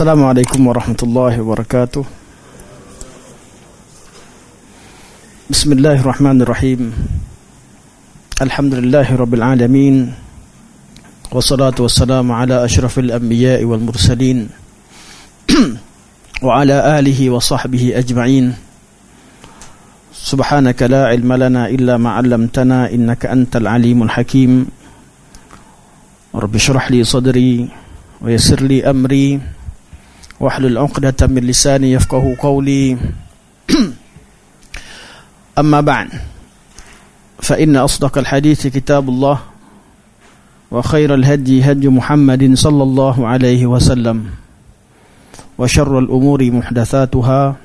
السلام عليكم ورحمة الله وبركاته. بسم الله الرحمن الرحيم. الحمد لله رب العالمين والصلاة والسلام على أشرف الأنبياء والمرسلين وعلى آله وصحبه أجمعين. سبحانك لا علم لنا إلا ما علمتنا إنك أنت العليم الحكيم. رب اشرح لي صدري ويسر لي أمري. واحلل عقدة من لساني يفقه قولي. أما بعد فإن أصدق الحديث كتاب الله وخير الهدي هدي محمد صلى الله عليه وسلم وشر الأمور محدثاتها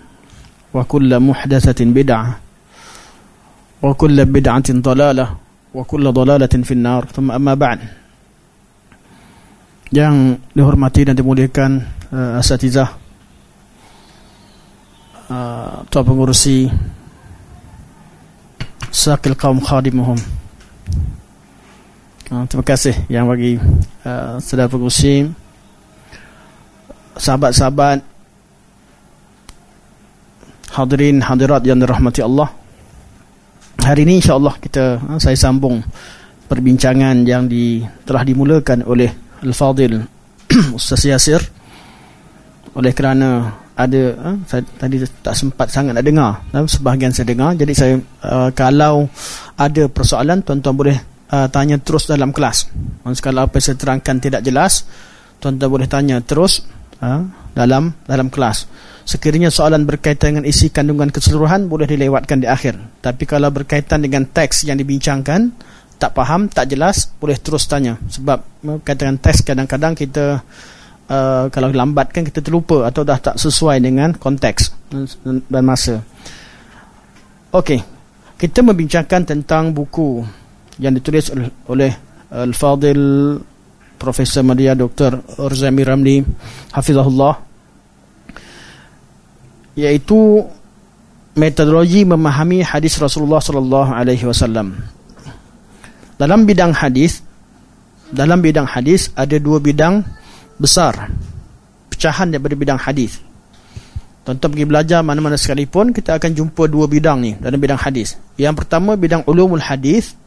وكل محدثة بدعة وكل بدعة ضلالة وكل ضلالة في النار. ثم أما بعد yang dihormati dan dimuliakan uh, asatizah uh, tuan pengurusi. Sakil kaum khadimuhum. Uh, terima kasih yang bagi uh, saudara pengurusi sahabat-sahabat hadirin hadirat yang dirahmati Allah. Hari ini insyaAllah kita uh, saya sambung perbincangan yang di, telah dimulakan oleh Al-Fadil Ustaz Yasir oleh kerana ada uh, saya tadi tak sempat sangat nak dengar. Uh, sebahagian saya dengar. Jadi saya uh, kalau ada persoalan tuan-tuan boleh uh, tanya terus dalam kelas. Kalau apa saya terangkan tidak jelas tuan-tuan boleh tanya terus uh, dalam dalam kelas. Sekiranya soalan berkaitan dengan isi kandungan keseluruhan boleh dilewatkan di akhir. Tapi kalau berkaitan dengan teks yang dibincangkan tak faham, tak jelas, boleh terus tanya. Sebab katakan test kadang-kadang kita uh, kalau lambat kan kita terlupa atau dah tak sesuai dengan konteks dan masa. Okey. Kita membincangkan tentang buku yang ditulis oleh Al-Fadil Profesor Madya Dr. Urzami Ramli Hafizahullah iaitu metodologi memahami hadis Rasulullah sallallahu alaihi wasallam dalam bidang hadis dalam bidang hadis ada dua bidang besar pecahan daripada bidang hadis. Tuan-tuan pergi belajar mana-mana sekalipun kita akan jumpa dua bidang ni dalam bidang hadis. Yang pertama bidang ulumul hadis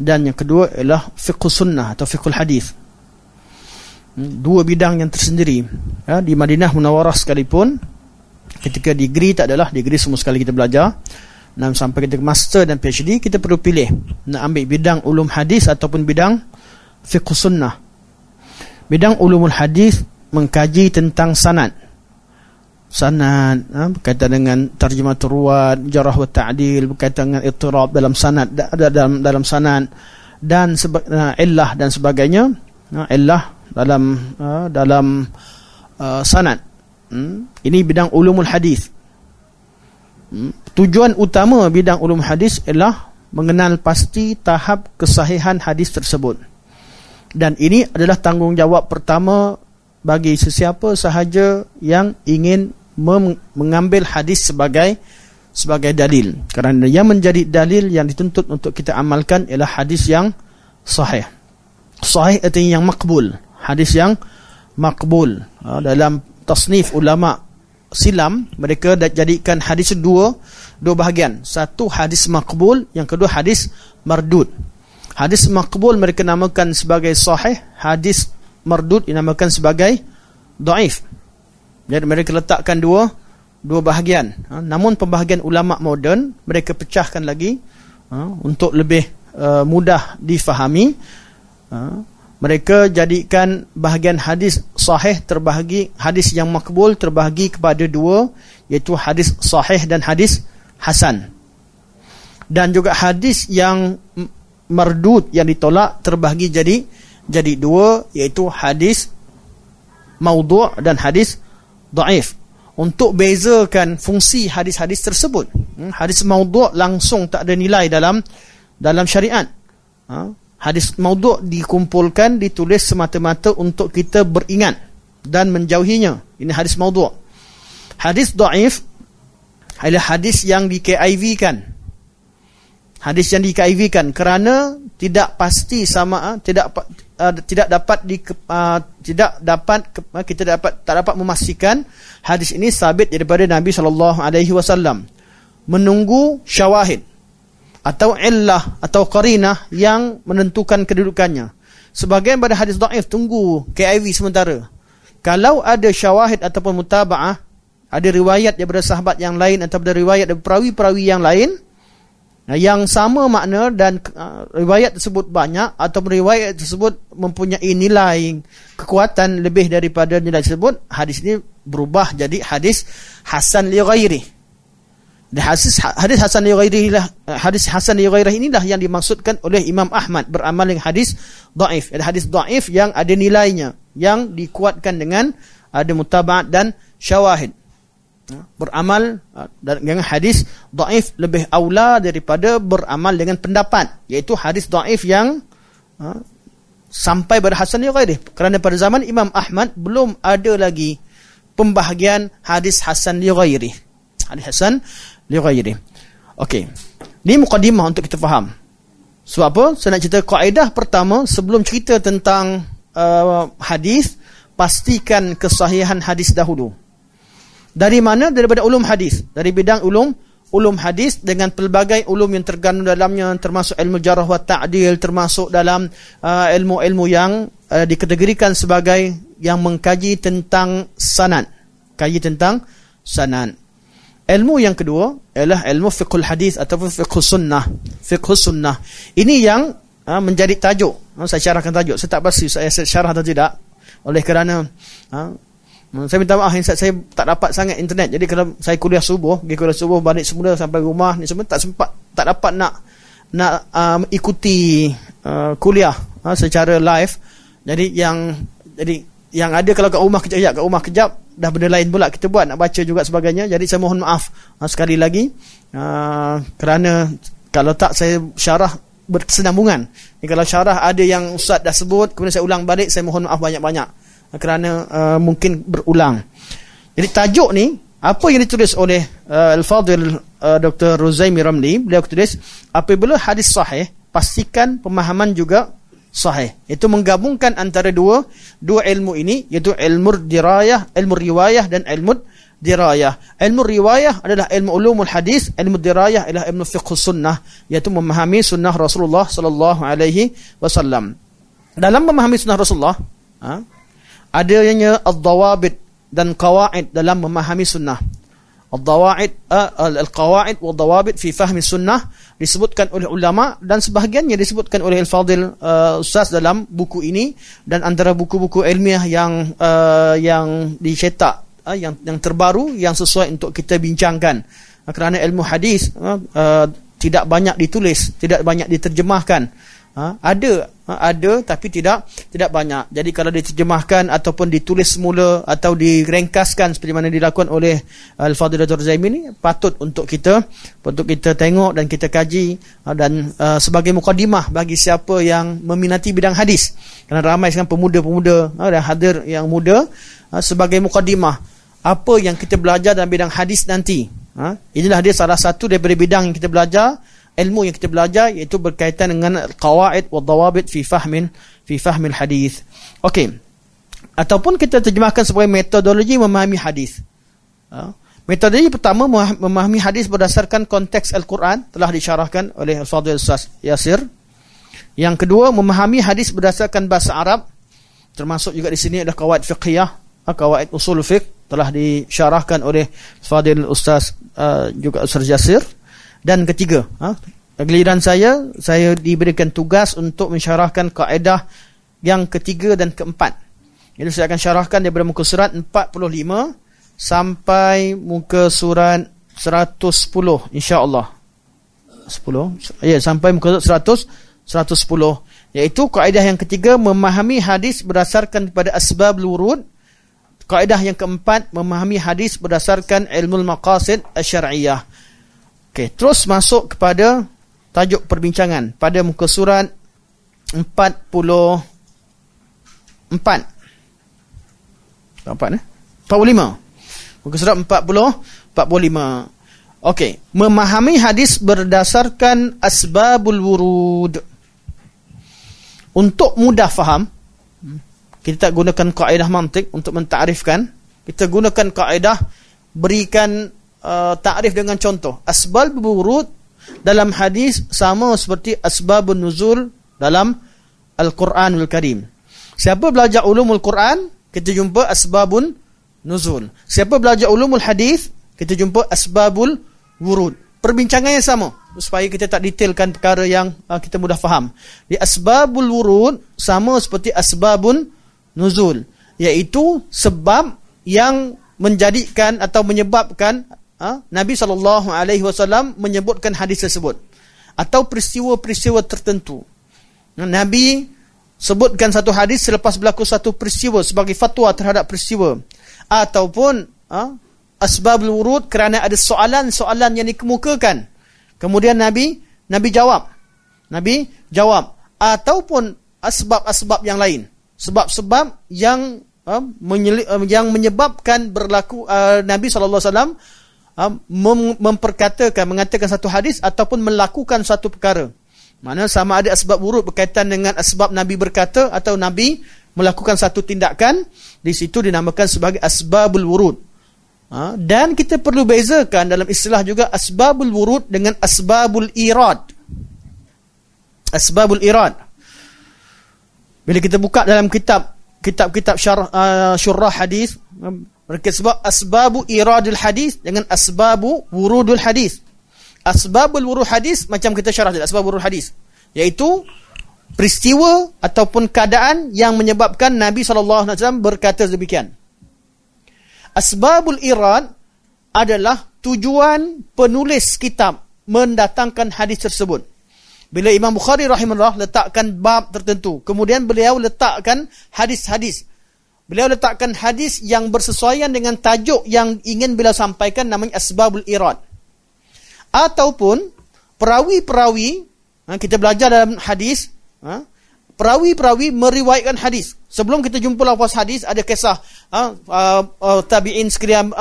dan yang kedua ialah fiqh sunnah atau fiqh hadis. Hmm, dua bidang yang tersendiri. Ya, di Madinah Munawarah sekalipun ketika degree tak adalah degree semua sekali kita belajar dan sampai kita master dan PhD kita perlu pilih nak ambil bidang ulum hadis ataupun bidang fiqh sunnah bidang ulumul hadis mengkaji tentang sanad sanad ha, berkaitan dengan terjemah ruwat jarah wa ta'dil berkaitan dengan ittirab dalam sanad dalam dalam sanad dan seba, uh, illah dan sebagainya uh, illah dalam uh, dalam uh, sanad hmm? ini bidang ulumul hadis Hmm? Tujuan utama bidang ulum hadis ialah mengenal pasti tahap kesahihan hadis tersebut. Dan ini adalah tanggungjawab pertama bagi sesiapa sahaja yang ingin mengambil hadis sebagai sebagai dalil. Kerana yang menjadi dalil yang dituntut untuk kita amalkan ialah hadis yang sahih. Sahih artinya yang makbul. Hadis yang makbul. Ha, dalam tasnif ulama' silam mereka jadikan hadis dua dua bahagian satu hadis makbul yang kedua hadis mardud hadis makbul mereka namakan sebagai sahih hadis mardud dinamakan sebagai daif jadi mereka letakkan dua dua bahagian. Ha, namun pembahagian ulama moden mereka pecahkan lagi ha, untuk lebih uh, mudah difahami. Ha, mereka jadikan bahagian hadis sahih terbahagi hadis yang makbul terbahagi kepada dua iaitu hadis sahih dan hadis hasan. Dan juga hadis yang mardud yang ditolak terbahagi jadi jadi dua iaitu hadis maudhu' dan hadis dhaif untuk bezakan fungsi hadis-hadis tersebut hmm, hadis maudhu' langsung tak ada nilai dalam dalam syariat. Ha? hadis maudhu' dikumpulkan ditulis semata-mata untuk kita beringat dan menjauhinya. Ini hadis maudhu' hadis dhaif adalah hadis yang di KIV kan hadis yang di KIV kan kerana tidak pasti sama ah, tidak uh, tidak dapat di uh, tidak dapat kita dapat tak dapat memastikan hadis ini sabit daripada Nabi sallallahu alaihi wasallam. Menunggu syawahid atau illah atau qarinah yang menentukan kedudukannya. Sebagian pada hadis dhaif tunggu KIV sementara. Kalau ada syawahid ataupun mutabaah ada riwayat daripada sahabat yang lain atau ada riwayat daripada perawi-perawi yang lain yang sama makna dan uh, riwayat tersebut banyak atau riwayat tersebut mempunyai nilai kekuatan lebih daripada nilai tersebut hadis ini berubah jadi hadis hasan li ghairi hadis hadis hasan li ghairi lah hadis hasan li ghairi inilah yang dimaksudkan oleh Imam Ahmad beramal dengan hadis dhaif hadis dhaif yang ada nilainya yang dikuatkan dengan ada mutaba'at dan syawahid? Beramal ha, dengan hadis daif lebih aula daripada beramal dengan pendapat. Iaitu hadis daif yang ha, sampai pada hasan ghairi kerana pada zaman Imam Ahmad belum ada lagi pembahagian hadis hasan ghairi hadis hasan ghairi okey. Ni mukadimah untuk kita faham. Sebab apa? Saya nak cerita kaedah pertama sebelum cerita tentang uh, hadis pastikan kesahihan hadis dahulu dari mana? Daripada ulum hadis. Dari bidang ulum ulum hadis dengan pelbagai ulum yang tergandung dalamnya termasuk ilmu jarah wa ta'dil termasuk dalam uh, ilmu-ilmu yang uh, dikategorikan sebagai yang mengkaji tentang sanad. Kaji tentang sanad. Ilmu yang kedua ialah ilmu fiqhul hadis ataupun fiqhus sunnah. Fiqhus sunnah. Ini yang uh, menjadi tajuk. Uh, saya syarahkan tajuk. Saya tak pasti saya syarah atau tidak. Oleh kerana uh, saya minta maaf saya tak dapat sangat internet. Jadi kalau saya kuliah subuh, pergi kuliah subuh balik semula sampai rumah ni semua tak sempat tak dapat nak nak um, ikuti uh, kuliah uh, secara live. Jadi yang jadi yang ada kalau kat rumah kejap, kat rumah kejap dah benda lain pula kita buat nak baca juga sebagainya. Jadi saya mohon maaf uh, sekali lagi uh, kerana kalau tak saya syarah berkesenambungan. Jadi kalau syarah ada yang ustaz dah sebut kemudian saya ulang balik saya mohon maaf banyak-banyak kerana uh, mungkin berulang. Jadi tajuk ni apa yang ditulis oleh uh, Al-Fadhil uh, Dr. Ruzaimi Ramli beliau tulis apabila hadis sahih pastikan pemahaman juga sahih. Itu menggabungkan antara dua dua ilmu ini iaitu ilmu dirayah, ilmu riwayah dan ilmu dirayah. Ilmu riwayah adalah ilmu ulumul hadis, ilmu dirayah adalah ilmu fiqh sunnah iaitu memahami sunnah Rasulullah sallallahu alaihi wasallam. Dalam memahami sunnah Rasulullah, ha, adanya al-dawabit dan qawaid dalam memahami sunnah. Al-dawabit uh, al-qawaid wa dawabit fi fahmi sunnah disebutkan oleh ulama dan sebahagiannya disebutkan oleh al-fadil uh, ustaz dalam buku ini dan antara buku-buku ilmiah yang uh, yang dicetak uh, yang yang terbaru yang sesuai untuk kita bincangkan. Uh, kerana ilmu hadis uh, uh, tidak banyak ditulis, tidak banyak diterjemahkan. Ha, ada ha, ada tapi tidak tidak banyak. Jadi kalau diterjemahkan ataupun ditulis semula atau direngkaskan seperti mana dilakukan oleh Al-Fadhil Dr. Zaimin ini patut untuk kita untuk kita tengok dan kita kaji ha, dan uh, sebagai mukadimah bagi siapa yang meminati bidang hadis. Kerana ramai sekarang pemuda-pemuda ha, dan hadir yang muda ha, sebagai mukadimah apa yang kita belajar dalam bidang hadis nanti. Ha, inilah dia salah satu daripada bidang yang kita belajar ilmu yang kita belajar iaitu berkaitan dengan qawaid wa dawabit fi fahmin fi fahmil hadis. Okey. Ataupun kita terjemahkan sebagai metodologi memahami hadis. Ha? Metodologi pertama memahami hadis berdasarkan konteks Al-Quran telah disyarahkan oleh Al-Fadhil Yasir. Yang kedua memahami hadis berdasarkan bahasa Arab termasuk juga di sini ada kawaid fiqhiyah, ha, kawaid usul fiqh telah disyarahkan oleh Fadil Ustaz uh, juga Ustaz Yasir. Dan ketiga, ha, giliran saya, saya diberikan tugas untuk mensyarahkan kaedah yang ketiga dan keempat. Jadi saya akan syarahkan daripada muka surat 45 sampai muka surat 110 insya-Allah. 10. Ya, sampai muka surat 100 110 iaitu kaedah yang ketiga memahami hadis berdasarkan kepada asbab lurud. Kaedah yang keempat memahami hadis berdasarkan ilmu maqasid asy-syar'iyyah. Okey, terus masuk kepada tajuk perbincangan pada muka surat 44. Empat eh? 45. Muka surat 40 45. Okey, memahami hadis berdasarkan asbabul wurud. untuk mudah faham kita tak gunakan kaedah mantik untuk mentarifkan kita gunakan kaedah berikan uh, takrif dengan contoh. Asbab wurud dalam hadis sama seperti asbabun nuzul dalam Al-Quranul Karim. Siapa belajar ulumul Quran kita jumpa asbabun nuzul. Siapa belajar ulumul hadis kita jumpa asbabul wurud. Perbincangannya sama supaya kita tak detailkan perkara yang uh, kita mudah faham. Di asbabul wurud sama seperti asbabun nuzul, iaitu sebab yang menjadikan atau menyebabkan uh, Nabi sallallahu alaihi wasallam menyebutkan hadis tersebut. Atau peristiwa-peristiwa tertentu. Nabi sebutkan satu hadis selepas berlaku satu peristiwa sebagai fatwa terhadap peristiwa. Ataupun uh, asbabul wurud kerana ada soalan-soalan yang dikemukakan. Kemudian Nabi Nabi jawab. Nabi jawab. Ataupun asbab-asbab yang lain. Sebab-sebab yang uh, yang menyebabkan berlaku uh, Nabi sallallahu alaihi wasallam uh, memperkatakan mengatakan satu hadis ataupun melakukan satu perkara. Mana sama ada asbab wurud berkaitan dengan asbab Nabi berkata atau Nabi melakukan satu tindakan di situ dinamakan sebagai asbabul wurud. Ha? Dan kita perlu bezakan dalam istilah juga asbabul wurud dengan asbabul irad. Asbabul irad. Bila kita buka dalam kitab kitab-kitab syarah uh, syurah hadis, mereka sebut asbabu iradul hadis dengan asbabu wurudul hadis. Asbabul wurud hadis macam kita syarah tadi, asbabul wurud hadis, iaitu peristiwa ataupun keadaan yang menyebabkan Nabi sallallahu alaihi wasallam berkata demikian. Asbabul Irad adalah tujuan penulis kitab mendatangkan hadis tersebut. Bila Imam Bukhari rahimahullah letakkan bab tertentu, kemudian beliau letakkan hadis-hadis. Beliau letakkan hadis yang bersesuaian dengan tajuk yang ingin beliau sampaikan namanya Asbabul Irad. Ataupun perawi-perawi, ha, kita belajar dalam hadis, ha, perawi-perawi meriwayatkan hadis. Sebelum kita jumpa lafaz hadis ada kisah uh, tabi'in sekalian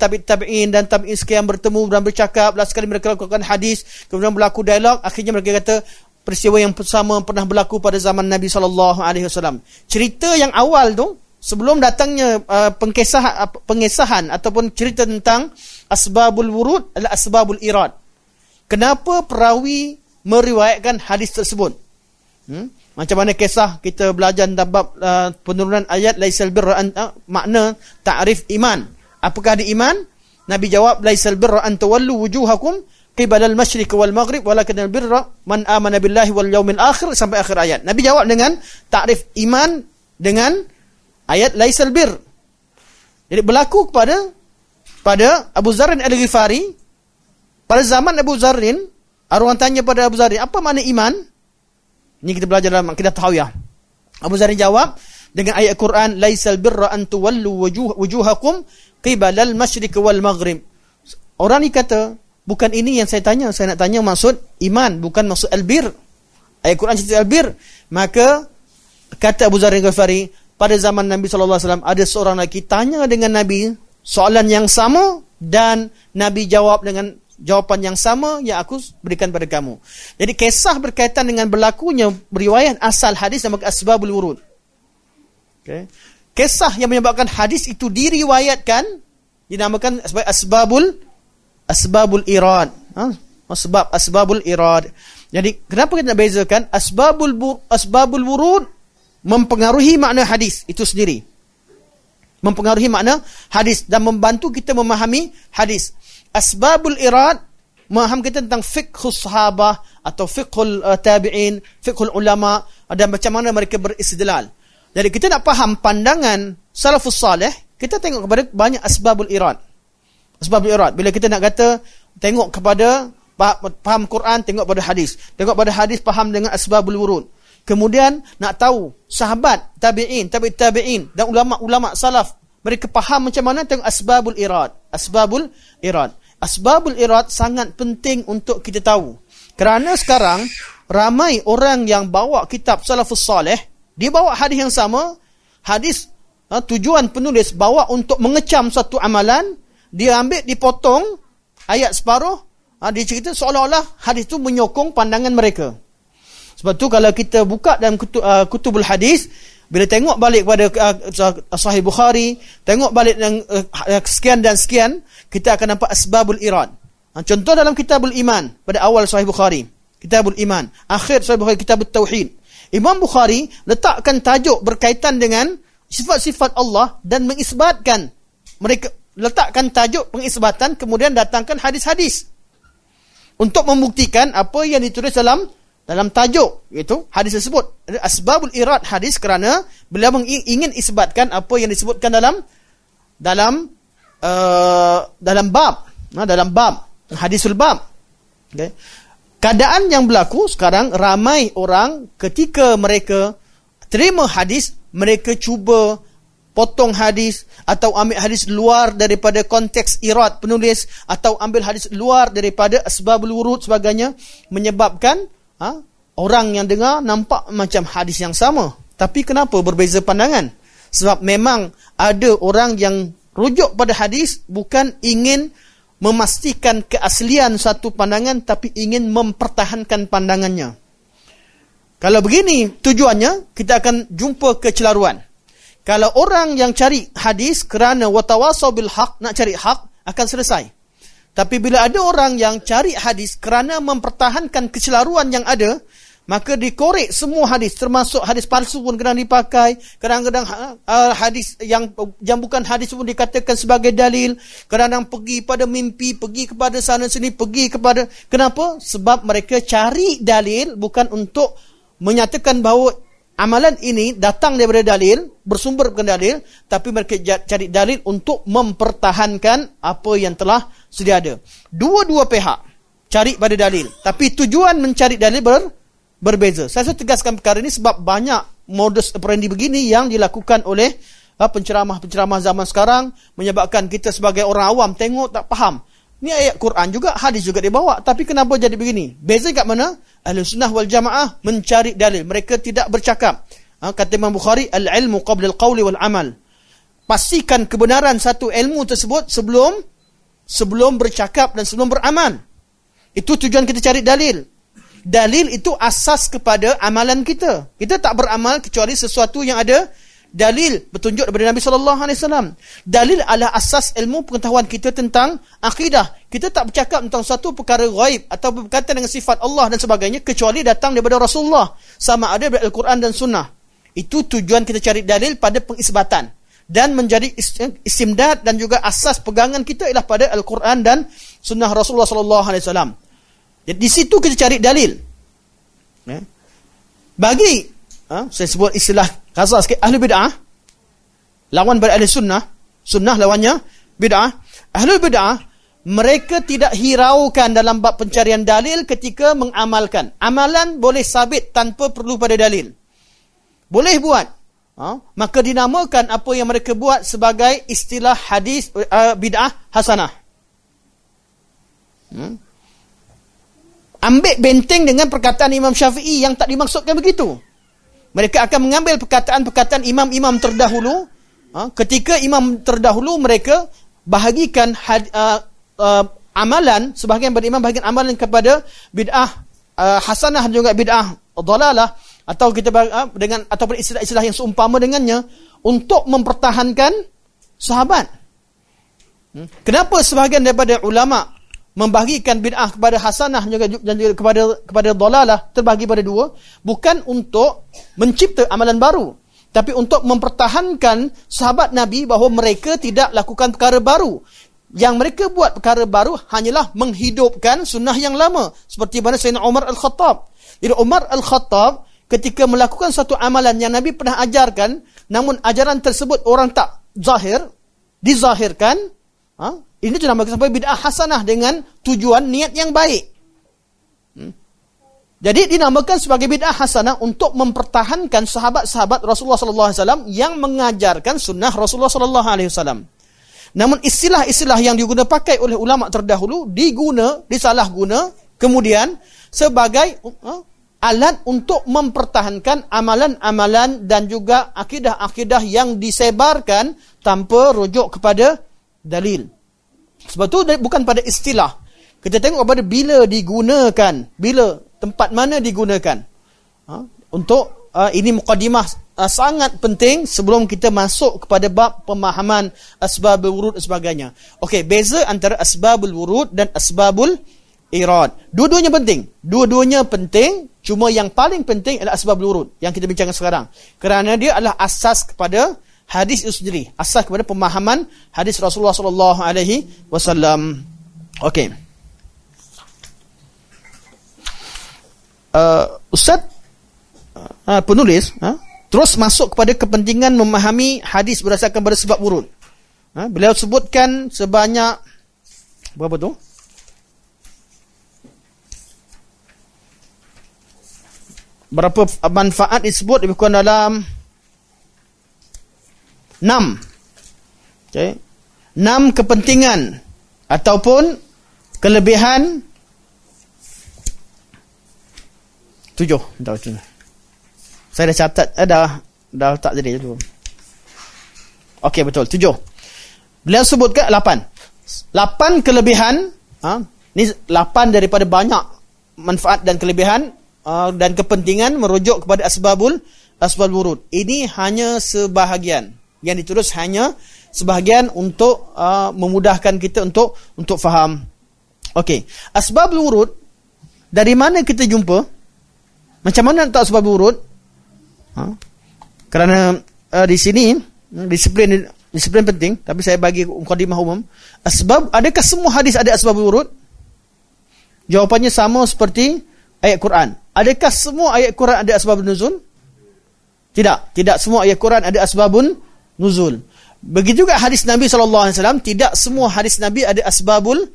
tabi' tabi'in dan tabi'in sekalian bertemu dan bercakap last sekali mereka lakukan hadis kemudian berlaku dialog akhirnya mereka kata peristiwa yang sama pernah berlaku pada zaman Nabi sallallahu alaihi wasallam. Cerita yang awal tu sebelum datangnya uh, pengkesahan uh, pengesahan ataupun cerita tentang asbabul wurud adalah asbabul irad. Kenapa perawi meriwayatkan hadis tersebut? Hmm? Macam mana kisah kita belajar tentang bab uh, penurunan ayat laisal birra an uh, makna ta'rif iman. Apakah ada iman? Nabi jawab laisal birra an tawallu wujuhakum qibala al-masyriq wal maghrib walakin al-birra man amana billahi wal yawmil akhir sampai akhir ayat. Nabi jawab dengan ta'rif iman dengan ayat laisal bir. Jadi berlaku kepada pada Abu Zarrin Al-Ghifari pada zaman Abu Zarrin orang tanya pada Abu Zarrin apa makna iman? Ini kita belajar dalam akidah tahawiyah. Abu Zarin jawab dengan ayat Quran laisal birra an tuwallu wujuh, wujuhakum qibala al-masyriq wal maghrib. Orang ni kata bukan ini yang saya tanya, saya nak tanya maksud iman bukan maksud albir. Ayat Quran cerita albir, maka kata Abu Zarin Ghafari pada zaman Nabi sallallahu alaihi wasallam ada seorang lelaki tanya dengan Nabi soalan yang sama dan Nabi jawab dengan jawapan yang sama yang aku berikan pada kamu. Jadi kisah berkaitan dengan berlakunya riwayat asal hadis nama asbabul wurud. Okay. Kisah yang menyebabkan hadis itu diriwayatkan dinamakan sebagai asbabul asbabul irad. Ha? Sebab asbabul irad. Jadi kenapa kita nak bezakan asbabul asbabul wurud mempengaruhi makna hadis itu sendiri. Mempengaruhi makna hadis dan membantu kita memahami hadis asbabul irad memaham kita tentang fiqhus sahabah atau fiqhul uh, tabi'in, fiqhul ulama dan macam mana mereka beristidlal. Jadi kita nak faham pandangan salafus salih, kita tengok kepada banyak asbabul irad. Asbabul irad. Bila kita nak kata tengok kepada faham Quran, tengok pada hadis. Tengok pada hadis faham dengan asbabul wurud. Kemudian nak tahu sahabat, tabi'in, tabi'in, tabi'in dan ulama-ulama salaf mereka faham macam mana tengok asbabul irad. Asbabul irad. Asbabul irad sangat penting untuk kita tahu. Kerana sekarang ramai orang yang bawa kitab salafus salih, dia bawa hadis yang sama, hadis ha, tujuan penulis bawa untuk mengecam satu amalan, dia ambil dipotong ayat separuh, ha, dia cerita seolah-olah hadis itu menyokong pandangan mereka. Sebab tu kalau kita buka dalam kutub, uh, kutubul hadis, bila tengok balik kepada uh, Sahih Bukhari, tengok balik dengan uh, sekian dan sekian, kita akan nampak asbabul irad. Ha, contoh dalam kitabul iman pada awal Sahih Bukhari. Kitabul iman. Akhir Sahih Bukhari, kitabul tauhid. Imam Bukhari letakkan tajuk berkaitan dengan sifat-sifat Allah dan mengisbatkan mereka letakkan tajuk pengisbatan kemudian datangkan hadis-hadis untuk membuktikan apa yang ditulis dalam dalam tajuk iaitu hadis tersebut. Asbabul irad hadis kerana beliau ingin isbatkan apa yang disebutkan dalam dalam uh, dalam bab. Nah, dalam bab hadisul bab. Okey keadaan yang berlaku sekarang ramai orang ketika mereka terima hadis mereka cuba potong hadis atau ambil hadis luar daripada konteks irad penulis atau ambil hadis luar daripada asbabul wurud sebagainya menyebabkan ha? orang yang dengar nampak macam hadis yang sama. Tapi kenapa berbeza pandangan? Sebab memang ada orang yang rujuk pada hadis bukan ingin memastikan keaslian satu pandangan tapi ingin mempertahankan pandangannya. Kalau begini tujuannya, kita akan jumpa kecelaruan. Kalau orang yang cari hadis kerana watawasau bil haq, nak cari hak, akan selesai. Tapi bila ada orang yang cari hadis kerana mempertahankan kecelaruan yang ada, maka dikorek semua hadis termasuk hadis palsu pun kena dipakai. Kadang-kadang uh, hadis yang yang bukan hadis pun dikatakan sebagai dalil. Kadang-kadang pergi pada mimpi pergi kepada sana sini pergi kepada kenapa? Sebab mereka cari dalil bukan untuk menyatakan bahawa amalan ini datang daripada dalil bersumber bukan dalil tapi mereka cari dalil untuk mempertahankan apa yang telah sedia ada. Dua-dua pihak cari pada dalil. Tapi tujuan mencari dalil ber, berbeza. Saya tegaskan perkara ini sebab banyak modus operandi begini yang dilakukan oleh uh, penceramah-penceramah zaman sekarang menyebabkan kita sebagai orang awam tengok tak faham. Ini ayat Quran juga, hadis juga dibawa. Tapi kenapa jadi begini? Beza kat mana? Ahli sunnah wal jamaah mencari dalil. Mereka tidak bercakap. Ha, kata Imam Bukhari, Al-ilmu qabla al-qawli wal-amal. Pastikan kebenaran satu ilmu tersebut sebelum sebelum bercakap dan sebelum beramal. Itu tujuan kita cari dalil. Dalil itu asas kepada amalan kita. Kita tak beramal kecuali sesuatu yang ada dalil petunjuk daripada Nabi sallallahu alaihi wasallam. Dalil adalah asas ilmu pengetahuan kita tentang akidah. Kita tak bercakap tentang satu perkara ghaib atau berkaitan dengan sifat Allah dan sebagainya kecuali datang daripada Rasulullah sama ada daripada Al-Quran dan Sunnah. Itu tujuan kita cari dalil pada pengisbatan dan menjadi istimdad dan juga asas pegangan kita ialah pada Al-Quran dan sunnah Rasulullah sallallahu alaihi wasallam. Jadi di situ kita cari dalil. Ya. Bagi ha, saya sebut istilah kasar sikit ahli bid'ah lawan pada ahli sunnah, sunnah lawannya bid'ah. Ahli bid'ah mereka tidak hiraukan dalam bab pencarian dalil ketika mengamalkan. Amalan boleh sabit tanpa perlu pada dalil. Boleh buat ha? maka dinamakan apa yang mereka buat sebagai istilah hadis uh, bid'ah hasanah. Hmm? Ambil benteng dengan perkataan Imam Syafi'i yang tak dimaksudkan begitu. Mereka akan mengambil perkataan-perkataan imam-imam terdahulu. Ha? Ketika imam terdahulu mereka bahagikan had, uh, uh, amalan, sebahagian pada imam bahagian amalan kepada bid'ah uh, hasanah juga bid'ah dalalah atau kita ah, dengan ataupun istilah-istilah yang seumpama dengannya untuk mempertahankan sahabat. Hmm? Kenapa sebahagian daripada ulama membahagikan bid'ah kepada hasanah juga dan juga kepada kepada dalalah terbagi pada dua bukan untuk mencipta amalan baru tapi untuk mempertahankan sahabat Nabi bahawa mereka tidak lakukan perkara baru yang mereka buat perkara baru hanyalah menghidupkan sunnah yang lama seperti mana Sayyidina Umar Al-Khattab. Jadi Umar Al-Khattab ketika melakukan satu amalan yang Nabi pernah ajarkan, namun ajaran tersebut orang tak zahir, dizahirkan, ha? ini dinamakan sebagai bid'ah hasanah dengan tujuan niat yang baik. Hmm? Jadi dinamakan sebagai bid'ah hasanah untuk mempertahankan sahabat-sahabat Rasulullah sallallahu alaihi wasallam yang mengajarkan sunnah Rasulullah sallallahu alaihi wasallam. Namun istilah-istilah yang digunakan pakai oleh ulama terdahulu diguna, disalahguna kemudian sebagai uh, alat untuk mempertahankan amalan-amalan dan juga akidah-akidah yang disebarkan tanpa rujuk kepada dalil. Sebab tu bukan pada istilah. Kita tengok pada bila digunakan, bila tempat mana digunakan. Ha? Untuk uh, ini mukadimah uh, sangat penting sebelum kita masuk kepada bab pemahaman asbabul wurud dan sebagainya. Okey, beza antara asbabul wurud dan asbabul irad. Dua-duanya penting. Dua-duanya penting, cuma yang paling penting adalah asbabul wurud yang kita bincangkan sekarang. Kerana dia adalah asas kepada hadis itu sendiri, asas kepada pemahaman hadis Rasulullah sallallahu alaihi wasallam. Okey. Uh, Ustaz uh, penulis uh, terus masuk kepada kepentingan memahami hadis berdasarkan pada sebab urut. Uh, beliau sebutkan sebanyak berapa tu? Berapa manfaat disebut lebih kurang dalam 6. Okay. 6 kepentingan ataupun kelebihan 7. Dah tu. Saya dah catat, eh, dah dah letak jadi tu. Okey betul, tujuh. Beliau sebutkan lapan. Lapan kelebihan, ha? ni lapan daripada banyak manfaat dan kelebihan uh, dan kepentingan merujuk kepada asbabul asbabul wurud. Ini hanya sebahagian. Yang ditulis hanya sebahagian untuk uh, memudahkan kita untuk untuk faham. Okey, asbabul wurud dari mana kita jumpa? Macam mana tahu asbabul wurud? Ha? Kerana uh, di sini disiplin disiplin penting tapi saya bagi mukadimah umum. Asbab adakah semua hadis ada asbab urut? Jawapannya sama seperti ayat Quran. Adakah semua ayat Quran ada asbab nuzul? Tidak, tidak semua ayat Quran ada asbabun nuzul. Begitu juga hadis Nabi sallallahu alaihi wasallam, tidak semua hadis Nabi ada asbabul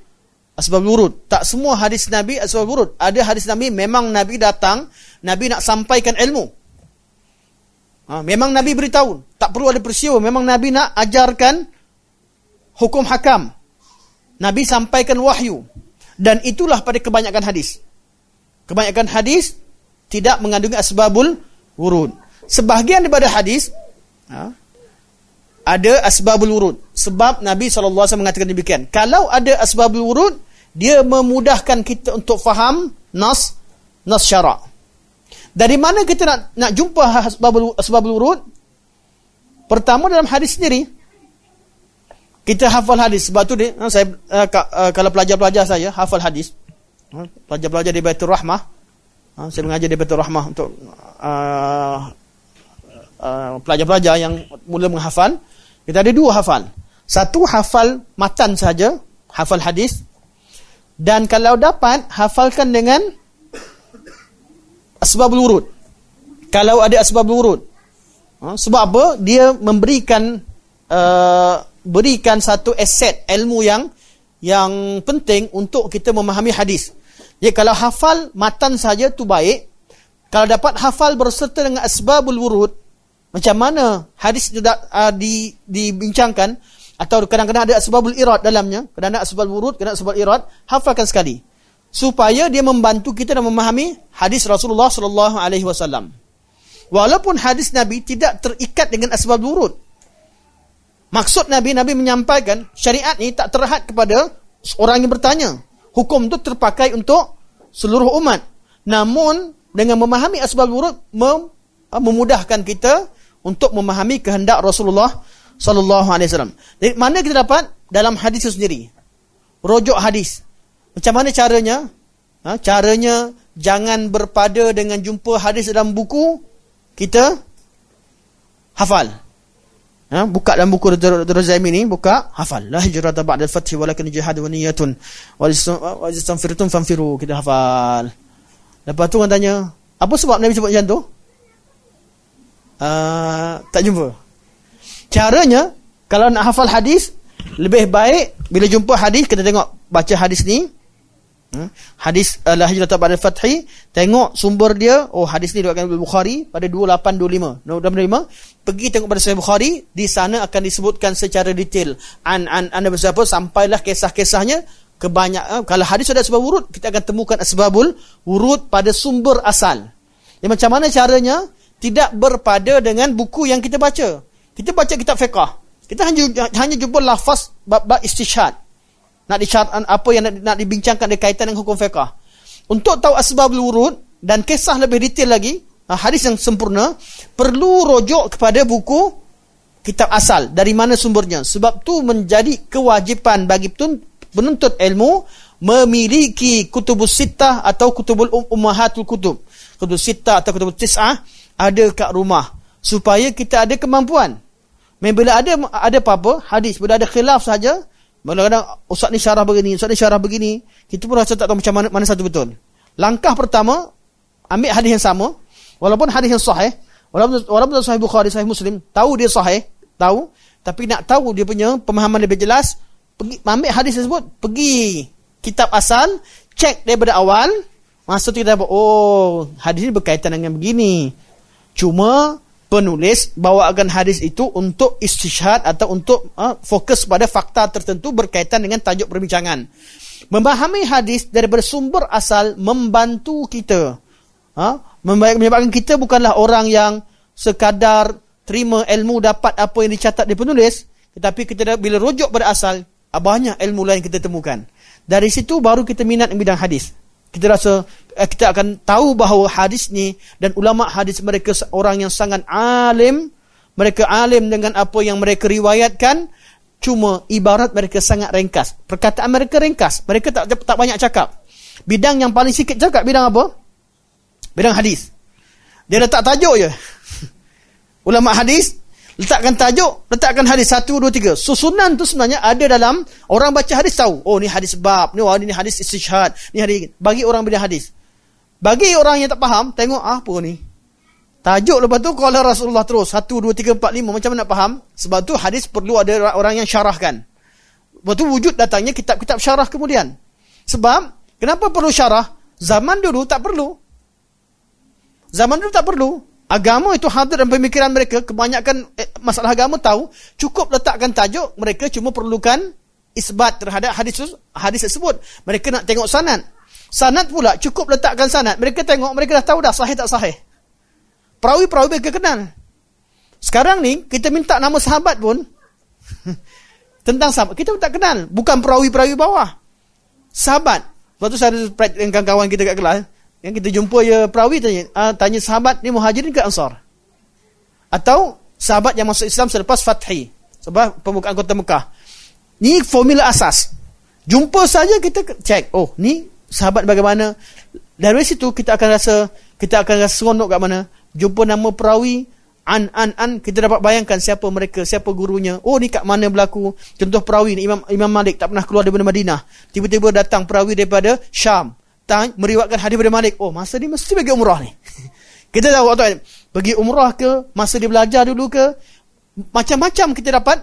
asbab urut. Tak semua hadis Nabi asbab urut. Ada hadis Nabi memang Nabi datang, Nabi nak sampaikan ilmu. Ha, memang Nabi beritahu. Tak perlu ada peristiwa. Memang Nabi nak ajarkan hukum hakam. Nabi sampaikan wahyu. Dan itulah pada kebanyakan hadis. Kebanyakan hadis tidak mengandungi asbabul wurud. Sebahagian daripada hadis ha, ada asbabul wurud. Sebab Nabi SAW mengatakan demikian. Kalau ada asbabul wurud, dia memudahkan kita untuk faham nas nas syarak. Dari mana kita nak nak jumpa asbabul asbabul wurud? Pertama dalam hadis sendiri. Kita hafal hadis sebab tu dia ha, saya uh, uh, kalau pelajar-pelajar saya hafal hadis. Pelajar-pelajar di Baitul Rahmah. Saya mengajar di Baitul Rahmah untuk pelajar-pelajar uh, uh, yang mula menghafal. Kita ada dua hafal. Satu hafal matan saja, hafal hadis. Dan kalau dapat hafalkan dengan asbabul wurud. Kalau ada asbabul wurud. Ha, sebab apa? Dia memberikan uh, berikan satu aset ilmu yang yang penting untuk kita memahami hadis. Ya kalau hafal matan saja tu baik. Kalau dapat hafal berserta dengan asbabul wurud, macam mana hadis tidak uh, di dibincangkan atau kadang-kadang ada asbabul irad dalamnya, kadang-kadang asbabul wurud, kadang-kadang asbabul irad, hafalkan sekali supaya dia membantu kita dalam memahami hadis Rasulullah sallallahu alaihi wasallam. Walaupun hadis Nabi tidak terikat dengan asbab wurud. Maksud Nabi Nabi menyampaikan syariat ini tak terhad kepada orang yang bertanya. Hukum itu terpakai untuk seluruh umat. Namun dengan memahami asbab wurud mem memudahkan kita untuk memahami kehendak Rasulullah sallallahu alaihi wasallam. Dari mana kita dapat dalam hadis itu sendiri? Rojok hadis. Macam mana caranya? Ha, caranya jangan berpada dengan jumpa hadis dalam buku kita hafal. Ha, buka dalam buku Dr. Zaimi ni, buka, hafal. La hijrata ba'da al-fath walakin jihad wa niyatun wa istanfirtum fanfiru. Kita hafal. Lepas tu orang tanya, apa sebab Nabi sebut macam tu? Uh, tak jumpa. Caranya, kalau nak hafal hadis, lebih baik bila jumpa hadis, kita tengok baca hadis ni, Hmm? Hadis uh, la hijrah ba'da fathi tengok sumber dia. Oh hadis ni oleh Bukhari pada 2825 nombor 25 pergi tengok pada Sahih Bukhari di sana akan disebutkan secara detail. An an anda bersiapa sampailah kisah-kisahnya. Kebanyak uh, kalau hadis ada sebab wurud kita akan temukan asbabul wurud pada sumber asal. Ya, macam mana caranya tidak berpada dengan buku yang kita baca. Kita baca kitab fiqah. Kita hanya hanya jumpa lafaz bab-bab istishhad. Nak dicatat apa yang nak, nak dibincangkan berkaitan dengan hukum fiqah. Untuk tahu asbabul wurud dan kisah lebih detail lagi, uh, hadis yang sempurna perlu rujuk kepada buku kitab asal. Dari mana sumbernya? Sebab tu menjadi kewajipan bagi penuntut ilmu memiliki kutubus sittah atau kutubul um ummahatul kutub. Kutubus sittah atau kutubus tis'ah ada kat rumah supaya kita ada kemampuan. Bila ada ada apa-apa hadis bila ada khilaf saja kadang-kadang ustaz ni syarah begini ustaz ni syarah begini kita pun rasa tak tahu macam mana, mana satu betul. Langkah pertama ambil hadis yang sama walaupun hadis yang sahih walaupun walaupun sahih bukhari sahih muslim tahu dia sahih tahu tapi nak tahu dia punya pemahaman lebih jelas pergi ambil hadis tersebut pergi kitab asal cek daripada awal masa tu kita dapat oh hadis ini berkaitan dengan begini cuma penulis bawakan hadis itu untuk istishhad atau untuk uh, fokus pada fakta tertentu berkaitan dengan tajuk perbincangan. Memahami hadis dari bersumber asal membantu kita. Ha? Menyebabkan kita bukanlah orang yang sekadar terima ilmu dapat apa yang dicatat di penulis. Tetapi kita bila rujuk pada asal, banyak ilmu lain kita temukan. Dari situ baru kita minat bidang hadis kita rasa eh, kita akan tahu bahawa hadis ni dan ulama hadis mereka orang yang sangat alim mereka alim dengan apa yang mereka riwayatkan cuma ibarat mereka sangat ringkas. Perkataan mereka ringkas. Mereka tak tak banyak cakap. Bidang yang paling sikit cakap bidang apa? Bidang hadis. Dia letak tajuk je. Ulama hadis Letakkan tajuk, letakkan hadis satu, dua, tiga. Susunan tu sebenarnya ada dalam orang baca hadis tahu. Oh ni hadis bab, ni oh, ni hadis istishhad, ni hadis bagi orang bila hadis. Bagi orang yang tak faham, tengok ah, apa ni. Tajuk lepas tu kalau Rasulullah terus satu, dua, tiga, empat, lima macam mana nak faham? Sebab tu hadis perlu ada orang yang syarahkan. Lepas tu wujud datangnya kitab-kitab syarah kemudian. Sebab kenapa perlu syarah? Zaman dulu tak perlu. Zaman dulu tak perlu. Agama itu hadir dalam pemikiran mereka. Kebanyakan eh, masalah agama tahu. Cukup letakkan tajuk. Mereka cuma perlukan isbat terhadap hadis hadis tersebut. Mereka nak tengok sanad. Sanad pula cukup letakkan sanad. Mereka tengok, mereka dah tahu dah sahih tak sahih. Perawi-perawi mereka kenal. Sekarang ni, kita minta nama sahabat pun. tentang sahabat. Kita pun tak kenal. Bukan perawi-perawi bawah. Sahabat. Lepas tu saya ada dengan kawan kita kat kelas. Yang kita jumpa ya perawi tanya, uh, tanya sahabat ni muhajirin ke ansar? Atau sahabat yang masuk Islam selepas fathi. Sebab pembukaan kota Mekah. Ni formula asas. Jumpa saja kita cek. Oh, ni sahabat bagaimana? Dari situ kita akan rasa kita akan rasa seronok kat mana? Jumpa nama perawi an an an kita dapat bayangkan siapa mereka, siapa gurunya. Oh, ni kat mana berlaku? Contoh perawi ni Imam Imam Malik tak pernah keluar daripada Madinah. Tiba-tiba datang perawi daripada Syam tanya, meriwayatkan hadis daripada Malik. Oh, masa dia mesti pergi umrah ni. kita tahu waktu pergi umrah ke, masa dia belajar dulu ke, macam-macam kita dapat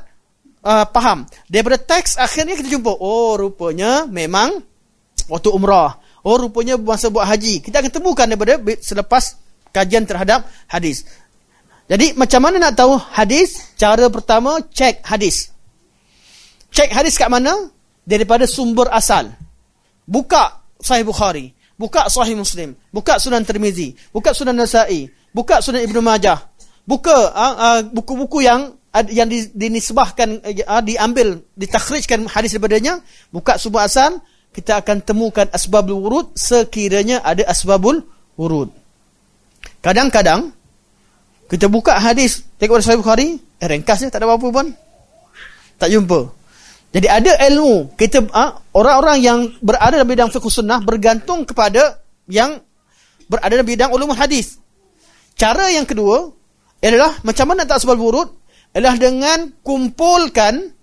uh, faham. Daripada teks akhirnya kita jumpa, oh rupanya memang waktu umrah. Oh rupanya masa buat haji. Kita akan temukan daripada selepas kajian terhadap hadis. Jadi macam mana nak tahu hadis? Cara pertama cek hadis. Cek hadis kat mana? Daripada sumber asal. Buka Sahih Bukhari, buka Sahih Muslim, buka Sunan Tirmizi, buka Sunan Nasa'i, buka Sunan Ibnu Majah, buka uh, uh, buku-buku yang uh, yang dinisbahkan uh, diambil ditakhrijkan hadis daripadanya, buka sumber asal, kita akan temukan asbabul wurud sekiranya ada asbabul wurud. Kadang-kadang kita buka hadis tengok Sahih Bukhari, eh, ringkasnya tak ada apa-apa pun. Tak jumpa. Jadi ada ilmu kita ha, orang-orang yang berada dalam bidang fiqh sunnah bergantung kepada yang berada dalam bidang ulumul hadis. Cara yang kedua adalah macam mana tak sebab burut adalah dengan kumpulkan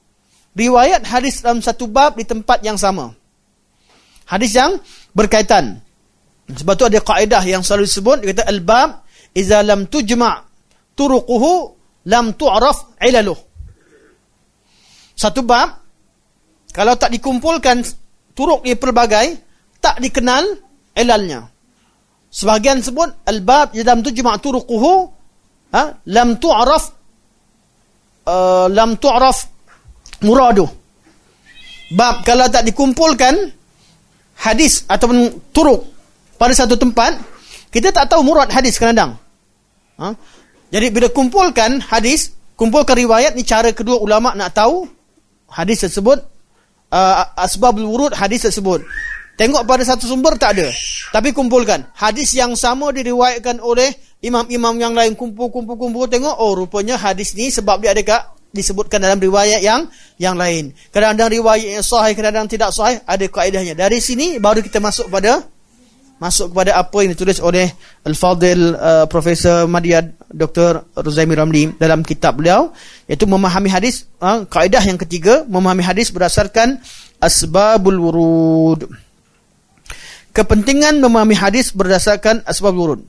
riwayat hadis dalam satu bab di tempat yang sama. Hadis yang berkaitan. Sebab tu ada kaedah yang selalu disebut dia kata al-bab idza lam tujma' turuquhu lam tu'raf ilaluh. Satu bab kalau tak dikumpulkan turuk dia pelbagai, tak dikenal ilalnya. Sebahagian sebut al-bab dalam tu jema' turuquhu ha lam tu'raf uh, lam tu'raf muradu. Bab kalau tak dikumpulkan hadis ataupun turuk pada satu tempat, kita tak tahu murad hadis kadang-kadang. Ha? Jadi bila kumpulkan hadis, kumpulkan riwayat ni cara kedua ulama nak tahu hadis tersebut uh, asbabul wurud hadis tersebut. Tengok pada satu sumber tak ada. Tapi kumpulkan. Hadis yang sama diriwayatkan oleh imam-imam yang lain kumpul-kumpul-kumpul tengok oh rupanya hadis ni sebab dia ada kat disebutkan dalam riwayat yang yang lain. Kadang-kadang riwayat yang sahih, kadang-kadang tidak sahih, ada kaedahnya. Dari sini baru kita masuk pada masuk kepada apa yang ditulis oleh Al-Fadil uh, Profesor Madiyad Dr. Ruzaimi Ramli dalam kitab beliau iaitu memahami hadis uh, kaedah yang ketiga memahami hadis berdasarkan asbabul wurud kepentingan memahami hadis berdasarkan asbabul wurud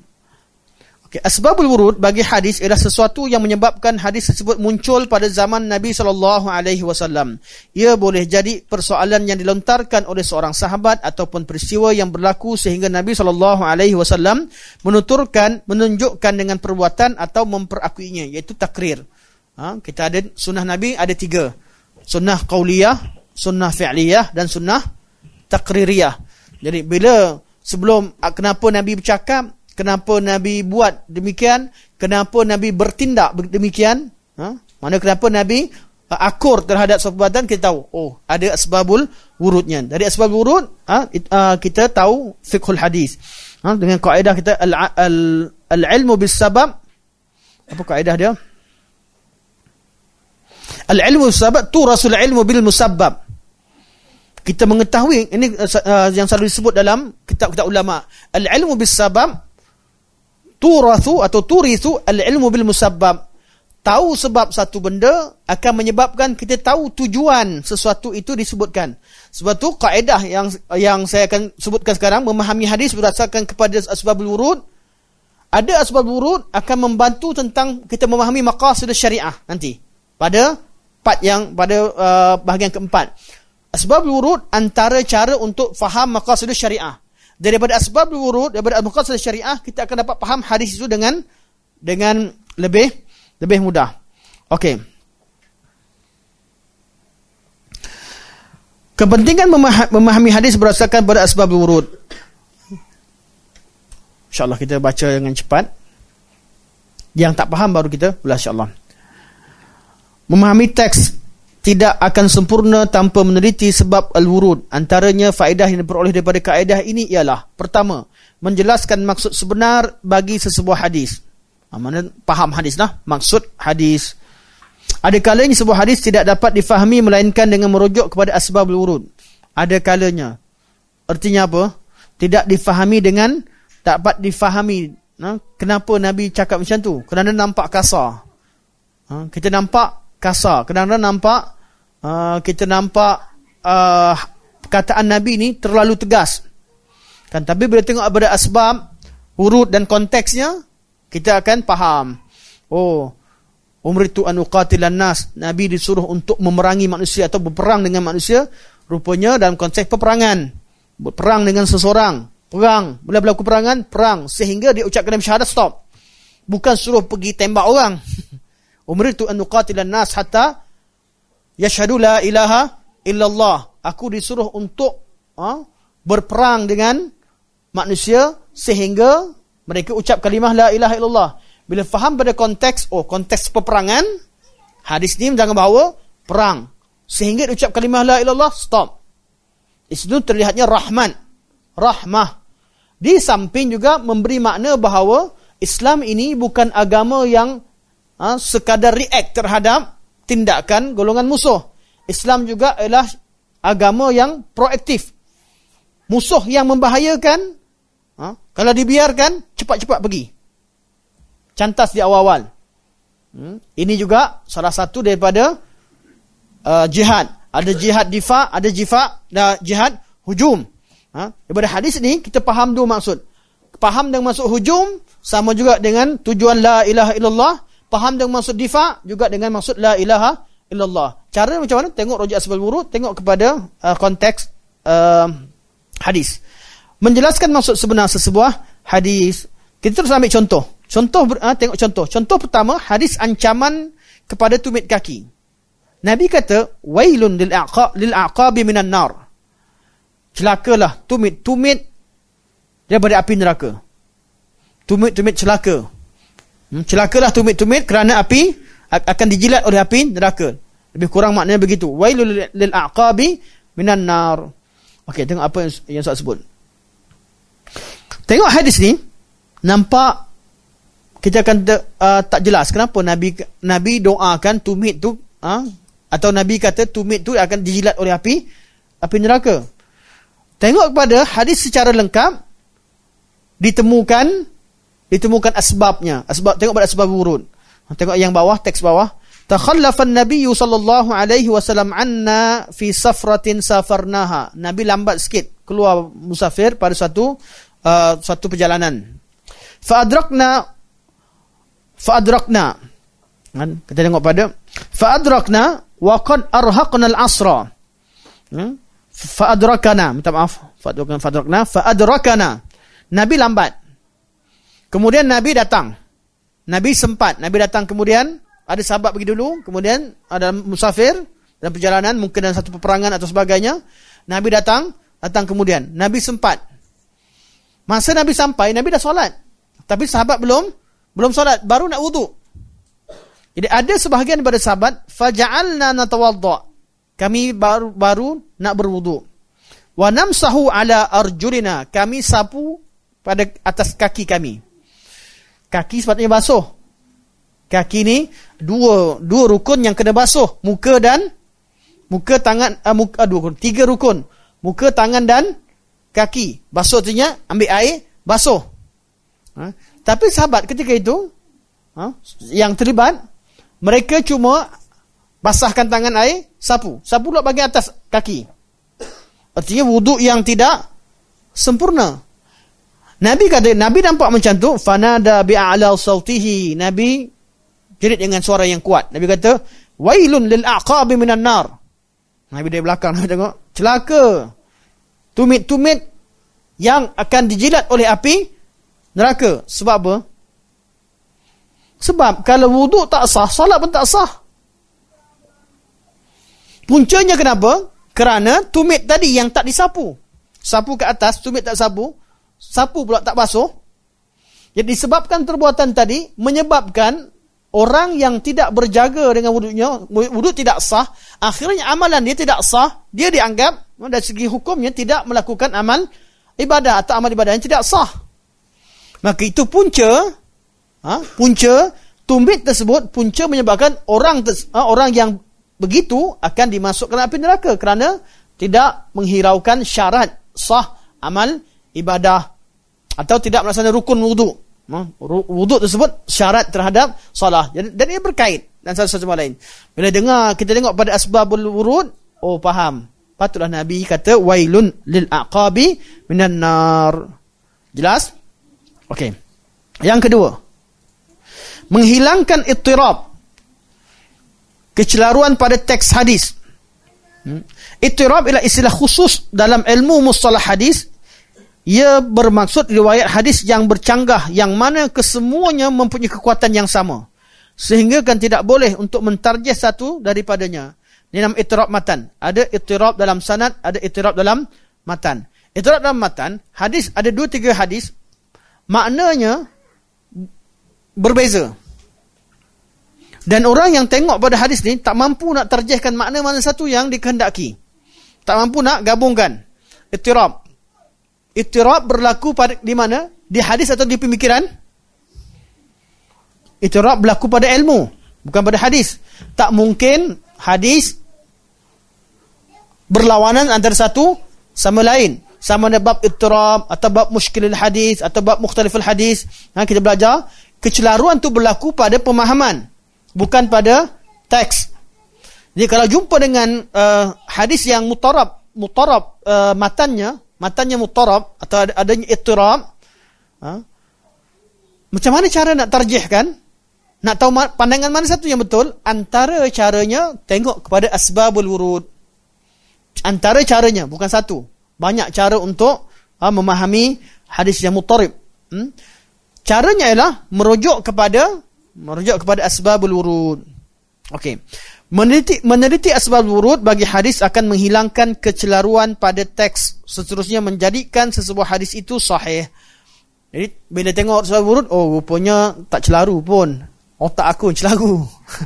Okay, asbabul wurud bagi hadis ialah sesuatu yang menyebabkan hadis tersebut muncul pada zaman Nabi sallallahu alaihi wasallam. Ia boleh jadi persoalan yang dilontarkan oleh seorang sahabat ataupun peristiwa yang berlaku sehingga Nabi sallallahu alaihi wasallam menuturkan menunjukkan dengan perbuatan atau memperakuinya iaitu takrir. Ha, kita ada sunnah Nabi ada tiga. Sunnah qauliyah, sunnah fi'liyah dan sunnah takririyah. Jadi bila sebelum kenapa Nabi bercakap kenapa Nabi buat demikian, kenapa Nabi bertindak demikian, ha? mana kenapa Nabi uh, akur terhadap sebuah perbuatan, kita tahu, oh ada asbabul wurudnya. Dari asbab wurud, ha? It, uh, kita tahu fiqhul hadis. Ha? Dengan kaedah kita, al-ilmu al, al bis sabab, apa kaedah dia? Al-ilmu bis sabab, tu rasul ilmu bil musabbab kita mengetahui ini uh, yang selalu disebut dalam kitab-kitab ulama al-ilmu bis sabab turathu atau turithu al-ilmu bil musabbab. Tahu sebab satu benda akan menyebabkan kita tahu tujuan sesuatu itu disebutkan. Sebab tu kaedah yang yang saya akan sebutkan sekarang memahami hadis berdasarkan kepada asbabul wurud. Ada asbabul wurud akan membantu tentang kita memahami maqasid syariah nanti. Pada part yang pada uh, bahagian keempat. Asbabul wurud antara cara untuk faham maqasid syariah daripada asbab wurud daripada al-muqaddasah syariah kita akan dapat faham hadis itu dengan dengan lebih lebih mudah. Okey. Kepentingan memahami hadis berdasarkan pada asbab wurud. Insya-Allah kita baca dengan cepat. Yang tak faham baru kita ulas insya-Allah. Memahami teks tidak akan sempurna tanpa meneliti sebab al-wurud. Antaranya faedah yang diperoleh daripada kaedah ini ialah pertama, menjelaskan maksud sebenar bagi sesebuah hadis. Ha, mana faham hadis lah, maksud hadis. Ada kalanya sebuah hadis tidak dapat difahami melainkan dengan merujuk kepada asbab al-wurud. Ada kalanya. Artinya apa? Tidak difahami dengan dapat difahami. Ha? Kenapa Nabi cakap macam tu? Kerana nampak kasar. Ha? Kita nampak kasar. Kadang-kadang nampak uh, kita nampak uh, perkataan Nabi ni terlalu tegas. Kan tapi bila tengok ada asbab, urut dan konteksnya, kita akan faham. Oh, umritu an uqatilan nas. Nabi disuruh untuk memerangi manusia atau berperang dengan manusia, rupanya dalam konteks peperangan. Berperang dengan seseorang, perang, bila berlaku perangan, perang sehingga dia ucapkan syahadat stop. Bukan suruh pergi tembak orang. Umritu an uqatilan nas hatta yashhadu la ilaha illallah. Aku disuruh untuk ha, berperang dengan manusia sehingga mereka ucap kalimah la ilaha illallah. Bila faham pada konteks, oh konteks peperangan, hadis ni jangan bawa perang. Sehingga ucap kalimah la ilallah, stop. Di situ terlihatnya rahman. Rahmah. Di samping juga memberi makna bahawa Islam ini bukan agama yang ha, sekadar react terhadap tindakan golongan musuh. Islam juga adalah agama yang proaktif. Musuh yang membahayakan, ha, kalau dibiarkan, cepat-cepat pergi. Cantas di awal-awal. Hmm. Ini juga salah satu daripada uh, jihad. Ada jihad difa, ada jifa, dan jihad hujum. Ha? Daripada hadis ini, kita faham dua maksud. Faham dengan maksud hujum, sama juga dengan tujuan la ilaha illallah, Faham dengan maksud difa juga dengan maksud la ilaha illallah. Cara macam mana? Tengok rojak sebal wurud, tengok kepada uh, konteks uh, hadis. Menjelaskan maksud sebenar sesebuah hadis. Kita terus ambil contoh. Contoh uh, tengok contoh. Contoh pertama hadis ancaman kepada tumit kaki. Nabi kata wailun lil aqab lil aqabi minan nar. Celakalah tumit-tumit daripada api neraka. Tumit-tumit celaka. Hmm, celakalah tumit-tumit kerana api akan dijilat oleh api neraka. Lebih kurang maknanya begitu. Wailul lil aqabi minan nar. Okey, tengok apa yang, yang saya sebut. Tengok hadis ni nampak kita akan uh, tak jelas kenapa Nabi Nabi doakan tumit tu uh, atau Nabi kata tumit tu akan dijilat oleh api api neraka. Tengok kepada hadis secara lengkap ditemukan ditemukan asbabnya. Asbab tengok pada asbab urut. Tengok yang bawah teks bawah. Takhallafa an-nabiy sallallahu alaihi wasallam anna fi safratin safarnaha. Nabi lambat sikit keluar musafir pada suatu uh, suatu perjalanan. Fa adrakna fa'adrakna kan kita tengok pada fa'adrakna wa qad arhaqna al-asra hmm? fa'adrakana minta maaf fa'adrakna fa'adrakna fa'adrakana nabi lambat kemudian nabi datang nabi sempat nabi datang kemudian ada sahabat pergi dulu kemudian ada musafir dalam perjalanan mungkin dalam satu peperangan atau sebagainya nabi datang datang kemudian nabi sempat masa nabi sampai nabi dah solat tapi sahabat belum belum solat, baru nak wuduk. Jadi ada sebahagian daripada sahabat, faja'alna natawadda. Kami baru baru nak berwuduk. Wa namsahu ala arjulina. Kami sapu pada atas kaki kami. Kaki sepatutnya basuh. Kaki ni dua dua rukun yang kena basuh, muka dan muka tangan uh, muka uh, dua rukun, tiga rukun. Muka, tangan dan kaki. Basuh artinya ambil air, basuh. Ha? Tapi sahabat ketika itu ha, yang terlibat mereka cuma basahkan tangan air, sapu. Sapu pula bagi atas kaki. Artinya wuduk yang tidak sempurna. Nabi kata, Nabi nampak macam tu, fanada bi'ala sautihi. Nabi jerit dengan suara yang kuat. Nabi kata, wailun lil aqabi minan nar. Nabi dari belakang Nabi tengok, celaka. Tumit-tumit yang akan dijilat oleh api neraka. Sebab apa? Sebab kalau wuduk tak sah, salat pun tak sah. Puncanya kenapa? Kerana tumit tadi yang tak disapu. Sapu ke atas, tumit tak sapu. Sapu pula tak basuh. Jadi disebabkan perbuatan tadi menyebabkan orang yang tidak berjaga dengan wuduknya, wuduk tidak sah, akhirnya amalan dia tidak sah, dia dianggap dari segi hukumnya tidak melakukan amal ibadah atau amal ibadah yang tidak sah. Maka itu punca ha, punca tumbit tersebut punca menyebabkan orang ha, orang yang begitu akan dimasukkan api neraka kerana tidak menghiraukan syarat sah amal ibadah atau tidak melaksanakan rukun wudu. Ha, wudu tersebut syarat terhadap salah dan ia berkait dan satu sama lain. Bila dengar kita tengok pada asbabul wurud, oh faham. Patutlah Nabi kata wailun lil aqabi minan nar. Jelas? Okey. Yang kedua. Menghilangkan ittirab. Kecelaruan pada teks hadis. Hmm. Ittirab ialah istilah khusus dalam ilmu mustalah hadis. Ia bermaksud riwayat hadis yang bercanggah yang mana kesemuanya mempunyai kekuatan yang sama. Sehingga kan tidak boleh untuk mentarjih satu daripadanya. Ini nama ittirab matan. Ada ittirab dalam sanad, ada ittirab dalam matan. Ittirab dalam matan, hadis ada dua tiga hadis maknanya berbeza. Dan orang yang tengok pada hadis ni tak mampu nak terjehkan makna mana satu yang dikehendaki. Tak mampu nak gabungkan. Ittirab. Ittirab berlaku pada di mana? Di hadis atau di pemikiran? Ittirab berlaku pada ilmu, bukan pada hadis. Tak mungkin hadis berlawanan antara satu sama lain sama ada bab ittirab atau bab muskilul hadis atau bab mukhtaliful hadis ha, kita belajar kecelaruan tu berlaku pada pemahaman bukan pada teks jadi kalau jumpa dengan uh, hadis yang mutarab mutarab uh, matannya matannya mutarab atau adanya ittirab ha, macam mana cara nak tarjihkan nak tahu pandangan mana satu yang betul antara caranya tengok kepada asbabul wurud antara caranya bukan satu banyak cara untuk ha, memahami hadis yang mutarib. Hmm? Caranya ialah merujuk kepada merujuk kepada asbabul wurud. Okey. Meneliti meneliti asbabul wurud bagi hadis akan menghilangkan kecelaruan pada teks seterusnya menjadikan sesebuah hadis itu sahih. Jadi bila tengok asbabul wurud, oh rupanya tak celaru pun. Otak aku celaru.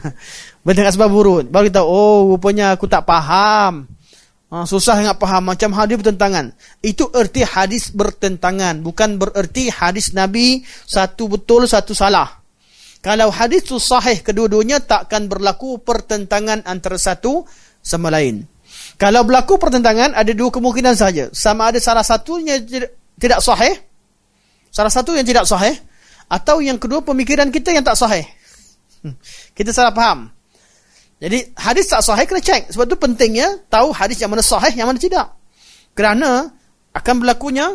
bila tengok asbabul wurud, baru kita oh rupanya aku tak faham. Ha, susah nak faham macam hadis bertentangan. Itu erti hadis bertentangan. Bukan bererti hadis Nabi satu betul, satu salah. Kalau hadis tu sahih kedua-duanya takkan berlaku pertentangan antara satu sama lain. Kalau berlaku pertentangan ada dua kemungkinan saja. Sama ada salah satunya tidak sahih, salah satu yang tidak sahih atau yang kedua pemikiran kita yang tak sahih. Hmm. Kita salah faham. Jadi hadis tak sahih kena cek. Sebab tu pentingnya tahu hadis yang mana sahih yang mana tidak. Kerana akan berlakunya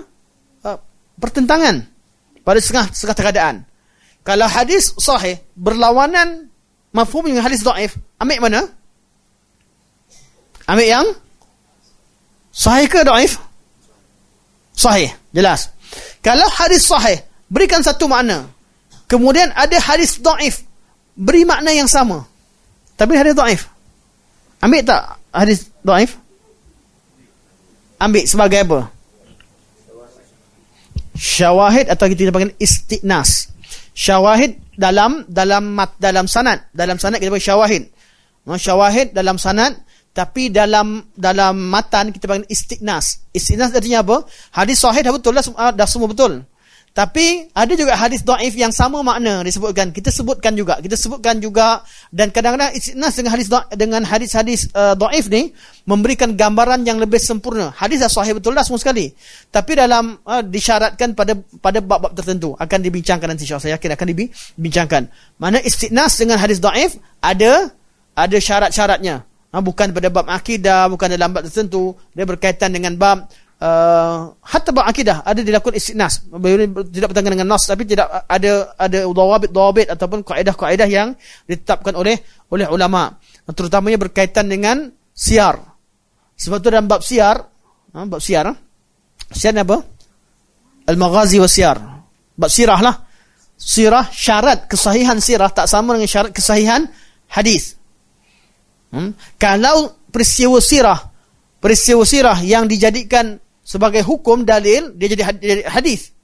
uh, pertentangan pada setengah setengah keadaan. Kalau hadis sahih berlawanan mafhum dengan hadis dhaif, ambil mana? Ambil yang sahih ke dhaif? Sahih, jelas. Kalau hadis sahih berikan satu makna. Kemudian ada hadis dhaif beri makna yang sama. Tapi hadis dhaif. Ambil tak hadis dhaif? Ambil sebagai apa? Syawahid atau kita panggil istiqnas. Syawahid dalam dalam mat, dalam sanad, dalam sanad kita panggil syawahid. Syawahid dalam sanad tapi dalam dalam matan kita panggil istiqnas. Istiqnas artinya apa? Hadis sahih dah betul dah, dah semua betul. Tapi ada juga hadis dhaif yang sama makna disebutkan. Kita sebutkan juga. Kita sebutkan juga dan kadang-kadang istinas dengan hadis dengan hadis-hadis uh, dhaif ni memberikan gambaran yang lebih sempurna. Hadis dah sahih betul dah semua sekali. Tapi dalam uh, disyaratkan pada pada bab-bab tertentu akan dibincangkan nanti insya saya yakin akan dibincangkan. Mana istinas dengan hadis dhaif ada ada syarat-syaratnya. Ha, bukan pada bab akidah, bukan dalam bab tertentu. Dia berkaitan dengan bab Uh, hatta bab akidah ada dilakukan istinas tidak bertentangan dengan nas tapi tidak ada ada dawabit dawabit ataupun kaedah-kaedah yang ditetapkan oleh oleh ulama. Terutamanya berkaitan dengan siar. Sebab tu dalam bab siar ha, bab siar ha? siar apa? Al-maghazi wa siar. Bab sirah lah. Sirah syarat kesahihan sirah tak sama dengan syarat kesahihan hadis. Hmm? kalau peristiwa sirah peristiwa sirah yang dijadikan sebagai hukum dalil dia jadi hadis.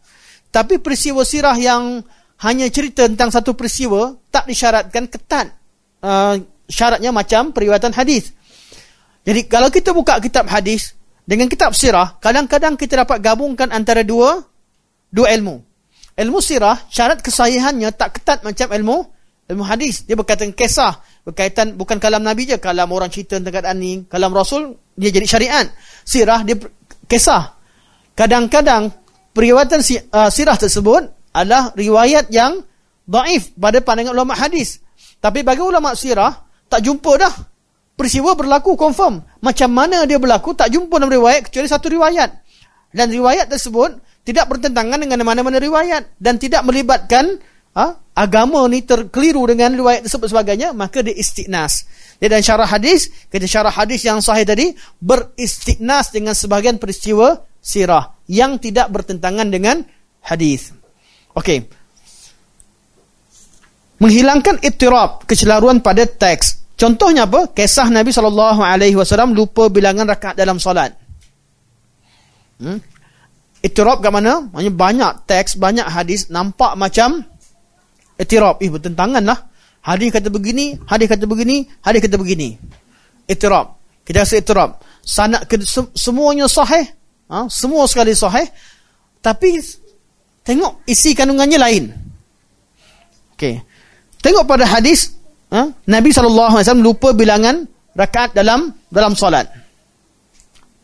Tapi peristiwa sirah yang hanya cerita tentang satu peristiwa tak disyaratkan ketat. Uh, syaratnya macam periwayatan hadis. Jadi kalau kita buka kitab hadis dengan kitab sirah, kadang-kadang kita dapat gabungkan antara dua dua ilmu. Ilmu sirah syarat kesahihannya tak ketat macam ilmu ilmu hadis. Dia berkaitan kisah, berkaitan bukan kalam Nabi je, kalam orang cerita tentang keadaan ni, kalam Rasul dia jadi syariat. Sirah dia kisah. Kadang-kadang periwayatan uh, sirah tersebut adalah riwayat yang daif pada pandangan ulama hadis. Tapi bagi ulama sirah tak jumpa dah peristiwa berlaku confirm. Macam mana dia berlaku tak jumpa dalam riwayat kecuali satu riwayat. Dan riwayat tersebut tidak bertentangan dengan mana-mana riwayat dan tidak melibatkan ha, agama ni terkeliru dengan riwayat tersebut sebagainya maka dia istiqnas. Dia dan syarah hadis, kita syarah hadis yang sahih tadi beristiqnas dengan sebahagian peristiwa sirah yang tidak bertentangan dengan hadis. Okey. Menghilangkan ittirab, kecelaruan pada teks. Contohnya apa? Kisah Nabi wasallam lupa bilangan rakaat dalam solat. Hmm? Ittirab kat mana? Maksudnya banyak teks, banyak hadis nampak macam ittirab. Ih bertentangan lah. Hadis kata begini, hadis kata begini, hadis kata begini. Ittirab. Kita rasa ittirab. Sanad semuanya sahih. Ha? Semua sekali sahih. Tapi tengok isi kandungannya lain. Okey. Tengok pada hadis ha? Nabi SAW lupa bilangan rakaat dalam dalam solat.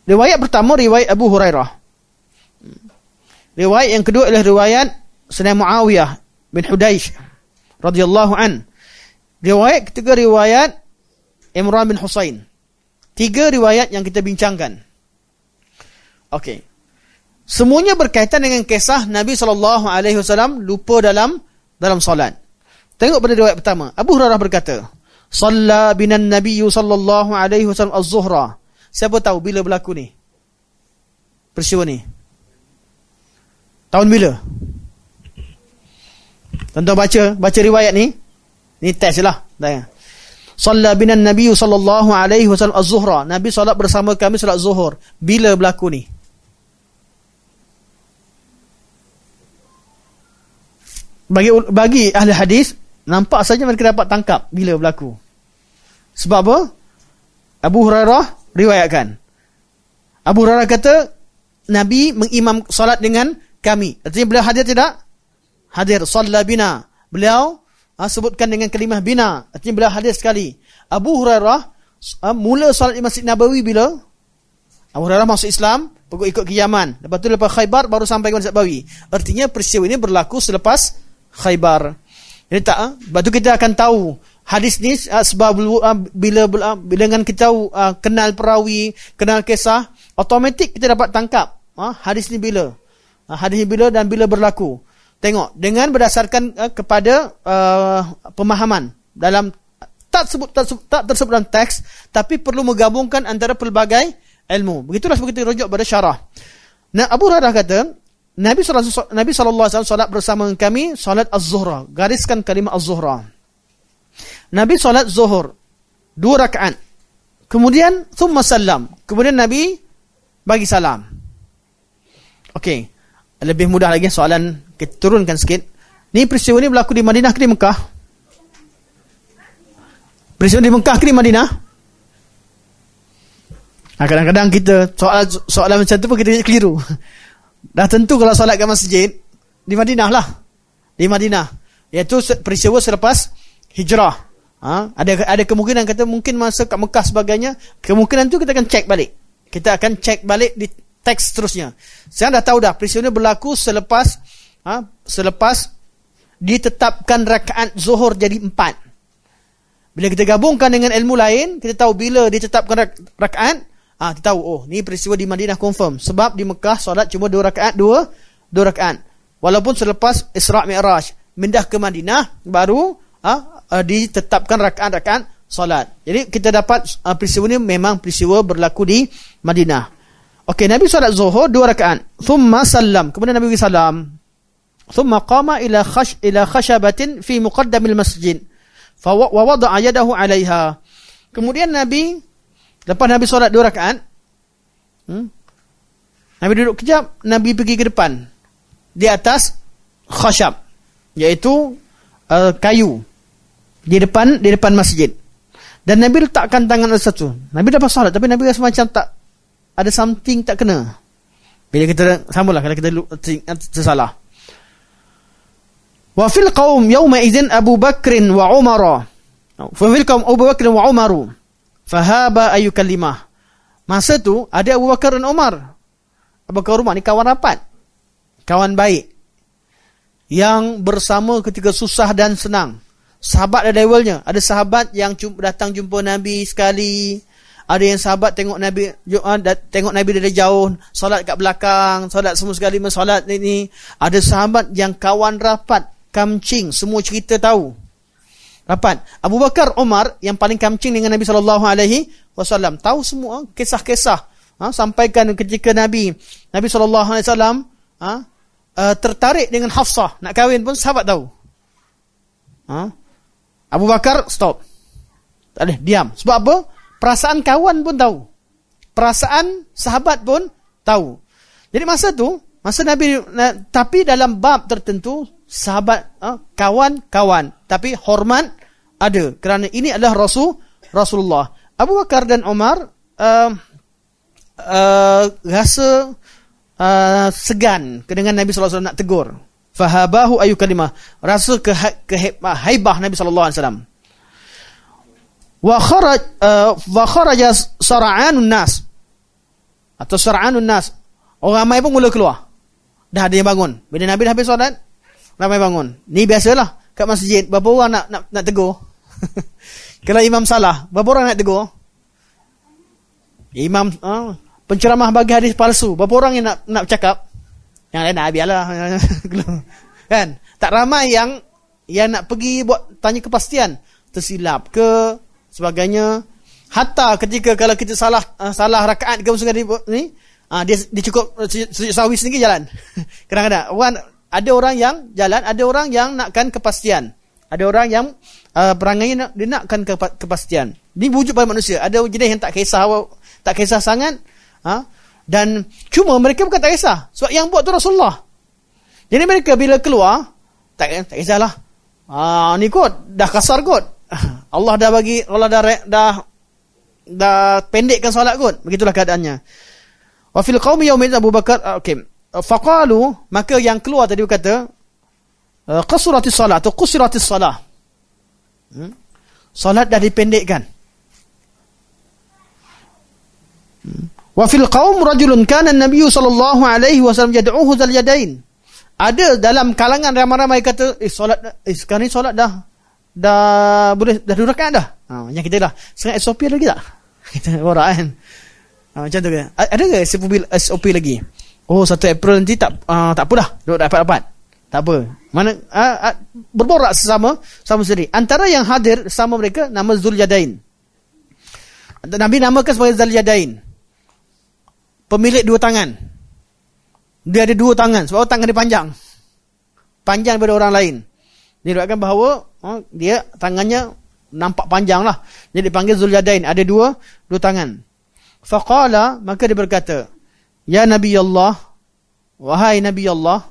Riwayat pertama riwayat Abu Hurairah. Riwayat yang kedua adalah riwayat Sayyidina Muawiyah bin Hudaish radhiyallahu an. Riwayat ketiga riwayat Imran bin Husain. Tiga riwayat yang kita bincangkan. Okey. Semuanya berkaitan dengan kisah Nabi sallallahu alaihi wasallam lupa dalam dalam solat. Tengok pada riwayat pertama. Abu Hurairah berkata, "Shalla binan Nabi sallallahu alaihi wasallam az-zuhra." Siapa tahu bila berlaku ni? Peristiwa ni. Tahun bila? Tuan-tuan baca, baca riwayat ni. Ni test lah. Salla binan Nabi sallallahu alaihi wasallam az-zuhra. Nabi solat bersama kami solat zuhur. Bila berlaku ni? Bagi bagi ahli hadis nampak saja mereka dapat tangkap bila berlaku. Sebab apa? Abu Hurairah riwayatkan. Abu Hurairah kata Nabi mengimam solat dengan kami. Artinya beliau hadir tidak? Hadir. Salla bina. Beliau ha, sebutkan dengan kalimah bina. Artinya bila hadir sekali. Abu Hurairah ha, mula solat di Masjid Nabawi bila? Abu Hurairah masuk Islam, pergi ikut ke Yaman. Lepas tu lepas Khaybar baru sampai ke Masjid Nabawi. Artinya peristiwa ini berlaku selepas Khaybar. Jadi tak, ha? lepas tu kita akan tahu hadis ni uh, sebab uh, bila uh, bila dengan kita uh, kenal perawi, kenal kisah, automatik kita dapat tangkap uh, hadis ni bila. Uh, hadis ni bila dan bila berlaku. Tengok dengan berdasarkan uh, kepada uh, pemahaman dalam tak sebut tak, tak tersebut dalam teks tapi perlu menggabungkan antara pelbagai ilmu. Begitulah seperti rujuk pada syarah. Nah Abu Hurairah kata Nabi sallallahu Nabi sallallahu alaihi wasallam solat bersama kami solat az-zuhra. Gariskan kalimah az-zuhra. Nabi solat zuhur dua rakaat. Kemudian thumma salam. Kemudian Nabi bagi salam. Okey. Lebih mudah lagi soalan kita turunkan sikit. Ni peristiwa ni berlaku di Madinah ke di Mekah? Peristiwa di Mekah ke di Madinah? Nah, kadang-kadang kita soal soalan macam tu pun kita keliru. Dah tentu kalau solat ke masjid di Madinah lah. Di Madinah. Iaitu peristiwa selepas hijrah. Ha? Ada ada kemungkinan kata mungkin masa kat Mekah sebagainya, kemungkinan tu kita akan cek balik. Kita akan cek balik di teks seterusnya. Saya dah tahu dah peristiwa ini berlaku selepas ha? selepas ditetapkan rakaat zuhur jadi empat. Bila kita gabungkan dengan ilmu lain, kita tahu bila ditetapkan rakaat, ha, kita tahu oh ni peristiwa di Madinah confirm sebab di Mekah solat cuma dua rakaat, dua dua rakaat. Walaupun selepas Isra' Mi'raj pindah ke Madinah baru ah uh, ditetapkan rakaat-rakaat solat. Jadi kita dapat uh, peristiwa ini memang peristiwa berlaku di Madinah. Okey, Nabi solat Zuhur dua rakaat. Thumma salam. Kemudian Nabi salam. Thumma qama ila khash ila khashabatin fi muqaddamil masjid. Fa wa wada'a yadahu 'alayha. Kemudian Nabi lepas Nabi solat dua rakaat, hmm, Nabi duduk kejap, Nabi pergi ke depan di atas khashab iaitu uh, kayu di depan di depan masjid. Dan Nabi letakkan tangan satu. Nabi dapat solat tapi Nabi rasa macam tak ada something tak kena. Bila kita sambunglah kalau kita tersalah. Wa fil qaum yawma idzin Abu Bakr wa Umar. Fa fil qaum Abu Bakr wa Umar. Fahaba ayu kalimah. Masa tu ada Abu Bakar dan Umar. Abu Bakar Umar ni kawan rapat. Kawan baik. Yang bersama ketika susah dan senang. Sahabat ada levelnya. Ada sahabat yang datang jumpa Nabi sekali. Ada yang sahabat tengok Nabi ah, tengok Nabi dari jauh, solat kat belakang, solat semua sekali mensolat ini. Ada sahabat yang kawan rapat, kamcing, semua cerita tahu. Rapat. Abu Bakar Umar yang paling kamcing dengan Nabi sallallahu alaihi wasallam, tahu semua kisah-kisah. Ha, sampaikan ketika Nabi Nabi sallallahu alaihi wasallam tertarik dengan Hafsah, nak kahwin pun sahabat tahu. Ha? Abu Bakar stop. Tak boleh, diam. Sebab apa? Perasaan kawan pun tahu. Perasaan sahabat pun tahu. Jadi masa tu, masa Nabi, tapi dalam bab tertentu, sahabat, kawan-kawan. Tapi hormat ada. Kerana ini adalah Rasul Rasulullah. Abu Bakar dan Umar uh, uh, rasa uh, segan dengan Nabi SAW nak tegur fahabahu ayu kalimah rasa ke ke haibah Nabi wasallam wa kharaj uh, wa kharaja sar'anun nas. Atau sar'anun nas. Orang ramai pun mula keluar. Dah ada yang bangun. Bila Nabi dah habis solat ramai bangun. Ni biasalah. Kat masjid berapa orang nak nak, nak tegur? Kalau imam salah berapa orang nak tegur? Imam uh, penceramah bagi hadis palsu. Berapa orang yang nak nak cakap yang lain nak biarlah. kan? Tak ramai yang yang nak pergi buat tanya kepastian. Tersilap ke sebagainya. Hatta ketika kalau kita salah uh, salah rakaat ke musuh ni, uh, dia dia cukup sujud sawi sendiri jalan. Kadang-kadang orang ada orang yang jalan, ada orang yang nakkan kepastian. Ada orang yang uh, perangai nak, dia nakkan kepastian. Ini wujud pada manusia. Ada jenis yang tak kisah tak kisah sangat. Uh, dan cuma mereka bukan tak kisah. Sebab yang buat tu Rasulullah. Jadi mereka bila keluar, tak, tak kisahlah. Ah, ni kot, dah kasar kot. Allah dah bagi, Allah dah, dah, dah pendekkan solat kot. Begitulah keadaannya. Wa fil qawmi yawmin Abu Bakar, ah, okay. Faqalu, maka yang keluar tadi berkata, ah, qasuratis salat atau qusiratis salat. Hmm? Solat dah dipendekkan. Hmm? Wa fil qaum rajulun kana an-nabiy sallallahu alaihi wasallam yad'uhu zal yadain. Ada dalam kalangan ramai-ramai kata, eh solat eh sekarang ni solat dah dah boleh dah dua rakaat dah. Ha, yang kita dah. Sekarang SOP lagi tak? Kita orang kan. Ha, macam tu ke? Ada ke SOP, SOP lagi? Oh, 1 April nanti tak uh, tak apalah. Duk dapat-dapat. Tak apa. Mana uh, uh, berborak sesama sama sendiri. Antara yang hadir sama mereka nama Zulyadain. Nabi namakan sebagai Zulyadain. Pemilik dua tangan. Dia ada dua tangan sebab tangan dia panjang. Panjang daripada orang lain. Diriwayatkan bahawa oh, dia tangannya nampak panjang lah. Jadi dipanggil Zulyadain. Ada dua dua tangan. Faqala maka dia berkata, Ya Nabi Allah, wahai Nabi Allah,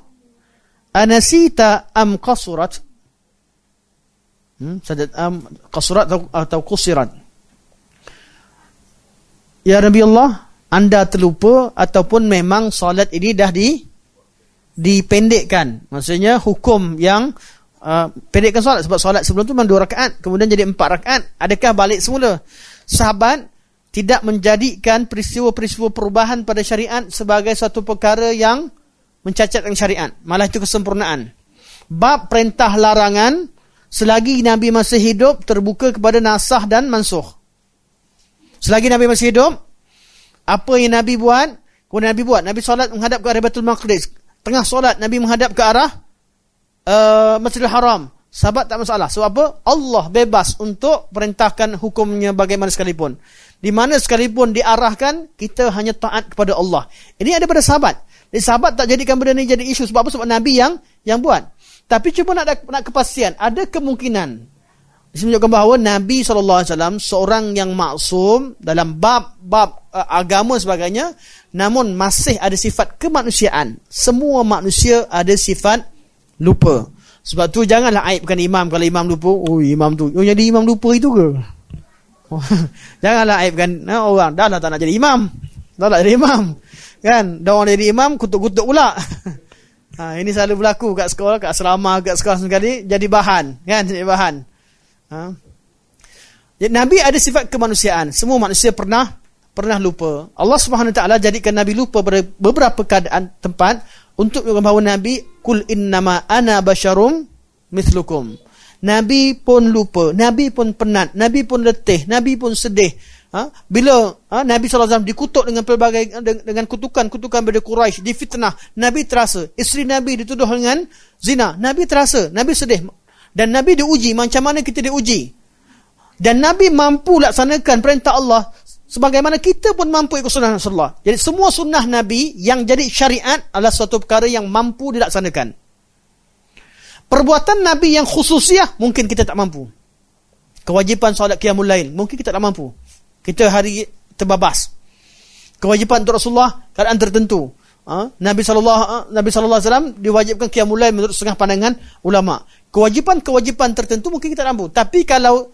anasita am qasurat? Hmm, sadat am qasurat atau, atau qusirat? Ya Nabi Allah, anda terlupa ataupun memang solat ini dah di dipendekkan. Maksudnya hukum yang uh, pendekkan solat sebab solat sebelum tu memang dua rakaat, kemudian jadi empat rakaat. Adakah balik semula? Sahabat tidak menjadikan peristiwa-peristiwa perubahan pada syariat sebagai satu perkara yang mencacatkan syariat. Malah itu kesempurnaan. Bab perintah larangan selagi Nabi masih hidup terbuka kepada nasah dan mansuh. Selagi Nabi masih hidup, apa yang Nabi buat, kemudian Nabi buat. Nabi solat menghadap ke arah Baitul Maqdis. Tengah solat Nabi menghadap ke arah uh, Masjidil Haram. Sahabat tak masalah. Sebab apa? Allah bebas untuk perintahkan hukumnya bagaimana sekalipun. Di mana sekalipun diarahkan, kita hanya taat kepada Allah. Ini ada pada sahabat. Jadi sahabat tak jadikan benda ini jadi isu. Sebab apa? Sebab Nabi yang yang buat. Tapi cuma nak, nak kepastian. Ada kemungkinan. Ini menunjukkan bahawa Nabi SAW seorang yang maksum dalam bab-bab uh, agama sebagainya. Namun masih ada sifat kemanusiaan. Semua manusia ada sifat lupa. Sebab tu janganlah aibkan imam kalau imam lupa. Oh imam tu. Oh jadi imam lupa itu ke? Oh, janganlah aibkan nah, orang. Dah lah tak nak jadi imam. Dah nak jadi imam. Kan? Dah orang jadi imam kutuk-kutuk pula. ha, ini selalu berlaku kat sekolah, kat asrama, kat sekolah sekali. Jadi bahan. Kan? Jadi bahan. Ha? Jadi, Nabi ada sifat kemanusiaan. Semua manusia pernah pernah lupa. Allah Subhanahu Taala jadikan Nabi lupa beberapa keadaan tempat untuk bahawa Nabi kul innama ana basyarum mithlukum. Nabi pun lupa, Nabi pun penat, Nabi pun letih, Nabi pun sedih. Ha? Bila ha? Nabi SAW dikutuk dengan pelbagai dengan kutukan-kutukan pada Quraisy, difitnah, Nabi terasa. Isteri Nabi dituduh dengan zina, Nabi terasa, Nabi sedih. Dan Nabi diuji macam mana kita diuji. Dan Nabi mampu laksanakan perintah Allah Sebagaimana kita pun mampu ikut sunnah Rasulullah. Jadi semua sunnah Nabi yang jadi syariat adalah suatu perkara yang mampu dilaksanakan. Perbuatan Nabi yang khususiah mungkin kita tak mampu. Kewajipan solat qiyamul lail mungkin kita tak mampu. Kita hari terbabas. Kewajipan untuk Rasulullah keadaan tertentu. Ha? Nabi sallallahu ha? Nabi sallallahu alaihi wasallam diwajibkan qiyamul lail menurut setengah pandangan ulama. Kewajipan-kewajipan tertentu mungkin kita tak mampu. Tapi kalau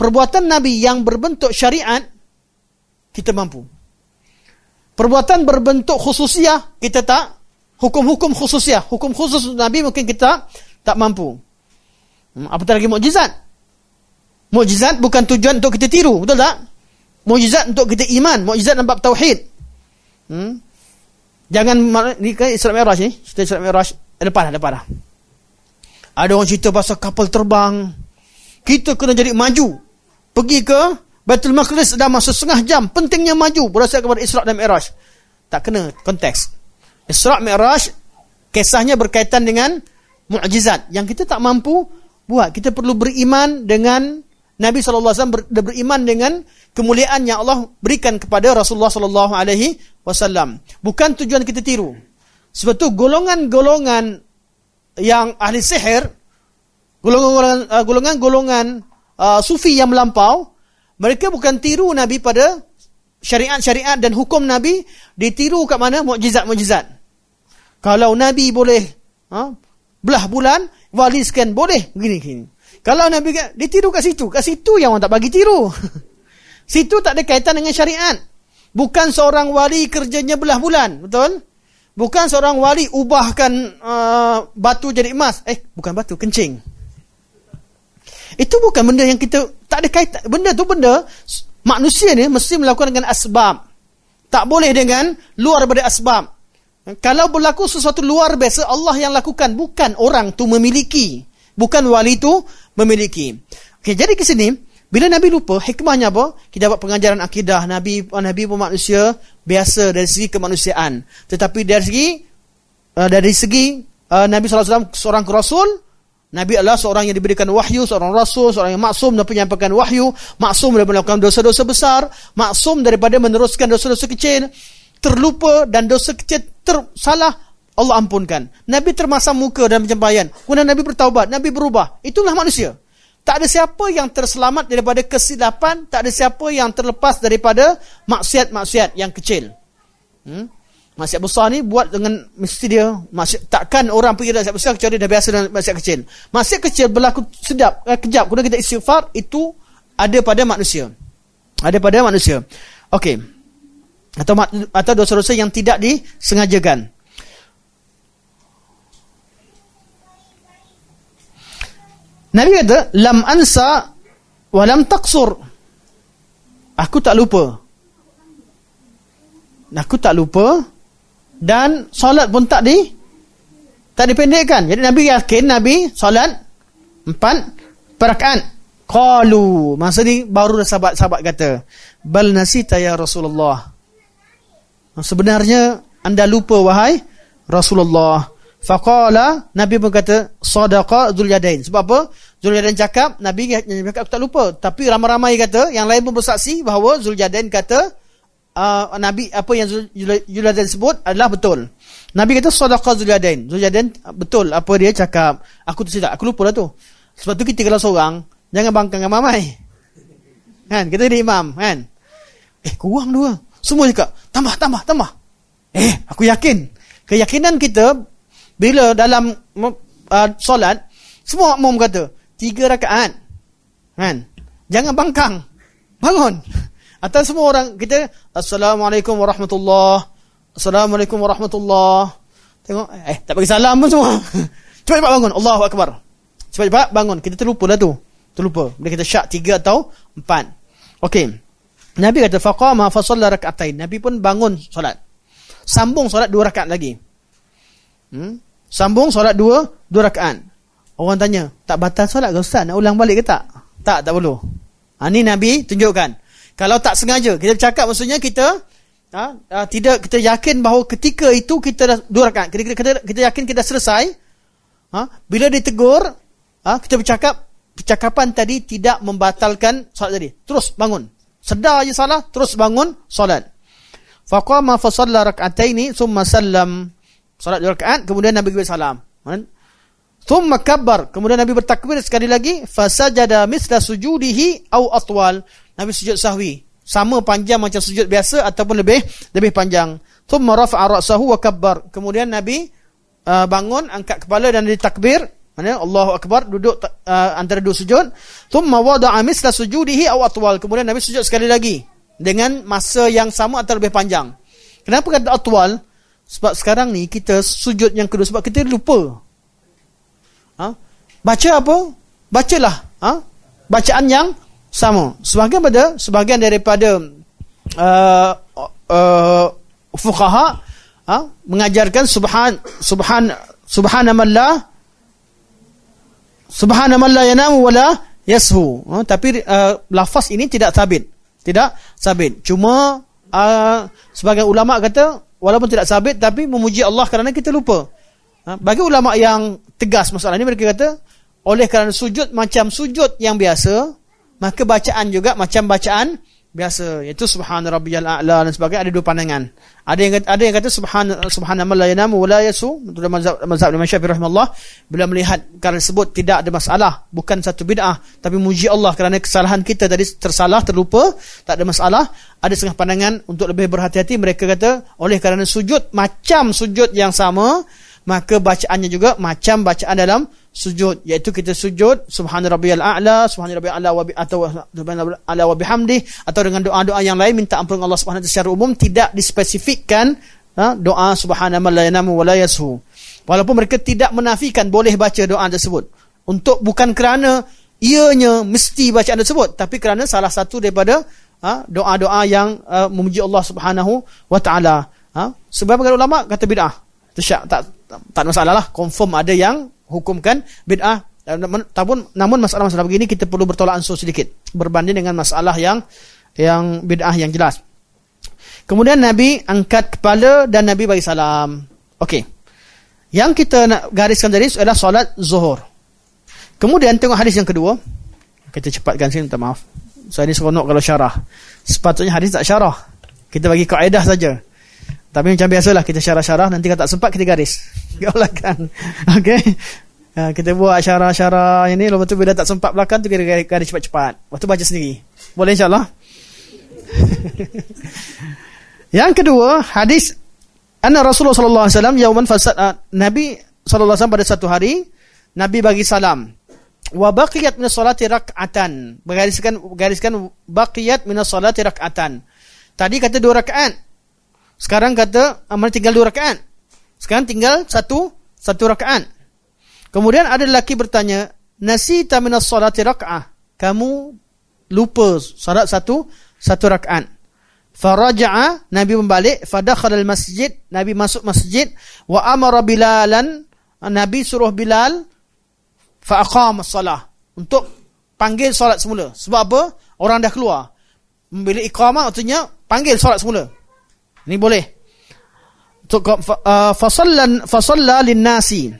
perbuatan Nabi yang berbentuk syariat kita mampu. Perbuatan berbentuk khususiah, kita tak. Hukum-hukum khususiah, hukum khusus Nabi mungkin kita tak mampu. Hmm, apatah lagi mukjizat. Mukjizat bukan tujuan untuk kita tiru, betul tak? Mukjizat untuk kita iman, mukjizat bab tauhid. Hmm? Jangan ni kan Isra Mi'raj ni, cerita Isra Mi'raj eh, depan dah, depan. Ada orang cerita pasal kapal terbang. Kita kena jadi maju. Pergi ke Baitul Maqdis dah masuk setengah jam. Pentingnya maju berdasarkan kepada Isra' dan Mi'raj. Tak kena konteks. Isra' Mi'raj kisahnya berkaitan dengan mukjizat yang kita tak mampu buat. Kita perlu beriman dengan Nabi alaihi wasallam beriman dengan kemuliaan yang Allah berikan kepada Rasulullah wasallam. Bukan tujuan kita tiru. Sebab tu golongan-golongan yang ahli sihir golongan-golongan uh, golongan-golongan uh, sufi yang melampau mereka bukan tiru Nabi pada syariat-syariat dan hukum Nabi. Ditiru kat mana? Mukjizat-mukjizat. Kalau Nabi boleh ha, belah bulan, wali sekian boleh. Gini-gini. Kalau Nabi ditiru kat situ. Kat situ yang orang tak bagi tiru. situ tak ada kaitan dengan syariat. Bukan seorang wali kerjanya belah bulan. Betul? Bukan seorang wali ubahkan uh, batu jadi emas. Eh, bukan batu, kencing. Itu bukan benda yang kita tak ada kaitan. Benda tu benda manusia ni mesti melakukan dengan asbab. Tak boleh dengan luar daripada asbab. Kalau berlaku sesuatu luar biasa Allah yang lakukan bukan orang tu memiliki. Bukan wali tu memiliki. Okey, jadi ke sini bila Nabi lupa, hikmahnya apa? Kita dapat pengajaran akidah. Nabi Nabi pun manusia biasa dari segi kemanusiaan. Tetapi dari segi uh, dari segi uh, Nabi SAW seorang rasul, Nabi adalah seorang yang diberikan wahyu, seorang rasul, seorang yang maksum dan penyampaikan wahyu, maksum dari melakukan dosa-dosa besar, maksum daripada meneruskan dosa-dosa kecil, terlupa dan dosa kecil tersalah, Allah ampunkan. Nabi termasam muka dalam penyampaian. Kemudian Nabi bertaubat, Nabi berubah. Itulah manusia. Tak ada siapa yang terselamat daripada kesilapan, tak ada siapa yang terlepas daripada maksiat-maksiat yang kecil. Hmm? Maksiat besar ni buat dengan mesti dia maksiat, takkan orang pergi dalam maksiat besar kecuali dah biasa dengan maksiat kecil. Maksiat kecil berlaku sedap, eh, kejap, kemudian kita istighfar, itu ada pada manusia. Ada pada manusia. Okey. Atau atau dosa-dosa yang tidak disengajakan. Nabi kata, lam ansa wa lam taqsur. Aku tak lupa. Aku tak lupa dan solat pun tak di tak dipendekkan. Jadi Nabi yakin Nabi solat empat perakaat. Qalu, masa ni baru sahabat-sahabat kata, bal nasita ya Rasulullah. Sebenarnya anda lupa wahai Rasulullah. Faqala Nabi pun kata sadaqa Zulyadain. Sebab apa? Zulyadain cakap Nabi cakap aku tak lupa. Tapi ramai-ramai kata yang lain pun bersaksi bahawa Zulyadain kata uh, Nabi apa yang Zulyadain sebut adalah betul. Nabi kata sadaqa Zulyadain. Zulyadain betul apa dia cakap. Aku tu tidak aku lupa lah tu. Sebab tu kita kalau seorang jangan bangkang dengan mamai. Kan? Kita jadi imam kan? Eh kurang dua. Semua cakap tambah tambah tambah. Eh aku yakin. Keyakinan kita bila dalam uh, solat semua makmum kata tiga rakaat kan jangan bangkang bangun atau semua orang kita assalamualaikum warahmatullahi assalamualaikum warahmatullahi tengok eh tak bagi salam pun semua. Cepat-cepat bangun. Allahu akbar. Cepat-cepat bangun. Kita terlupa lah tu. Terlupa. Bila kita syak tiga atau empat. Okey. Nabi kata faqama fa shalla rak'atain. Nabi pun bangun solat. Sambung solat dua rakaat lagi. Hmm? Sambung solat dua, dua rakaat. Orang tanya, tak batal solat ke Ustaz? Nak ulang balik ke tak? Tak, tak perlu. Ha, ni Nabi tunjukkan. Kalau tak sengaja, kita bercakap maksudnya kita ha, ha, tidak kita yakin bahawa ketika itu kita dah dua rakaat. Kita, kita, kita yakin kita selesai. Ha, bila ditegur, ha, kita bercakap, percakapan tadi tidak membatalkan solat tadi. Terus bangun. Sedar je salah, terus bangun solat. Faqama fa salla rak'ataini thumma sallam Salat dua rakaat kemudian Nabi beri salam. Thumma kabbar, kemudian Nabi bertakbir sekali lagi, fasajada misla sujudihi au atwal. Nabi sujud sahwi, sama panjang macam sujud biasa ataupun lebih lebih panjang. Thumma rafa'a ra'sahu wa kabbar. Kemudian Nabi uh, bangun, angkat kepala dan ditakbir. Mana Allahu akbar duduk uh, antara dua sujud. Thumma wada'a misla sujudihi au atwal. Kemudian Nabi sujud sekali lagi dengan masa yang sama atau lebih panjang. Kenapa kata atwal? Sebab sekarang ni kita sujud yang kedua sebab kita lupa. Ha? Baca apa? Bacalah. Ha? Bacaan yang sama. Sebahagian pada sebahagian daripada uh, uh, fuqaha ha? mengajarkan subhan subhan subhanamallah subhanamallah yanamu wala yashu. Ha? Tapi uh, lafaz ini tidak sabit. Tidak sabit. Cuma uh, sebagai ulama kata walaupun tidak sabit tapi memuji Allah kerana kita lupa. Ha? Bagi ulama yang tegas masalah ini mereka kata oleh kerana sujud macam sujud yang biasa maka bacaan juga macam bacaan biasa iaitu subhana rabbiyal a'la dan sebagainya ada dua pandangan. Ada yang ada yang kata subhana subhanallah la yanamu wa la yasu dalam mazhab mazhab Imam Syafi'i rahimahullah bila melihat kerana sebut tidak ada masalah bukan satu bid'ah tapi muji Allah kerana kesalahan kita tadi tersalah terlupa tak ada masalah ada setengah pandangan untuk lebih berhati-hati mereka kata oleh kerana sujud macam sujud yang sama maka bacaannya juga macam bacaan dalam sujud iaitu kita sujud subhana rabbiyal a'la subhana rabbiyal a'la wa bi atau ala wa bihamdi atau dengan doa-doa yang lain minta ampun Allah Subhanahu secara umum tidak dispesifikkan ha, doa subhana man la yanamu wa la yashu walaupun mereka tidak menafikan boleh baca doa tersebut. Untuk bukan kerana ianya mesti bacaan tersebut tapi kerana salah satu daripada ha, doa-doa yang uh, memuji Allah Subhanahu wa taala. Ha? sebab ulama kata bid'ah tak tak tak masalah lah confirm ada yang hukumkan bid'ah namun namun masalah-masalah begini kita perlu bertolak ansur sedikit berbanding dengan masalah yang yang bid'ah yang jelas kemudian nabi angkat kepala dan nabi bagi salam okey yang kita nak gariskan tadi adalah solat zuhur Kemudian tengok hadis yang kedua. Kita cepatkan sini, minta maaf. Saya ni seronok kalau syarah. Sepatutnya hadis tak syarah. Kita bagi kaedah saja. Tapi macam biasalah kita syarah-syarah nanti kalau tak sempat kita garis. Gaulakan. Okey. Ha, kita buat syarah-syarah ini lepas tu bila tak sempat belakang tu kita garis cepat-cepat. Waktu baca sendiri. Boleh insya-Allah. yang kedua, hadis anna Rasulullah sallallahu alaihi wasallam yauman fasad uh, Nabi sallallahu alaihi wasallam pada satu hari Nabi bagi salam wa baqiyat min salati rak'atan bergariskan gariskan baqiyat min salati rak'atan tadi kata dua rakaat sekarang kata amal tinggal dua rakaat. Sekarang tinggal satu satu rakaat. Kemudian ada lelaki bertanya nasita min salati rak'ah? Kamu lupa salat satu satu rakaat. Faraja'a nabi membalik. Fadakhala al masjid nabi masuk masjid. Wa amara bilalan nabi suruh bilal faqam salah. Untuk panggil solat semula. Sebab apa? Orang dah keluar. Bila iqamah artinya panggil solat semula ini boleh. Uh, fasallan fasalla linnasi.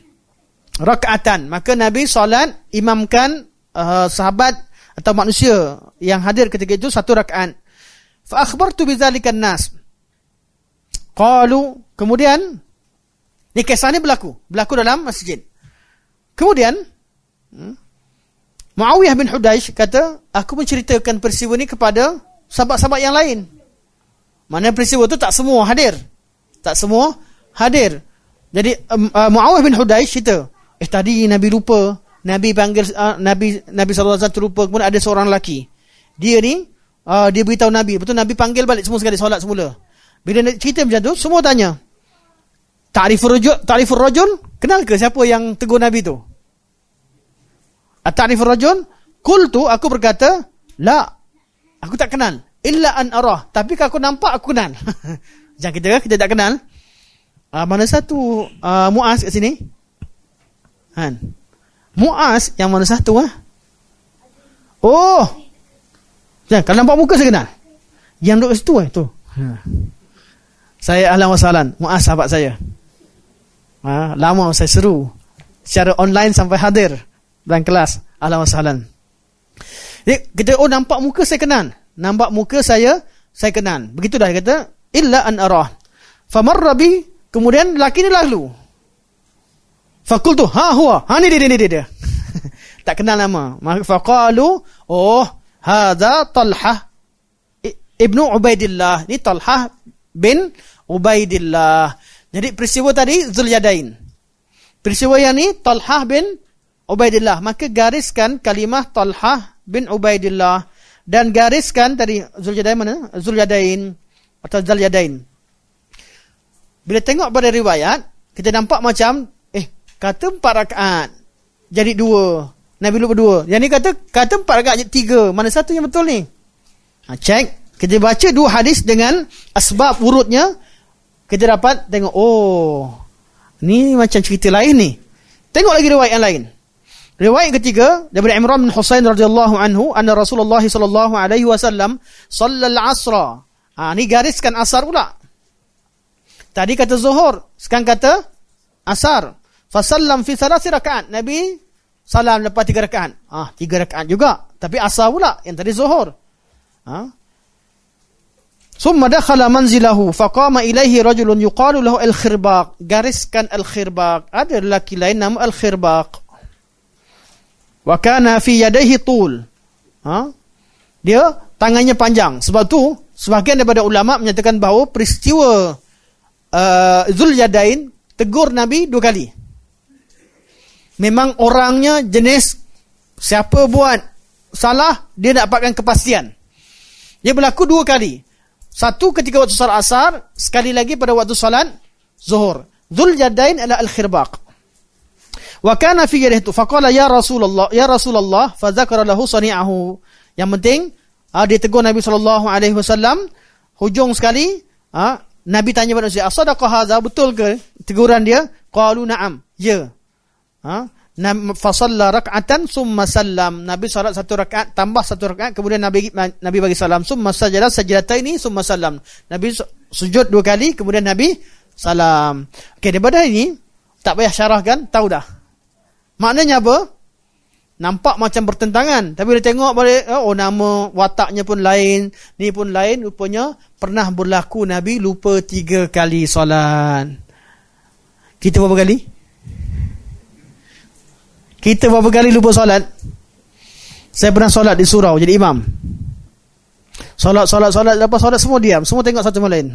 Rakaatan. Maka nabi solat imamkan uh, sahabat atau manusia yang hadir ketika itu satu rakaat. Fa akhbartu bidzalika nas qalu kemudian ni kisah ni berlaku. Berlaku dalam masjid. Kemudian Hmm? Muawiyah bin Hudaish kata, aku menceritakan peristiwa ini kepada sahabat-sahabat yang lain. Mana peristiwa itu tak semua hadir. Tak semua hadir. Jadi um, uh, Muawiyah bin Hudaish cerita, eh tadi Nabi lupa, Nabi panggil uh, Nabi Nabi sallallahu alaihi wasallam terlupa, kemudian ada seorang lelaki. Dia ni uh, dia beritahu Nabi, betul Nabi panggil balik semua sekali solat semula. Bila cerita macam tu, semua tanya. Ta'rifur rajul, ta'rifur rajul? Kenal ke siapa yang tegur Nabi tu? At-ta'rifur rajul? Qultu aku berkata, la. Aku tak kenal. Illa an arah. Tapi kalau aku nampak aku kenal. Jangan kita kita tak kenal. Uh, mana satu uh, Muaz kat sini? Han. Muaz yang mana satu ah? Oh. Jangan kalau nampak muka saya kenal. Yang duduk situ eh tu. Ha. Saya ahlan wasalan, Muaz sahabat saya. Ha, lama saya seru. Secara online sampai hadir dalam kelas ahlan wasahlan. Jadi kita oh nampak muka saya kenal. Nampak muka saya saya kenal. Begitu dah dia kata illa an arah. Famarra bi kemudian lelaki ni lalu. Fakultu ha huwa. Ha ni dia dia dia. dia. tak kenal nama. Faqalu oh hadza Talha Ibnu Ubaidillah. Ni Talha bin Ubaidillah. Jadi peristiwa tadi Zulyadain. Peristiwa yang ni Talha bin Ubaidillah. Maka gariskan kalimah Talhah bin Ubaidillah. Dan gariskan tadi Zuljadain mana? Zuljadain atau Zuljadain. Bila tengok pada riwayat, kita nampak macam, eh, kata empat rakaat. Jadi dua. Nabi lupa dua. Yang ni kata, kata empat rakaat jadi tiga. Mana satu yang betul ni? Ha, cek. Kita baca dua hadis dengan asbab urutnya. Kita dapat tengok, oh, ni macam cerita lain ni. Tengok lagi riwayat yang lain. Riwayat ketiga daripada Imran bin Husain radhiyallahu anhu anna Rasulullah sallallahu alaihi wasallam sallal asra. Ha ni gariskan asar pula. Tadi kata zuhur, sekarang kata asar. Fa sallam fi thalath rakaat. Nabi salam lepas tiga rakaat. Ah, tiga rakaat juga, tapi asar pula yang tadi zuhur. Ha? Summa dakhala manzilahu faqama ilaihi rajulun yuqalu lahu al-khirbaq. Gariskan al-khirbaq. Ada lelaki lain nama al-khirbaq. Wa kana fi yadayhi tul. Ha? Dia tangannya panjang. Sebab tu sebahagian daripada ulama menyatakan bahawa peristiwa uh, Zulyadain tegur Nabi dua kali. Memang orangnya jenis siapa buat salah dia dapatkan kepastian. Dia berlaku dua kali. Satu ketika waktu salat asar, sekali lagi pada waktu salat zuhur. Zulyadain adalah al-khirbaq. Wa kana fi yadihi tu faqala ya Rasulullah ya Rasulullah fa dzakara lahu sani'ahu. Yang penting uh, dia tegur Nabi sallallahu alaihi wasallam hujung sekali uh, Nabi tanya pada manusia, "Asadaqah hadza? Betul ke teguran dia?" Qalu na'am. Ya. Ha? Fa salla rak'atan summa sallam. Nabi salat satu rakaat tambah satu rakaat kemudian Nabi Nabi bagi salam. Summa sajada sajdataini summa sallam. Nabi sujud dua kali kemudian Nabi salam. Okey daripada ini tak payah syarahkan, tahu dah. Maknanya apa? Nampak macam bertentangan. Tapi dia tengok balik, oh nama wataknya pun lain. Ni pun lain. Rupanya pernah berlaku Nabi lupa tiga kali solat. Kita berapa kali? Kita berapa kali lupa solat? Saya pernah solat di surau jadi imam. Solat, solat, solat. Lepas solat semua diam. Semua tengok satu sama lain.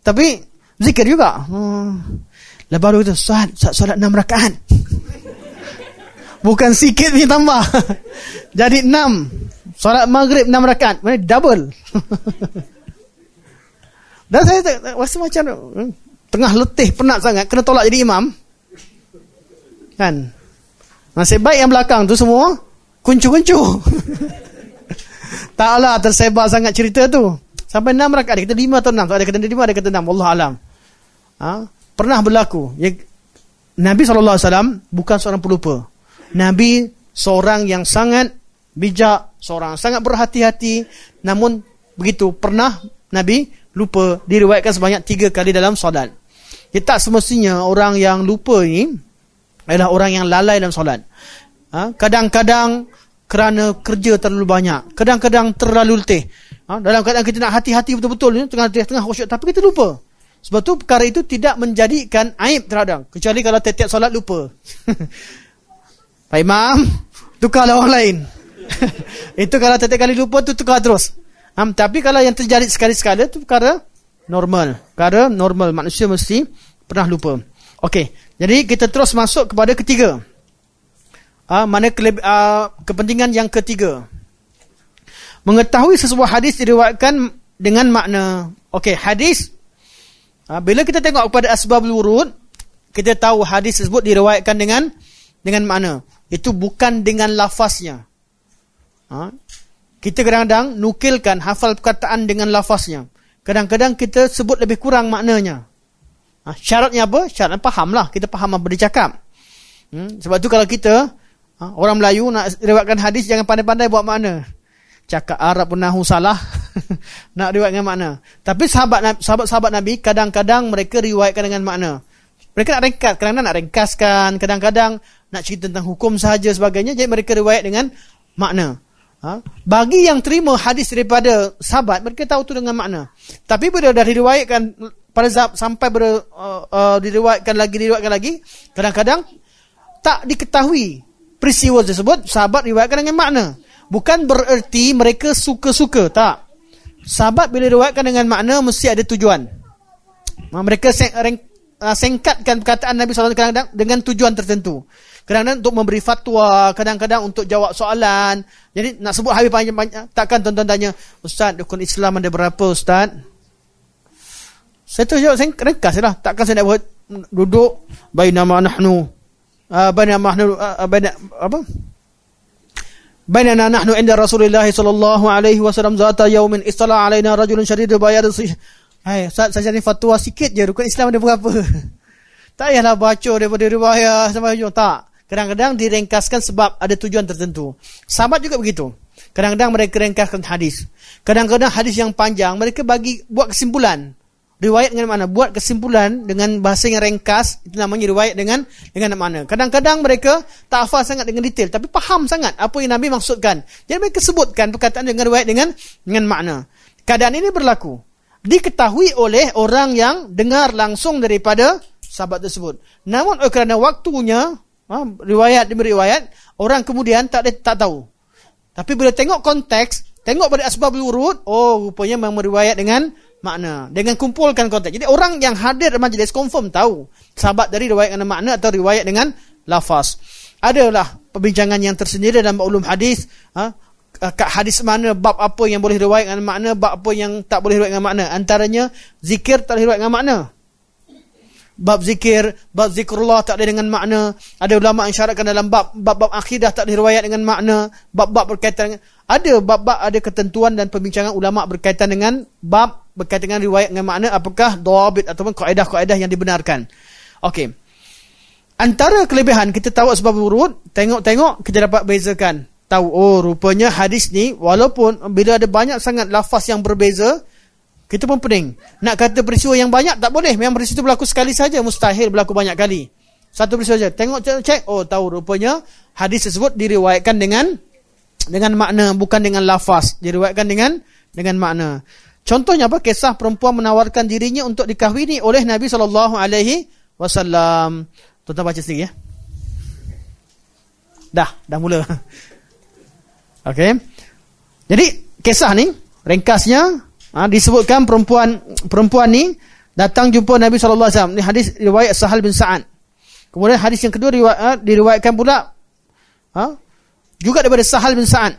Tapi zikir juga. Hmm. Lepas tu kita solat, solat enam rakaat. Bukan sikit ni tambah. Jadi enam. Solat maghrib enam rakaat. Mana double. Dan saya rasa macam hmm, tengah letih, penat sangat. Kena tolak jadi imam. Kan? Nasib baik yang belakang tu semua kuncu-kuncu. Taklah tersebar sangat cerita tu. Sampai enam rakaat. Dia kata lima atau enam. Ada kata lima, ada kata enam. Allah alam. Ha? Pernah berlaku. Ya, Nabi SAW bukan seorang pelupa. Nabi seorang yang sangat bijak, seorang sangat berhati-hati, namun begitu pernah Nabi lupa diriwayatkan sebanyak tiga kali dalam solat. Ya, tak semestinya orang yang lupa ini adalah orang yang lalai dalam solat. Ha? Kadang-kadang kerana kerja terlalu banyak, kadang-kadang terlalu letih. Ha? Dalam keadaan kita nak hati-hati betul-betul, tengah-tengah khusyuk, tapi kita lupa. Sebab tu perkara itu tidak menjadikan aib terhadap. Kecuali kalau tiap-tiap solat lupa. Pak Imam, tukarlah orang lain. itu kalau setiap kali lupa tu tukar terus. Um, tapi kalau yang terjadi sekali-sekala tu perkara normal. Perkara normal. Manusia mesti pernah lupa. Okey. Jadi kita terus masuk kepada ketiga. Uh, mana keleb, uh, kepentingan yang ketiga. Mengetahui sesebuah hadis diriwayatkan dengan makna. Okey, hadis. Uh, bila kita tengok kepada asbabul wurud, kita tahu hadis tersebut diriwayatkan dengan dengan makna itu bukan dengan lafaznya. Ha? Kita kadang-kadang nukilkan hafal perkataan dengan lafaznya. Kadang-kadang kita sebut lebih kurang maknanya. Ha? Syaratnya apa? Syaratnya fahamlah. Kita faham apa dia cakap. Hmm? Sebab tu kalau kita, ha? orang Melayu nak riwayatkan hadis, jangan pandai-pandai buat makna. Cakap Arab pun nahu salah. nak riwayatkan makna. Tapi sahabat-sahabat Nabi, kadang-kadang mereka riwayatkan dengan makna. Mereka nak ringkas, kadang-kadang nak ringkaskan, kadang-kadang nak cerita tentang hukum sahaja sebagainya jadi mereka riwayat dengan makna. Ha? bagi yang terima hadis daripada sahabat mereka tahu tu dengan makna. Tapi bila dah diriwayatkan pada sampai ber, uh, uh, diriwayatkan lagi diriwayatkan lagi kadang-kadang tak diketahui peristiwa tersebut sahabat riwayatkan dengan makna. Bukan bererti mereka suka-suka tak. Sahabat bila diriwayatkan dengan makna mesti ada tujuan. Mereka uh, sengkatkan perkataan Nabi SAW dengan tujuan tertentu Kadang-kadang untuk memberi fatwa, kadang-kadang untuk jawab soalan. Jadi nak sebut habis banyak-banyak. Takkan tuan-tuan tanya, Ustaz, dukun Islam ada berapa Ustaz? Saya tu jawab, saya ringkas lah. Takkan saya nak buat duduk, bayi nama nahnu. Uh, bayi nama nahnu, uh, bayi apa? Bainana nahnu inda Rasulullah sallallahu alaihi wasallam zata yaumin istala alaina rajulun syadidul bayad. Hai, saya jadi fatwa sikit je rukun Islam ada berapa? tak payahlah baca daripada riwayat sampai hujung tak. Kadang-kadang direngkaskan sebab ada tujuan tertentu. Sahabat juga begitu. Kadang-kadang mereka ringkaskan hadis. Kadang-kadang hadis yang panjang mereka bagi buat kesimpulan. Riwayat dengan mana? Buat kesimpulan dengan bahasa yang ringkas, itu namanya riwayat dengan dengan mana? Kadang-kadang mereka tak hafal sangat dengan detail tapi faham sangat apa yang Nabi maksudkan. Jadi mereka sebutkan perkataan dengan riwayat dengan dengan makna. Keadaan ini berlaku diketahui oleh orang yang dengar langsung daripada sahabat tersebut. Namun kerana waktunya Ha, riwayat demi riwayat, orang kemudian tak tak tahu. Tapi bila tengok konteks, tengok pada asbab urut, oh rupanya memang meriwayat dengan makna. Dengan kumpulkan konteks. Jadi orang yang hadir majlis confirm tahu sahabat dari riwayat dengan makna atau riwayat dengan lafaz. Adalah perbincangan yang tersendiri dalam ulum hadis, ha? kat hadis mana bab apa yang boleh riwayat dengan makna, bab apa yang tak boleh riwayat dengan makna. Antaranya zikir tak boleh riwayat dengan makna. Bab zikir, bab zikrullah tak ada dengan makna. Ada ulama yang syaratkan dalam bab bab-bab akidah tak diriwayat dengan makna, bab-bab berkaitan dengan ada bab-bab ada ketentuan dan pembincangan ulama berkaitan dengan bab berkaitan dengan riwayat dengan makna apakah dawabit ataupun kaedah-kaedah yang dibenarkan. Okey. Antara kelebihan kita tahu sebab urut, tengok-tengok kita dapat bezakan. Tahu oh rupanya hadis ni walaupun bila ada banyak sangat lafaz yang berbeza, kita pun pening. Nak kata peristiwa yang banyak tak boleh. Memang peristiwa itu berlaku sekali saja. Mustahil berlaku banyak kali. Satu peristiwa saja. Tengok cek. Oh tahu rupanya hadis tersebut diriwayatkan dengan dengan makna bukan dengan lafaz. Diriwayatkan dengan dengan makna. Contohnya apa? Kisah perempuan menawarkan dirinya untuk dikahwini oleh Nabi wasallam. Tuan-tuan baca sendiri ya. Dah, dah mula. Okey. Jadi kisah ni ringkasnya Ha, disebutkan perempuan perempuan ni datang jumpa Nabi sallallahu alaihi wasallam. Ni hadis riwayat Sahal bin Sa'ad. Kemudian hadis yang kedua riwayat, ha, diriwayatkan pula ha, juga daripada Sahal bin Sa'ad.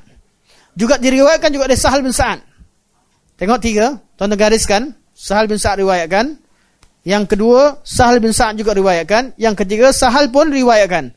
Juga diriwayatkan juga dari Sahal bin Sa'ad. Tengok tiga, tuan-tuan gariskan. Sahal bin Sa'ad riwayatkan. Yang kedua, Sahal bin Sa'ad juga riwayatkan. Yang ketiga, Sahal pun riwayatkan.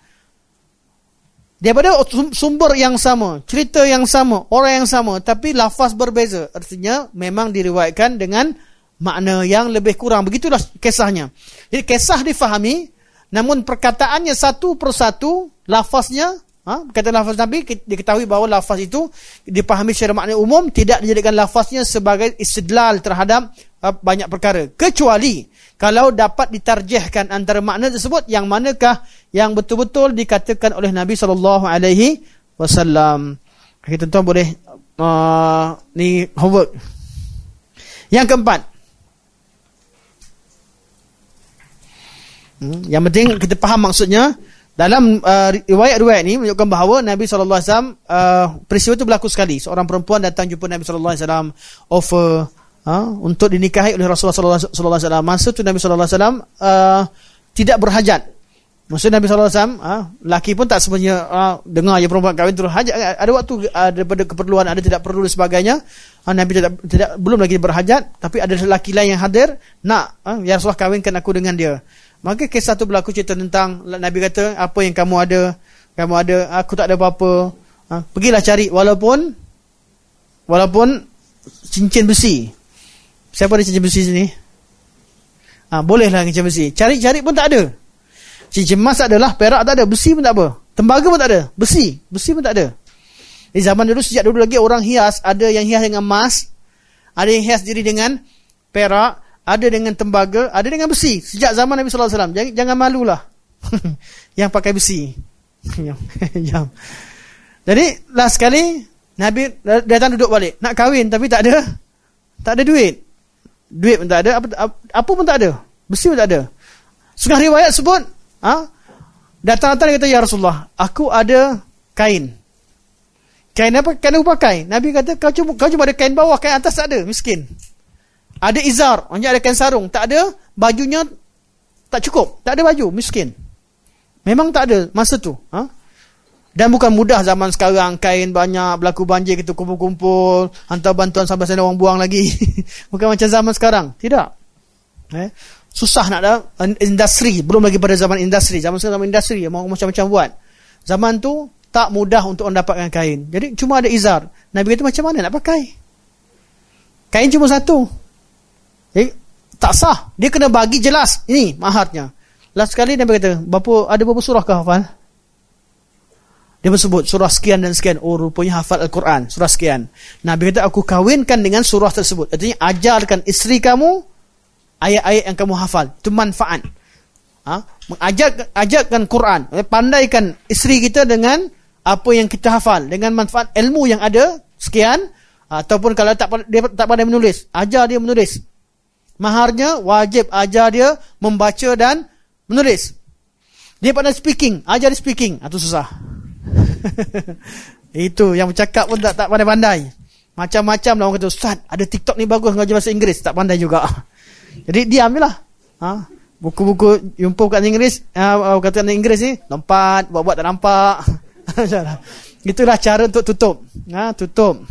Daripada sumber yang sama, cerita yang sama, orang yang sama, tapi lafaz berbeza. Artinya memang diriwayatkan dengan makna yang lebih kurang. Begitulah kisahnya. Jadi kisah difahami, namun perkataannya satu persatu, lafaznya, ha, kata lafaz Nabi, diketahui bahawa lafaz itu dipahami secara makna umum, tidak dijadikan lafaznya sebagai istidlal terhadap uh, banyak perkara. Kecuali kalau dapat ditarjihkan antara makna tersebut yang manakah yang betul-betul dikatakan oleh Nabi sallallahu alaihi wasallam. Kita tuan boleh uh, ni homework. Yang keempat. Hmm, yang penting kita faham maksudnya dalam uh, riwayat-riwayat ini menunjukkan bahawa Nabi sallallahu alaihi wasallam uh, peristiwa itu berlaku sekali. Seorang perempuan datang jumpa Nabi sallallahu alaihi wasallam offer ha, untuk dinikahi oleh Rasulullah sallallahu alaihi wasallam. Masa tu Nabi sallallahu alaihi wasallam uh, tidak berhajat. Masa Nabi sallallahu alaihi wasallam, uh, laki pun tak sebenarnya uh, dengar ya perempuan kahwin terus hajat. Ada waktu uh, daripada keperluan ada tidak perlu dan sebagainya. Uh, Nabi tidak tidak belum lagi berhajat, tapi ada lelaki lain yang hadir nak uh, ya Rasulullah kahwinkan aku dengan dia. Maka kisah tu berlaku cerita tentang Nabi kata apa yang kamu ada, kamu ada, aku tak ada apa-apa. Uh, pergilah cari walaupun walaupun cincin besi Siapa ada cincin besi sini? Ha, bolehlah cincin besi. Cari-cari pun tak ada. Cincin emas tak adalah, perak tak ada, besi pun tak apa. Tembaga pun tak ada, besi. Besi pun tak ada. Di zaman dulu, sejak dulu lagi orang hias, ada yang hias dengan emas, ada yang hias diri dengan perak, ada dengan tembaga, ada dengan besi. Sejak zaman Nabi SAW. Jangan, jangan malulah. yang pakai besi. Jadi, last sekali, Nabi datang duduk balik. Nak kahwin tapi tak ada tak ada duit. Duit pun tak ada, apa, apa pun tak ada. Besi pun tak ada. Setengah riwayat sebut, ha? datang-datang dia kata, Ya Rasulullah, aku ada kain. Kain apa? Kain aku pakai. Nabi kata, kau cuma, kau cuma ada kain bawah, kain atas tak ada, miskin. Ada izar, maksudnya ada kain sarung. Tak ada, bajunya tak cukup. Tak ada baju, miskin. Memang tak ada masa tu. Ha? Dan bukan mudah zaman sekarang kain banyak berlaku banjir kita kumpul-kumpul hantar bantuan sampai sana orang buang lagi. bukan macam zaman sekarang. Tidak. Eh? Susah nak ada industri. Belum lagi pada zaman industri. Zaman sekarang zaman industri. Mau macam-macam buat. Zaman tu tak mudah untuk mendapatkan kain. Jadi cuma ada izar. Nabi kata macam mana nak pakai? Kain cuma satu. Eh, tak sah. Dia kena bagi jelas. Ini maharnya. Last sekali Nabi kata, berapa, ada berapa surah ke hafal? Dia bersebut surah sekian dan sekian. Oh rupanya hafal Al-Quran. Surah sekian. Nabi kata aku kawinkan dengan surah tersebut. Artinya ajarkan isteri kamu ayat-ayat yang kamu hafal. Itu manfaat. Ha? Mengajar, ajarkan Quran. Pandaikan isteri kita dengan apa yang kita hafal. Dengan manfaat ilmu yang ada. Sekian. Ataupun kalau tak dia tak pandai menulis. Ajar dia menulis. Maharnya wajib ajar dia membaca dan menulis. Dia pandai speaking. Ajar dia speaking. Itu susah. Itu yang bercakap pun tak tak pandai-pandai. Macam-macam lah orang kata, Ustaz, ada TikTok ni bagus ngajar bahasa Inggeris. Tak pandai juga. Jadi diam je lah. Ha? Buku-buku jumpa kat Inggeris, ha, kata Inggeris ni, lompat, buat-buat tak nampak. Itulah cara untuk tutup. Ha, tutup.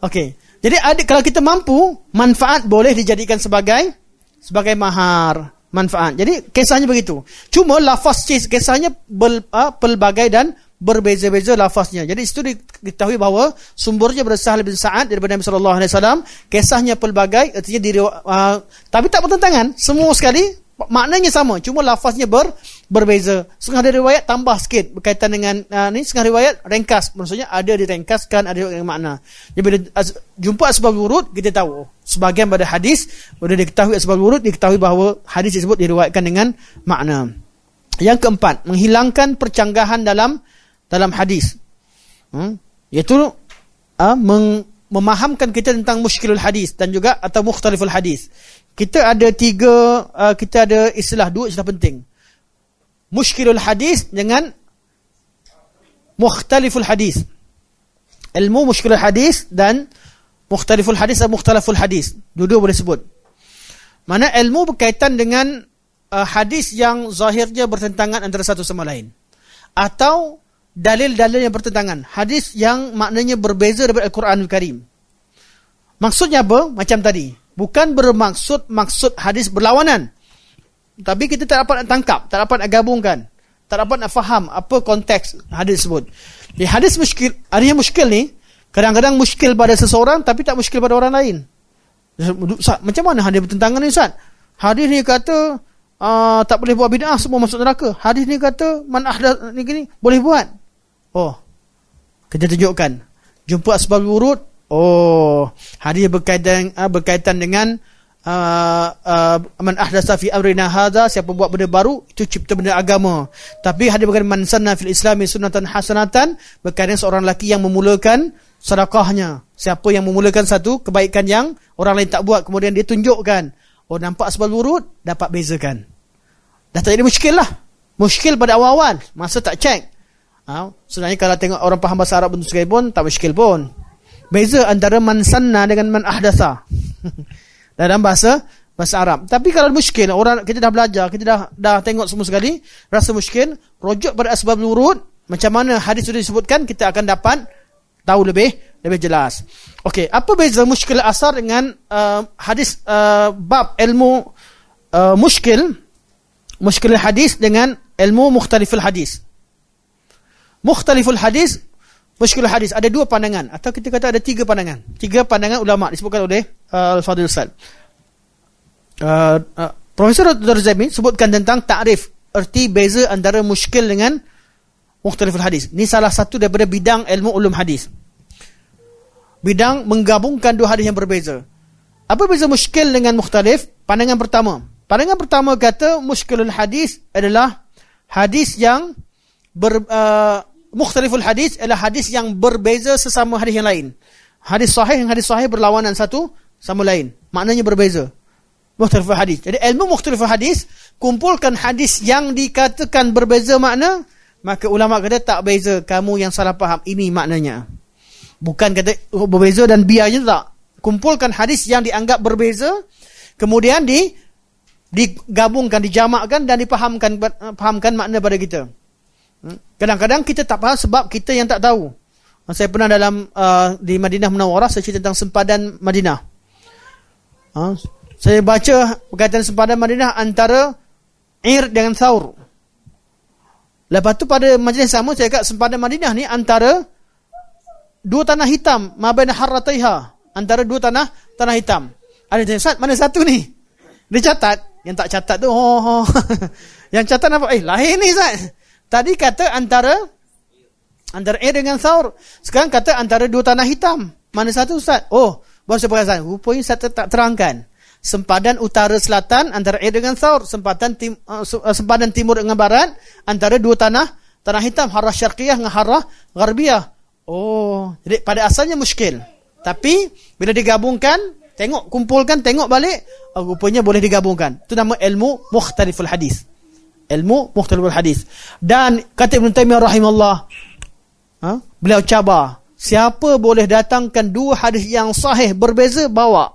Okey. Jadi ada, kalau kita mampu, manfaat boleh dijadikan sebagai sebagai mahar. Manfaat. Jadi kisahnya begitu. Cuma lafaz kisahnya bel, uh, pelbagai dan berbeza-beza lafaznya. Jadi situ diketahui bahawa sumbernya berasal bin Sa'ad daripada Nabi sallallahu alaihi wasallam, kisahnya pelbagai artinya diri uh, tapi tak bertentangan, semua sekali maknanya sama, cuma lafaznya ber, berbeza. Setengah dari riwayat tambah sikit berkaitan dengan uh, ni setengah riwayat ringkas. Maksudnya ada direngkaskan, ada yang makna. Jadi bila as, jumpa asbab wurud kita tahu. Sebagian pada hadis bila diketahui asbab wurud diketahui bahawa hadis tersebut diriwayatkan dengan makna. Yang keempat, menghilangkan percanggahan dalam dalam hadis. Hmm? Iaitu uh, meng, memahamkan kita tentang muskilul hadis dan juga atau mukhtaliful hadis. Kita ada tiga, uh, kita ada istilah, dua istilah penting. Muskilul hadis dengan mukhtaliful hadis. Ilmu muskilul hadis dan mukhtaliful hadis dan mukhtaliful hadis. Dua-dua boleh sebut. Mana ilmu berkaitan dengan uh, hadis yang zahirnya bertentangan antara satu sama lain. Atau dalil-dalil yang bertentangan. Hadis yang maknanya berbeza daripada Al-Quran Al-Karim. Maksudnya apa? Macam tadi. Bukan bermaksud maksud hadis berlawanan. Tapi kita tak dapat nak tangkap. Tak dapat nak gabungkan. Tak dapat nak faham apa konteks hadis tersebut. Di hadis muskil, adanya muskil ni, kadang-kadang muskil pada seseorang tapi tak muskil pada orang lain. Ustaz, macam mana hadis bertentangan ni Ustaz? Hadis ni kata uh, tak boleh buat bid'ah semua masuk neraka. Hadis ni kata man ahdath ni gini boleh buat. Oh. Kita tunjukkan. Jumpa asbab wurud. Oh. Hadis berkaitan uh, berkaitan dengan uh, man ahdasa fi amrina hadza siapa buat benda baru itu cipta benda agama. Tapi hadis berkaitan man sanna fil islami sunnatan hasanatan berkaitan seorang lelaki yang memulakan sedekahnya. Siapa yang memulakan satu kebaikan yang orang lain tak buat kemudian dia tunjukkan. Oh nampak asbab wurud dapat bezakan. Dah tak jadi muskil lah. Muskil pada awal-awal. Masa tak cek. Ha? Sebenarnya kalau tengok orang faham bahasa Arab pun tak muskil pun. Beza antara man sanna dengan man ahdasa. Dalam bahasa bahasa Arab. Tapi kalau muskil, orang kita dah belajar, kita dah dah tengok semua sekali, rasa muskil, rujuk pada asbab nurut, macam mana hadis sudah disebutkan, kita akan dapat tahu lebih lebih jelas. Okey, apa beza muskil asar dengan uh, hadis uh, bab ilmu uh, muskil, muskil hadis dengan ilmu mukhtaliful hadis. Mukhtaliful hadis, muskilul hadis. Ada dua pandangan. Atau kita kata ada tiga pandangan. Tiga pandangan ulama' disebutkan oleh uh, Al-Fadhil Ustaz. Uh, uh, Profesor Dr. Zaimi sebutkan tentang ta'rif. Erti beza antara muskil dengan mukhtaliful hadis. Ini salah satu daripada bidang ilmu ulum hadis. Bidang menggabungkan dua hadis yang berbeza. Apa beza muskil dengan mukhtalif? Pandangan pertama. Pandangan pertama kata muskilul hadis adalah hadis yang ber, uh, mukhtaliful hadis adalah hadis yang berbeza sesama hadis yang lain. Hadis sahih dan hadis sahih berlawanan satu sama lain. Maknanya berbeza. Mukhtaliful hadis. Jadi ilmu mukhtaliful hadis kumpulkan hadis yang dikatakan berbeza makna, maka ulama kata tak beza kamu yang salah faham. Ini maknanya. Bukan kata oh, berbeza dan biarnya tak. Kumpulkan hadis yang dianggap berbeza kemudian di digabungkan, dijamakkan dan dipahamkan pahamkan makna pada kita. Hmm? Kadang-kadang kita tak faham sebab kita yang tak tahu. Saya pernah dalam uh, di Madinah Munawarah saya cerita tentang sempadan Madinah. Uh, saya baca berkaitan sempadan Madinah antara Ir dengan Thawr. Lepas tu pada majlis sama saya kata sempadan Madinah ni antara dua tanah hitam mabaina harrataiha antara dua tanah tanah hitam. Ada tanya, Ustaz, mana satu ni? Dia catat. Yang tak catat tu, oh, oh. yang catat apa? Eh, lahir ni, Ustaz. Tadi kata antara antara air dengan Thawr. Sekarang kata antara dua tanah hitam. Mana satu Ustaz? Oh, baru saya perasan. Rupanya Ustaz tak terangkan. Sempadan utara selatan antara air dengan Thawr. Sempadan, tim, uh, sempadan timur dengan barat antara dua tanah tanah hitam. Harah syarqiyah dengan harah gharbiyah. Oh, jadi pada asalnya muskil. Tapi bila digabungkan, tengok kumpulkan, tengok balik, uh, rupanya boleh digabungkan. Itu nama ilmu mukhtaliful hadis ilmu mukhtaliful hadis. Dan kata Ibn Taymiyah rahimahullah, ha? beliau cabar, siapa boleh datangkan dua hadis yang sahih berbeza, bawa.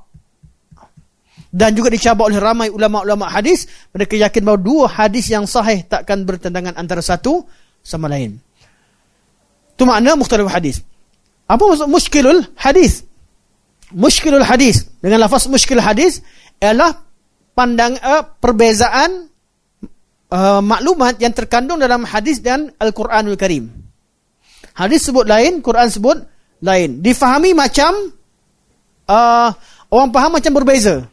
Dan juga dicabar oleh ramai ulama-ulama hadis, mereka yakin bahawa dua hadis yang sahih takkan bertentangan antara satu sama lain. Itu makna mukhtaliful hadis. Apa maksud muskilul hadis? Muskilul hadis. Dengan lafaz muskilul hadis, ialah pandang uh, perbezaan uh, maklumat yang terkandung dalam hadis dan Al-Quranul Karim. Hadis sebut lain, Quran sebut lain. Difahami macam uh, orang faham macam berbeza.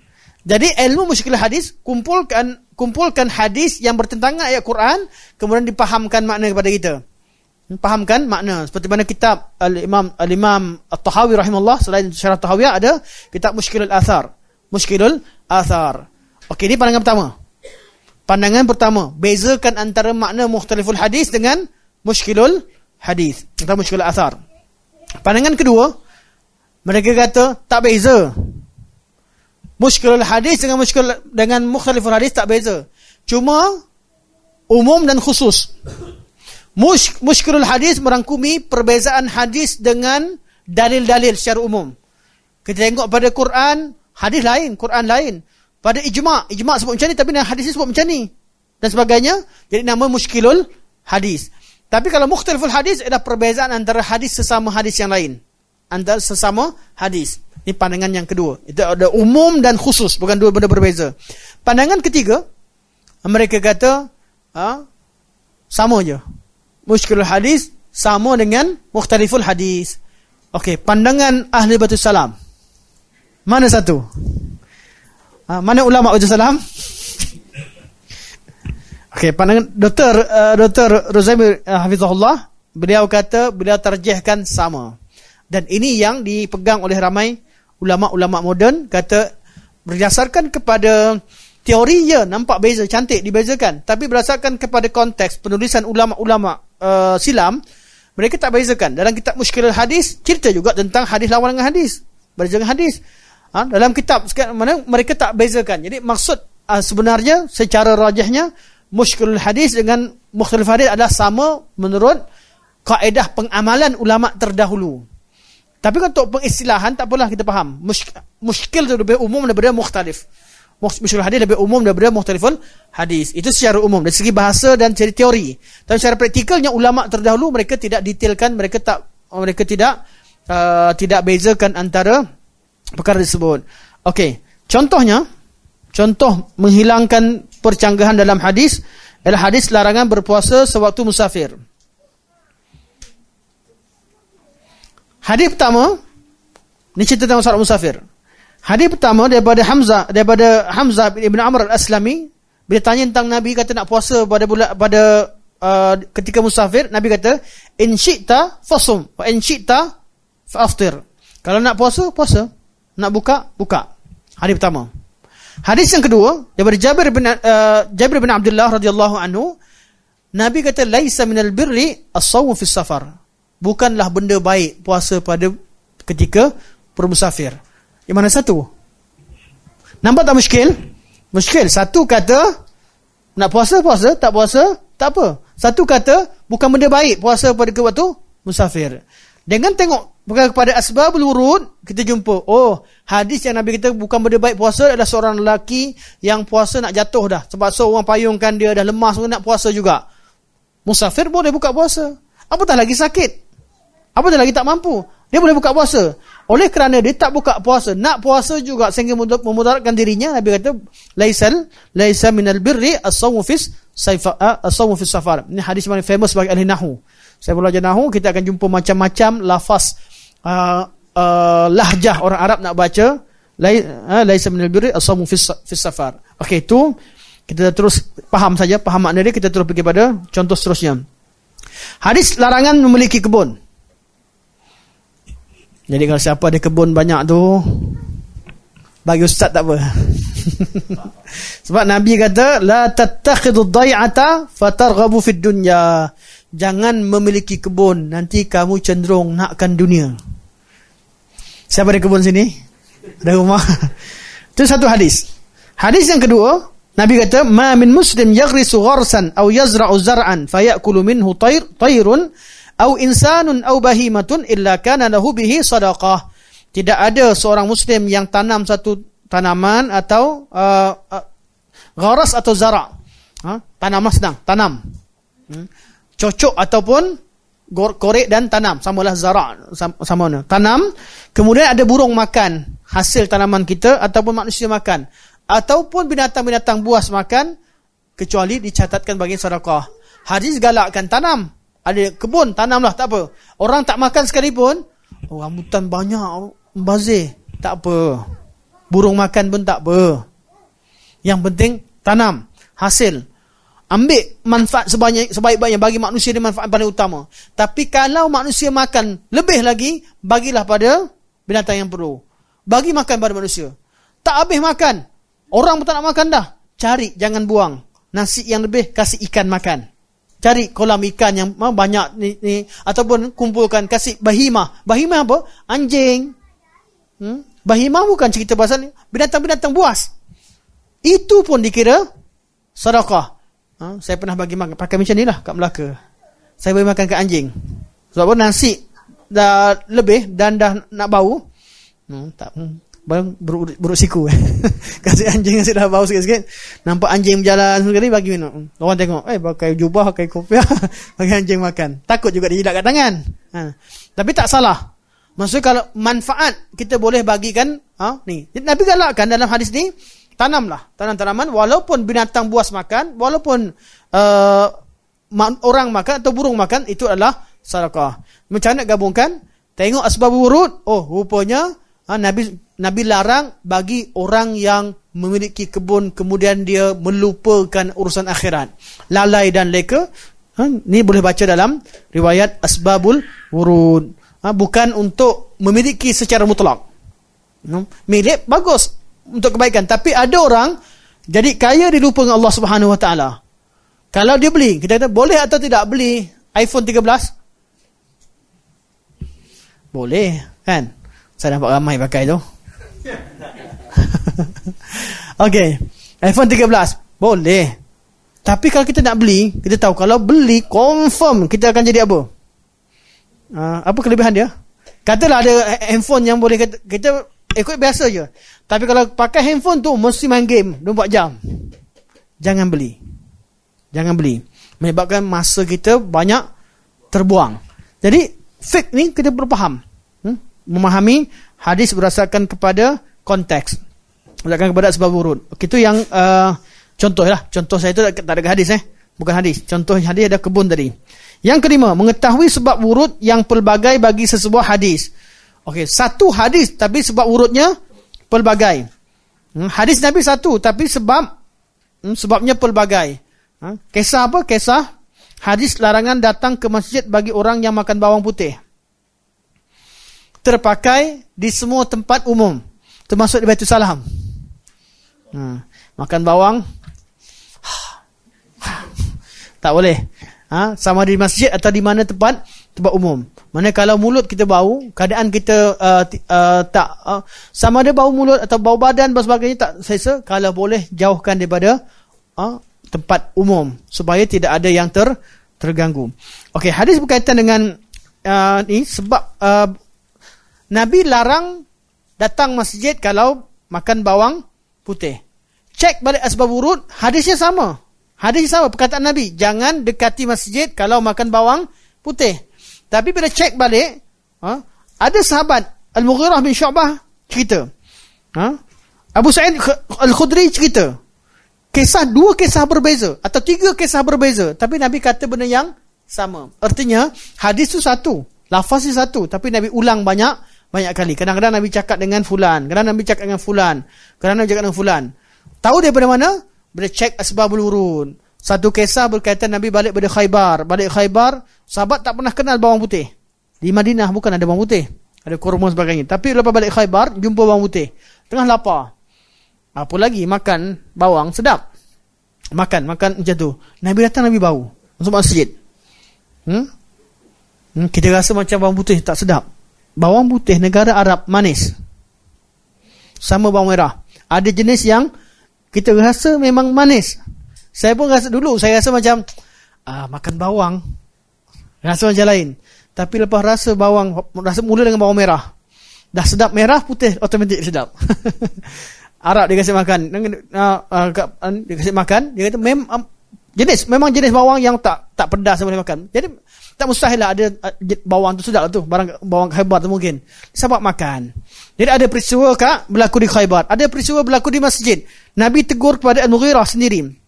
Jadi ilmu muskil hadis kumpulkan kumpulkan hadis yang bertentangan ayat Quran kemudian dipahamkan makna kepada kita. Fahamkan makna seperti mana kitab Al-Imam Al-Imam At-Tahawi rahimahullah selain syarah Tahawiyah ada kitab Mushkilul Athar. Mushkilul Athar. Okey, ini pandangan pertama. Pandangan pertama, bezakan antara makna mukhtaliful hadis dengan mushkilul hadis atau mushkilul athar. Pandangan kedua, mereka kata tak beza. Mushkilul hadis dengan mushkil dengan mukhtaliful hadis tak beza. Cuma umum dan khusus. Mush, mushkilul hadis merangkumi perbezaan hadis dengan dalil-dalil secara umum. Kita tengok pada Quran, hadis lain, Quran lain. Pada ijma' ijma' sebut macam ni tapi hadis ni sebut macam ni. Dan sebagainya jadi nama muskilul hadis. Tapi kalau mukhtaliful hadis adalah perbezaan antara hadis sesama hadis yang lain. Antara sesama hadis. Ini pandangan yang kedua. Itu ada umum dan khusus bukan dua benda berbeza. Pandangan ketiga mereka kata ha, sama je. Muskilul hadis sama dengan mukhtaliful hadis. Okey pandangan ahli batu salam. Mana satu Ha, mana ulama ujar salam? Okey, pandangan Dr. Uh, Dr. Rozaimi uh, Hafizahullah, beliau kata beliau terjihkan sama. Dan ini yang dipegang oleh ramai ulama-ulama moden kata berdasarkan kepada teori ya nampak beza cantik dibezakan tapi berdasarkan kepada konteks penulisan ulama-ulama uh, silam mereka tak bezakan dalam kitab muskilul hadis cerita juga tentang hadis lawan dengan hadis dengan hadis Ha? Dalam kitab mana mereka tak bezakan. Jadi maksud uh, sebenarnya secara rajahnya muskilul hadis dengan mukhtalif hadis adalah sama menurut kaedah pengamalan ulama terdahulu. Tapi untuk pengistilahan tak apalah kita faham. Muskil itu lebih umum daripada mukhtalif. Muskil hadis lebih umum daripada mukhtaliful hadis. Itu secara umum dari segi bahasa dan dari teori. Tapi secara praktikalnya ulama terdahulu mereka tidak detailkan, mereka tak mereka tidak uh, tidak bezakan antara perkara tersebut. Okey, contohnya contoh menghilangkan percanggahan dalam hadis adalah hadis larangan berpuasa sewaktu musafir. Hadis pertama ni cerita tentang masalah musafir. Hadis pertama daripada Hamzah daripada Hamzah bin Amr al-Aslami bila tanya tentang Nabi kata nak puasa pada bulan pada uh, ketika musafir Nabi kata in syi'ta fasum wa in syi'ta fa'aftir. Kalau nak puasa puasa nak buka, buka. Hadis pertama. Hadis yang kedua daripada Jabir bin uh, Jabir bin Abdullah radhiyallahu anhu, Nabi kata laisa minal birri as-sawm fi safar. Bukanlah benda baik puasa pada ketika bermusafir. Yang mana satu? Nampak tak muskil? Muskil. Satu kata nak puasa puasa, tak puasa tak apa. Satu kata bukan benda baik puasa pada waktu musafir. Dengan tengok bukan kepada asbabul wurud, kita jumpa, oh, hadis yang Nabi kita bukan benda baik puasa adalah seorang lelaki yang puasa nak jatuh dah. Sebab seorang payungkan dia dah lemas nak puasa juga. Musafir boleh buka puasa. Apatah lagi sakit. Apatah lagi tak mampu. Dia boleh buka puasa. Oleh kerana dia tak buka puasa, nak puasa juga sehingga memudaratkan dirinya, Nabi kata, laisal laisa minal birri as-sawmu fis saifa as-sawmu fis safar. Ini hadis yang famous bagi ahli nahwu. Saya belajar nahu kita akan jumpa macam-macam lafaz uh, lahjah orang Arab nak baca uh, laisa min al-birri asamu fi safar. Okey itu kita terus faham saja faham makna dia kita terus pergi pada contoh seterusnya. Hadis larangan memiliki kebun. Jadi kalau siapa ada kebun banyak tu bagi ustaz tak apa. Sebab Nabi kata la tattakhidhu ad-dai'ata fatarghabu fid dunya jangan memiliki kebun nanti kamu cenderung nakkan dunia siapa ada kebun sini? Ada rumah? Itu satu hadis. Hadis yang kedua Nabi kata ma min muslim yaghrisu gharsan aw yazra'u zar'an fayakulu minhu tayr tayrun aw insanun aw bahimatun illa kana lahu bihi sadaqah. Tidak ada seorang muslim yang tanam satu tanaman atau uh, uh, gharas atau zara' ha? tanam sedang tanam. Hmm? cocok ataupun korek dan tanam samalah zara sama mana tanam kemudian ada burung makan hasil tanaman kita ataupun manusia makan ataupun binatang-binatang buas makan kecuali dicatatkan bagi sedekah. Hadis galakkan tanam. Ada kebun, tanamlah tak apa. Orang tak makan sekalipun, oh, rambutan banyak, bazir, tak apa. Burung makan pun tak apa. Yang penting tanam, hasil. Ambil manfaat sebanyak sebaik-baiknya bagi manusia ini manfaat paling utama. Tapi kalau manusia makan lebih lagi, bagilah pada binatang yang perlu. Bagi makan pada manusia. Tak habis makan. Orang pun tak nak makan dah. Cari, jangan buang. Nasi yang lebih, kasih ikan makan. Cari kolam ikan yang banyak ni, ni ataupun kumpulkan kasih bahimah. Bahimah apa? Anjing. Hmm? Bahimah bukan cerita pasal binatang-binatang buas. Itu pun dikira sedekah. Ha? Saya pernah bagi makan pakai macam inilah kat Melaka. Saya bagi makan ke anjing. Sebab nasi dah lebih dan dah nak bau. Hmm, tak hmm. Buruk, buruk siku. Kasih anjing yang dah bau sikit-sikit Nampak anjing berjalan sekali bagi minum Orang tengok Eh pakai jubah Pakai kopiah Bagi anjing makan Takut juga dia kat tangan ha. Tapi tak salah Maksudnya kalau manfaat Kita boleh bagikan ha, ni. Nabi galakkan dalam hadis ni tanamlah tanam-tanaman. Walaupun binatang buas makan walaupun uh, orang makan atau burung makan itu adalah sedekah macam mana gabungkan? Tengok asbab wurud. Oh rupanya ha, nabi nabi larang bagi orang yang memiliki kebun kemudian dia melupakan urusan akhirat. Lalai dan leka. Ha, ni boleh baca dalam riwayat asbabul wurud. Ha, bukan untuk memiliki secara mutlak. No? milik bagus untuk kebaikan. Tapi ada orang jadi kaya dilupa dengan Allah Subhanahu Wa Taala. Kalau dia beli, kita kata boleh atau tidak beli iPhone 13? Boleh, kan? Saya nampak ramai pakai tu. Okey. iPhone 13 boleh. Tapi kalau kita nak beli, kita tahu kalau beli confirm kita akan jadi apa? Uh, apa kelebihan dia? Katalah ada handphone yang boleh kita, kita ikut biasa je. Tapi kalau pakai handphone tu mesti main game 24 jam. Jangan beli. Jangan beli. Menyebabkan masa kita banyak terbuang. Jadi fake ni kita perlu faham. Hmm? Memahami hadis berdasarkan kepada konteks. Berdasarkan kepada sebab urut. Itu yang uh, contoh lah. Contoh saya tu tak ada hadis eh. Bukan hadis. Contoh hadis ada kebun tadi. Yang kelima, mengetahui sebab urut yang pelbagai bagi sesebuah hadis. Okey, satu hadis tapi sebab urutnya pelbagai. Hmm, hadis Nabi satu tapi sebab hmm, sebabnya pelbagai. Ha? Kisah apa? Kisah hadis larangan datang ke masjid bagi orang yang makan bawang putih. Terpakai di semua tempat umum. Termasuk di Baitul Salam. Hmm, makan bawang. tak boleh. Ha? Sama di masjid atau di mana tempat tempat umum. Mana kalau mulut kita bau, keadaan kita uh, uh, tak uh, sama ada bau mulut atau bau badan dan sebagainya tak selesa, kalau boleh jauhkan daripada uh, tempat umum supaya tidak ada yang ter terganggu. Okey, hadis berkaitan dengan uh, ni sebab uh, Nabi larang datang masjid kalau makan bawang putih. Cek balik asbab urut, hadisnya sama. Hadis sama perkataan Nabi, jangan dekati masjid kalau makan bawang putih. Tapi bila cek balik, ha, ada sahabat Al-Mughirah bin Syu'bah cerita. Ha, Abu Sa'id Al-Khudri cerita. Kisah dua kisah berbeza atau tiga kisah berbeza, tapi Nabi kata benda yang sama. Artinya hadis tu satu, lafaz tu satu, tapi Nabi ulang banyak banyak kali. Kadang-kadang Nabi cakap dengan fulan, kadang Nabi cakap dengan fulan, kadang Nabi cakap dengan fulan. Tahu daripada mana? Bila cek asbabul urun. Satu kisah berkaitan Nabi balik pada Khaybar. Balik Khaybar, sahabat tak pernah kenal bawang putih. Di Madinah bukan ada bawang putih. Ada kurma sebagainya. Tapi lepas balik Khaybar, jumpa bawang putih. Tengah lapar. Apa lagi? Makan bawang sedap. Makan, makan macam tu. Nabi datang, Nabi bau. Masuk masjid. Hmm? hmm? Kita rasa macam bawang putih tak sedap. Bawang putih negara Arab manis. Sama bawang merah. Ada jenis yang kita rasa memang manis. Saya pun rasa dulu saya rasa macam ah, makan bawang. Rasa macam lain. Tapi lepas rasa bawang rasa mula dengan bawang merah. Dah sedap merah putih automatik sedap. Arab dia kasi makan. Uh, uh, dia kasi makan dia kata mem jenis memang jenis bawang yang tak tak pedas boleh makan. Jadi tak mustahil lah ada bawang tu sedap tu barang bawang Khaybar tu mungkin sebab makan. Jadi ada peristiwa kak berlaku di Khaybar, ada peristiwa berlaku di masjid. Nabi tegur kepada Al-Mughirah sendiri.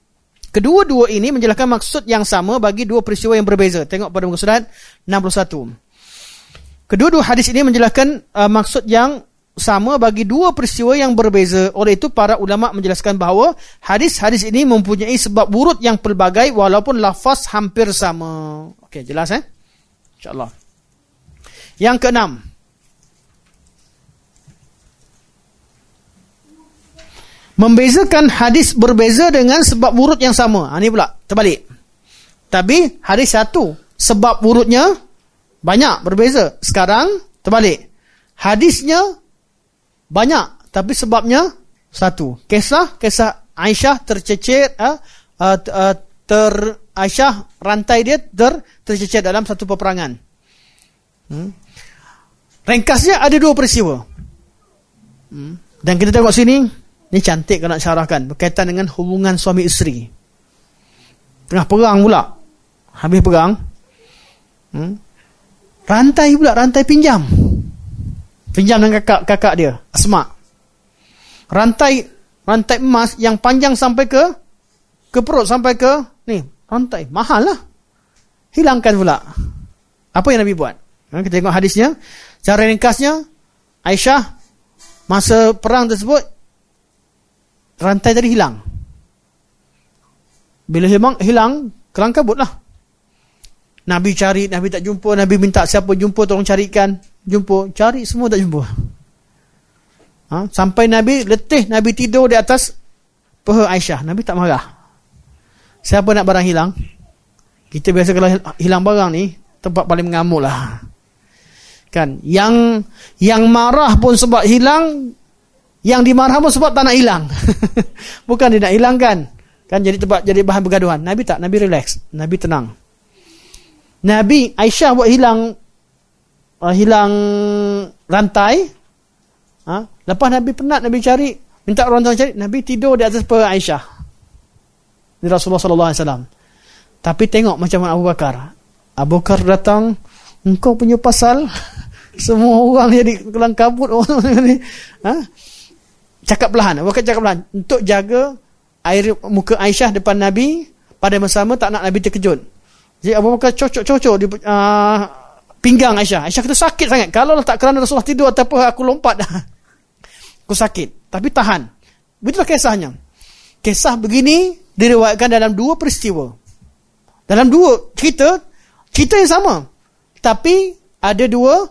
Kedua-dua ini menjelaskan maksud yang sama bagi dua peristiwa yang berbeza. Tengok pada muka surat 61. Kedua-dua hadis ini menjelaskan uh, maksud yang sama bagi dua peristiwa yang berbeza. Oleh itu para ulama menjelaskan bahawa hadis-hadis ini mempunyai sebab burut yang pelbagai walaupun lafaz hampir sama. Okey, jelas eh? Insya-Allah. Yang keenam. Membezakan hadis berbeza dengan sebab burut yang sama. Ha, ini pula, terbalik. Tapi hadis satu, sebab burutnya banyak berbeza. Sekarang terbalik. Hadisnya banyak tapi sebabnya satu. Kisah kisah Aisyah tercecer uh, uh, uh, ter Aisyah rantai dia ter tercecer dalam satu peperangan. Hmm. Ringkasnya ada dua peristiwa. Hmm. Dan kita tengok sini, ni cantik kalau nak syarahkan berkaitan dengan hubungan suami isteri. Tengah perang pula. Habis perang. Hmm. Rantai pula, rantai pinjam. Pinjam dengan kakak kakak dia, Asma. Rantai rantai emas yang panjang sampai ke ke perut sampai ke ni, rantai mahal lah. Hilangkan pula. Apa yang Nabi buat? Ha, kita tengok hadisnya. Cara ringkasnya, Aisyah masa perang tersebut rantai tadi hilang. Bila hilang, hilang kelang kabutlah. Nabi cari, Nabi tak jumpa, Nabi minta siapa jumpa tolong carikan jumpa, cari semua tak jumpa. Ha? Sampai Nabi letih, Nabi tidur di atas peha Aisyah. Nabi tak marah. Siapa nak barang hilang? Kita biasa kalau hilang barang ni, tempat paling mengamuk lah. Kan? Yang yang marah pun sebab hilang, yang dimarah pun sebab tak nak hilang. Bukan dia nak hilangkan. Kan jadi tempat jadi bahan bergaduhan. Nabi tak, Nabi relax. Nabi tenang. Nabi Aisyah buat hilang uh, hilang rantai. Ha? Lepas Nabi penat Nabi cari, minta orang tuan cari, Nabi tidur di atas peha Aisyah. Di Rasulullah sallallahu alaihi wasallam. Tapi tengok macam mana Abu Bakar. Abu Bakar datang, engkau punya pasal semua orang jadi kelang kabut orang ni. Ha? Cakap perlahan, Abu Bakar cakap perlahan untuk jaga air muka Aisyah depan Nabi pada masa sama tak nak Nabi terkejut. Jadi Abu Bakar cocok-cocok di uh, pinggang Aisyah. Aisyah kata sakit sangat. Kalau tak kerana Rasulullah tidur atau apa, aku lompat dah. Aku sakit. Tapi tahan. Begitulah kisahnya. Kisah begini diriwayatkan dalam dua peristiwa. Dalam dua cerita, cerita yang sama. Tapi ada dua,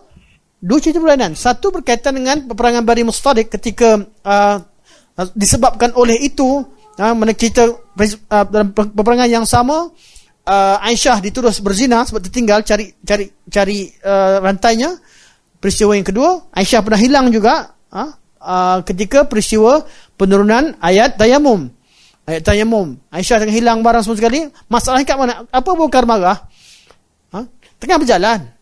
dua cerita berlainan. Satu berkaitan dengan peperangan Bari Mustadiq ketika uh, disebabkan oleh itu, uh, mana cerita uh, dalam peperangan yang sama, uh, Aisyah dituduh berzina sebab tertinggal cari cari cari uh, rantainya. Peristiwa yang kedua, Aisyah pernah hilang juga uh, uh, ketika peristiwa penurunan ayat tayamum. Ayat tayamum. Aisyah tengah hilang barang semua sekali. Masalahnya kat mana? Apa bukar marah? Uh, tengah berjalan.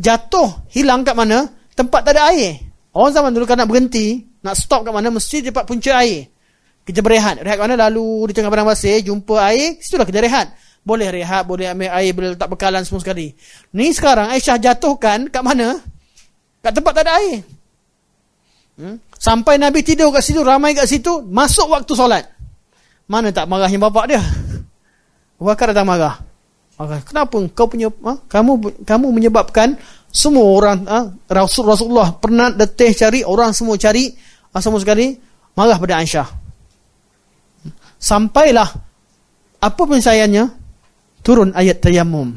Jatuh, hilang kat mana? Tempat tak ada air. Orang zaman dulu kan nak berhenti, nak stop kat mana, mesti dapat punca air. Kita berehat. Rehat kat mana? Lalu di tengah padang pasir, jumpa air, situlah kita rehat. Boleh rehat, boleh ambil air, boleh letak bekalan semua sekali. Ni sekarang Aisyah jatuhkan kat mana? Kat tempat tak ada air. Hmm? Sampai Nabi tidur kat situ, ramai kat situ, masuk waktu solat. Mana tak marahnya bapak dia? Bakar datang marah. Kenapa kau punya ha? kamu kamu menyebabkan semua orang ha? Rasul Rasulullah pernah letih cari orang semua cari ha? semua sekali marah pada Aisyah. Sampailah apa penyelesaiannya? turun ayat tayammum.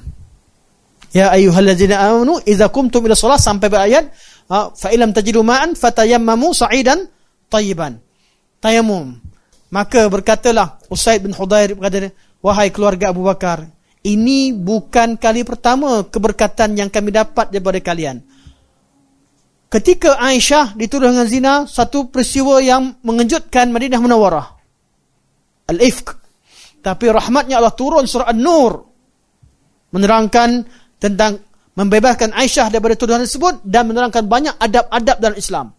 Ya ayyuhallazina amanu idza qumtum ila shalah sampai ayat fa illam tajidu ma'an fatayammamu sa'idan tayyiban. Tayammum. Maka berkatalah Usaid bin Hudair berkata, wahai keluarga Abu Bakar, ini bukan kali pertama keberkatan yang kami dapat daripada kalian. Ketika Aisyah dituduh dengan zina, satu peristiwa yang mengejutkan Madinah Munawwarah. Al-Ifq, tapi rahmatnya Allah turun surah An-Nur. Menerangkan tentang membebaskan Aisyah daripada tuduhan tersebut dan menerangkan banyak adab-adab dalam Islam.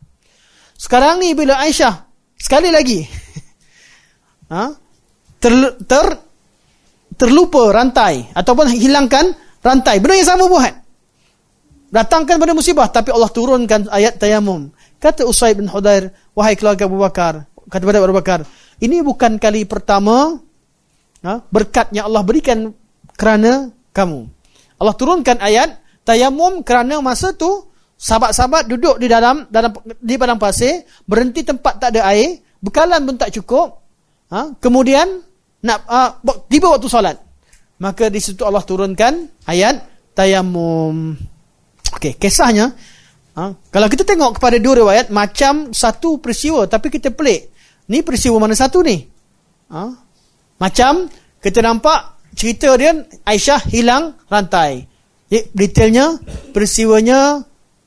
Sekarang ni bila Aisyah sekali lagi ha, ter, ter terlupa rantai ataupun hilangkan rantai. Benda yang sama buat. Datangkan pada musibah tapi Allah turunkan ayat tayamum. Kata Usaid bin Hudair, wahai keluarga Abu Bakar, kata pada Abu Bakar, ini bukan kali pertama ha, berkat yang Allah berikan kerana kamu. Allah turunkan ayat tayamum kerana masa tu sahabat-sahabat duduk di dalam dalam di padang pasir, berhenti tempat tak ada air, bekalan pun tak cukup. Ha, kemudian nak uh, tiba waktu solat. Maka di situ Allah turunkan ayat tayamum. Okey, kisahnya ha, kalau kita tengok kepada dua riwayat macam satu peristiwa tapi kita pelik. Ni peristiwa mana satu ni? Ha? Macam kita nampak cerita dia Aisyah hilang rantai. Ya, detailnya peristiwanya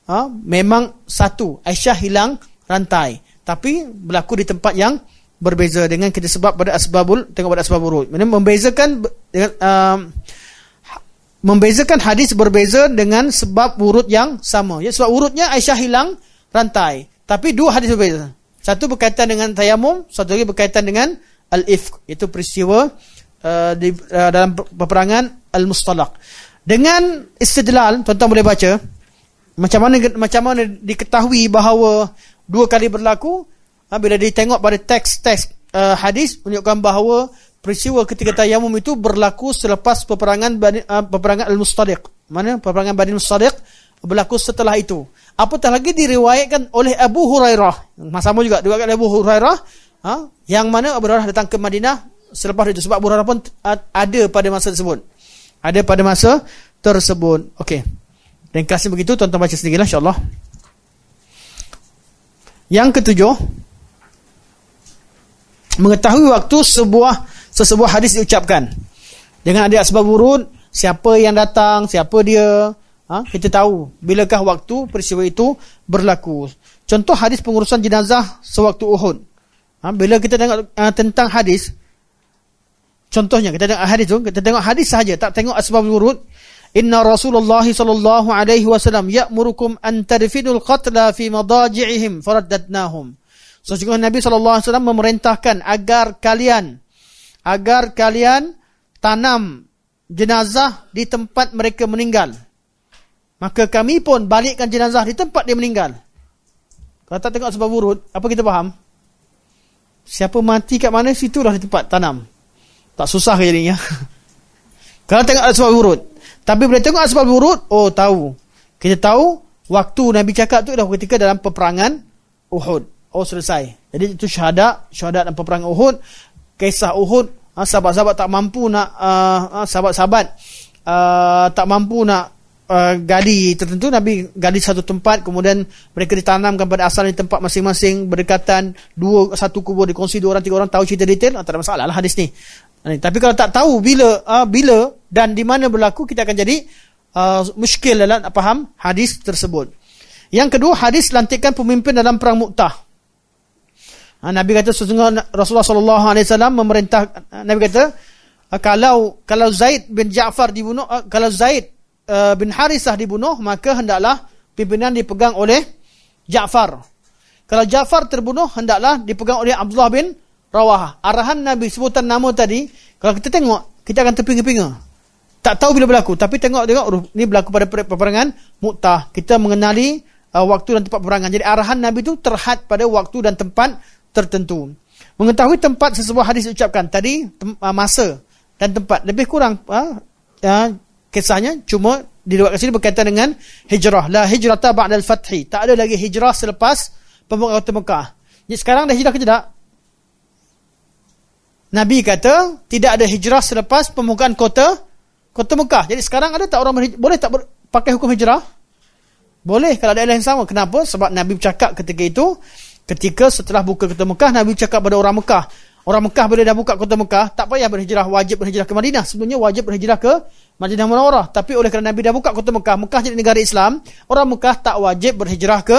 ha, memang satu. Aisyah hilang rantai. Tapi berlaku di tempat yang berbeza dengan kita sebab pada asbabul tengok pada asbabul urut. Maksudnya membezakan dengan um, membezakan hadis berbeza dengan sebab urut yang sama. Ya sebab urutnya Aisyah hilang rantai. Tapi dua hadis berbeza. Satu berkaitan dengan tayamum, satu lagi berkaitan dengan al-ifk, itu peristiwa uh, di uh, dalam peperangan al-mustalaq. Dengan istidlal, tuan-tuan boleh baca macam mana macam mana diketahui bahawa dua kali berlaku ha, bila ditengok pada teks-teks uh, hadis menunjukkan bahawa peristiwa ketika tayamum itu berlaku selepas peperangan Bani, uh, peperangan Al-Mustadiq. Mana peperangan Bani Mustadiq berlaku setelah itu. Apatah lagi diriwayatkan oleh Abu Hurairah. Sama juga oleh Abu Hurairah ha, yang mana Abu Hurairah datang ke Madinah selepas itu sebab Abu Hurairah pun ada pada masa tersebut. Ada pada masa tersebut. Okey. Kasih begitu tuan-tuan baca sendirilah insya-Allah. Yang ketujuh mengetahui waktu sebuah sesebuah hadis diucapkan dengan ada sebab urut siapa yang datang siapa dia ha? kita tahu bilakah waktu peristiwa itu berlaku contoh hadis pengurusan jenazah sewaktu Uhud ha? bila kita tengok uh, tentang hadis contohnya kita tengok hadis tu kita tengok hadis saja tak tengok asbab urut inna rasulullah sallallahu alaihi wasallam ya'murukum an tadfinul qatla fi madaji'ihim faraddadnahum Sesungguhnya Nabi SAW memerintahkan agar kalian agar kalian tanam jenazah di tempat mereka meninggal. Maka kami pun balikkan jenazah di tempat dia meninggal. Kalau tak tengok sebab urut, apa kita faham? Siapa mati kat mana, situlah di tempat tanam. Tak susah jadinya. Kalau tengok sebab urut. Tapi bila tengok sebab urut, oh tahu. Kita tahu, waktu Nabi cakap tu dah ketika dalam peperangan Uhud. Oh selesai. Jadi itu syahadat, syahadat dalam peperangan Uhud, kisah Uhud, ha, sahabat-sahabat tak mampu nak uh, sahabat-sahabat uh, tak mampu nak uh, gali tertentu Nabi gali satu tempat kemudian mereka ditanamkan pada asal di tempat masing-masing berdekatan dua satu kubur dikongsi dua orang tiga orang tahu cerita detail tak ada masalah lah hadis ni. Tapi kalau tak tahu bila uh, bila dan di mana berlaku kita akan jadi uh, muskil dalam faham hadis tersebut. Yang kedua hadis lantikan pemimpin dalam perang Mu'tah. Ha, Nabi kata sesungguhnya Rasulullah sallallahu alaihi wasallam memerintah Nabi kata kalau kalau Zaid bin Ja'far dibunuh kalau Zaid bin Harisah dibunuh maka hendaklah pimpinan dipegang oleh Ja'far. Kalau Ja'far terbunuh hendaklah dipegang oleh Abdullah bin Rawahah. Arahan Nabi sebutan nama tadi kalau kita tengok kita akan terpinga-pinga. Tak tahu bila berlaku tapi tengok tengok ni berlaku pada peperangan Mu'tah. Kita mengenali uh, waktu dan tempat peperangan. Jadi arahan Nabi itu terhad pada waktu dan tempat tertentu. Mengetahui tempat sesebuah hadis diucapkan tadi uh, masa dan tempat lebih kurang uh, kisahnya cuma di luar sini berkaitan dengan hijrah. La hijrata ba'dal fathi. Tak ada lagi hijrah selepas pembukaan kota Mekah. Jadi sekarang dah hijrah ke tidak? Nabi kata tidak ada hijrah selepas pembukaan kota kota Mekah. Jadi sekarang ada tak orang boleh tak ber, pakai hukum hijrah? Boleh kalau ada yang sama. Kenapa? Sebab Nabi bercakap ketika itu Ketika setelah buka kota Mekah, Nabi cakap pada orang Mekah. Orang Mekah bila dah buka kota Mekah, tak payah berhijrah, wajib berhijrah ke Madinah. Sebelumnya wajib berhijrah ke Madinah Munawwarah. Tapi oleh kerana Nabi dah buka kota Mekah, Mekah jadi negara Islam, orang Mekah tak wajib berhijrah ke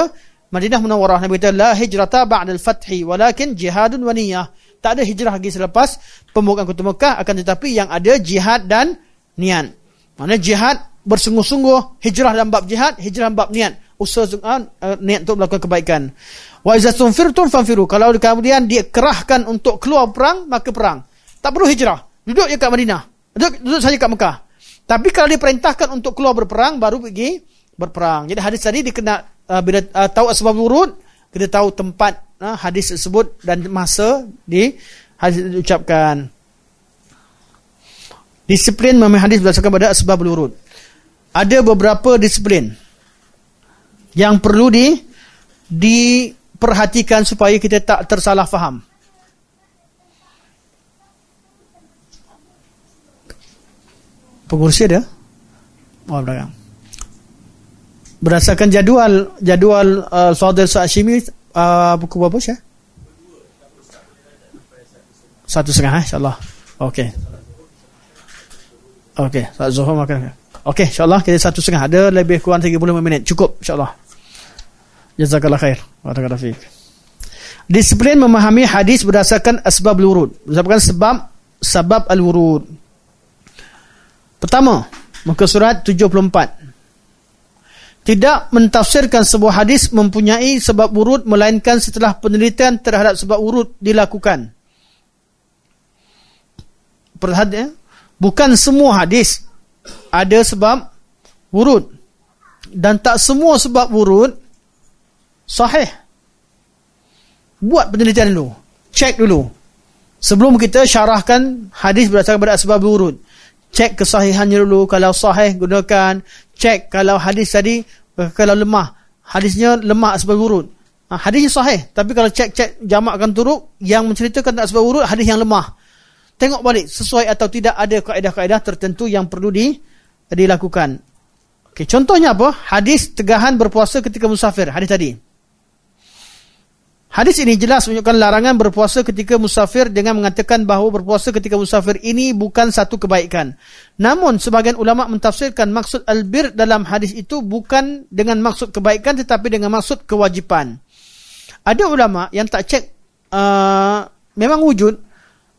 Madinah Munawwarah. Nabi kata, La hijrata ba'dal fathi, walakin jihadun wa niyah. Tak ada hijrah lagi selepas pembukaan kota Mekah, akan tetapi yang ada jihad dan niat. Mana jihad bersungguh-sungguh, hijrah dalam bab jihad, hijrah dalam bab niat. Usaha uh, niat untuk melakukan kebaikan. Wa iza tunfirtum fanfiru. Kalau kemudian dia kerahkan untuk keluar perang, maka perang. Tak perlu hijrah. Duduk je kat Madinah. Duduk, duduk saja kat Mekah. Tapi kalau diperintahkan untuk keluar berperang, baru pergi berperang. Jadi hadis tadi dikena uh, bila uh, tahu asbab urut, kita tahu tempat uh, hadis tersebut dan masa di hadis diucapkan. Disiplin memahami hadis berdasarkan pada asbab urut. Ada beberapa disiplin yang perlu di diperhatikan supaya kita tak tersalah faham. Pengurusi ada? Oh, belakang. Berdasarkan jadual jadual uh, Fadil Sa'ashimi uh, buku berapa sih? Satu setengah eh, insyaAllah. Okey. Okey, zuhur makan. Okey, insyaAllah kita satu setengah. Ada lebih kurang 35 minit. Cukup, insyaAllah. Jazakallah khair. Barakallahu fiik. Disiplin memahami hadis berdasarkan asbab al-wurud. Berdasarkan sebab sebab al-wurud. Pertama, muka surat 74. Tidak mentafsirkan sebuah hadis mempunyai sebab urut melainkan setelah penelitian terhadap sebab urut dilakukan. Perhatian, bukan semua hadis ada sebab urut dan tak semua sebab urut sahih. Buat penelitian dulu. Cek dulu. Sebelum kita syarahkan hadis berdasarkan pada sebab urut cek kesahihannya dulu. Kalau sahih gunakan. Cek kalau hadis tadi kalau lemah. Hadisnya lemah sebab urut ha, hadisnya sahih. Tapi kalau cek-cek jamakkan turuk yang menceritakan tak sebab urut hadis yang lemah. Tengok balik sesuai atau tidak ada kaedah-kaedah tertentu yang perlu di, dilakukan. Okay, contohnya apa? Hadis tegahan berpuasa ketika musafir. Hadis tadi Hadis ini jelas menunjukkan larangan berpuasa ketika musafir dengan mengatakan bahawa berpuasa ketika musafir ini bukan satu kebaikan. Namun sebagian ulama mentafsirkan maksud albir dalam hadis itu bukan dengan maksud kebaikan tetapi dengan maksud kewajipan. Ada ulama yang tak cek uh, memang wujud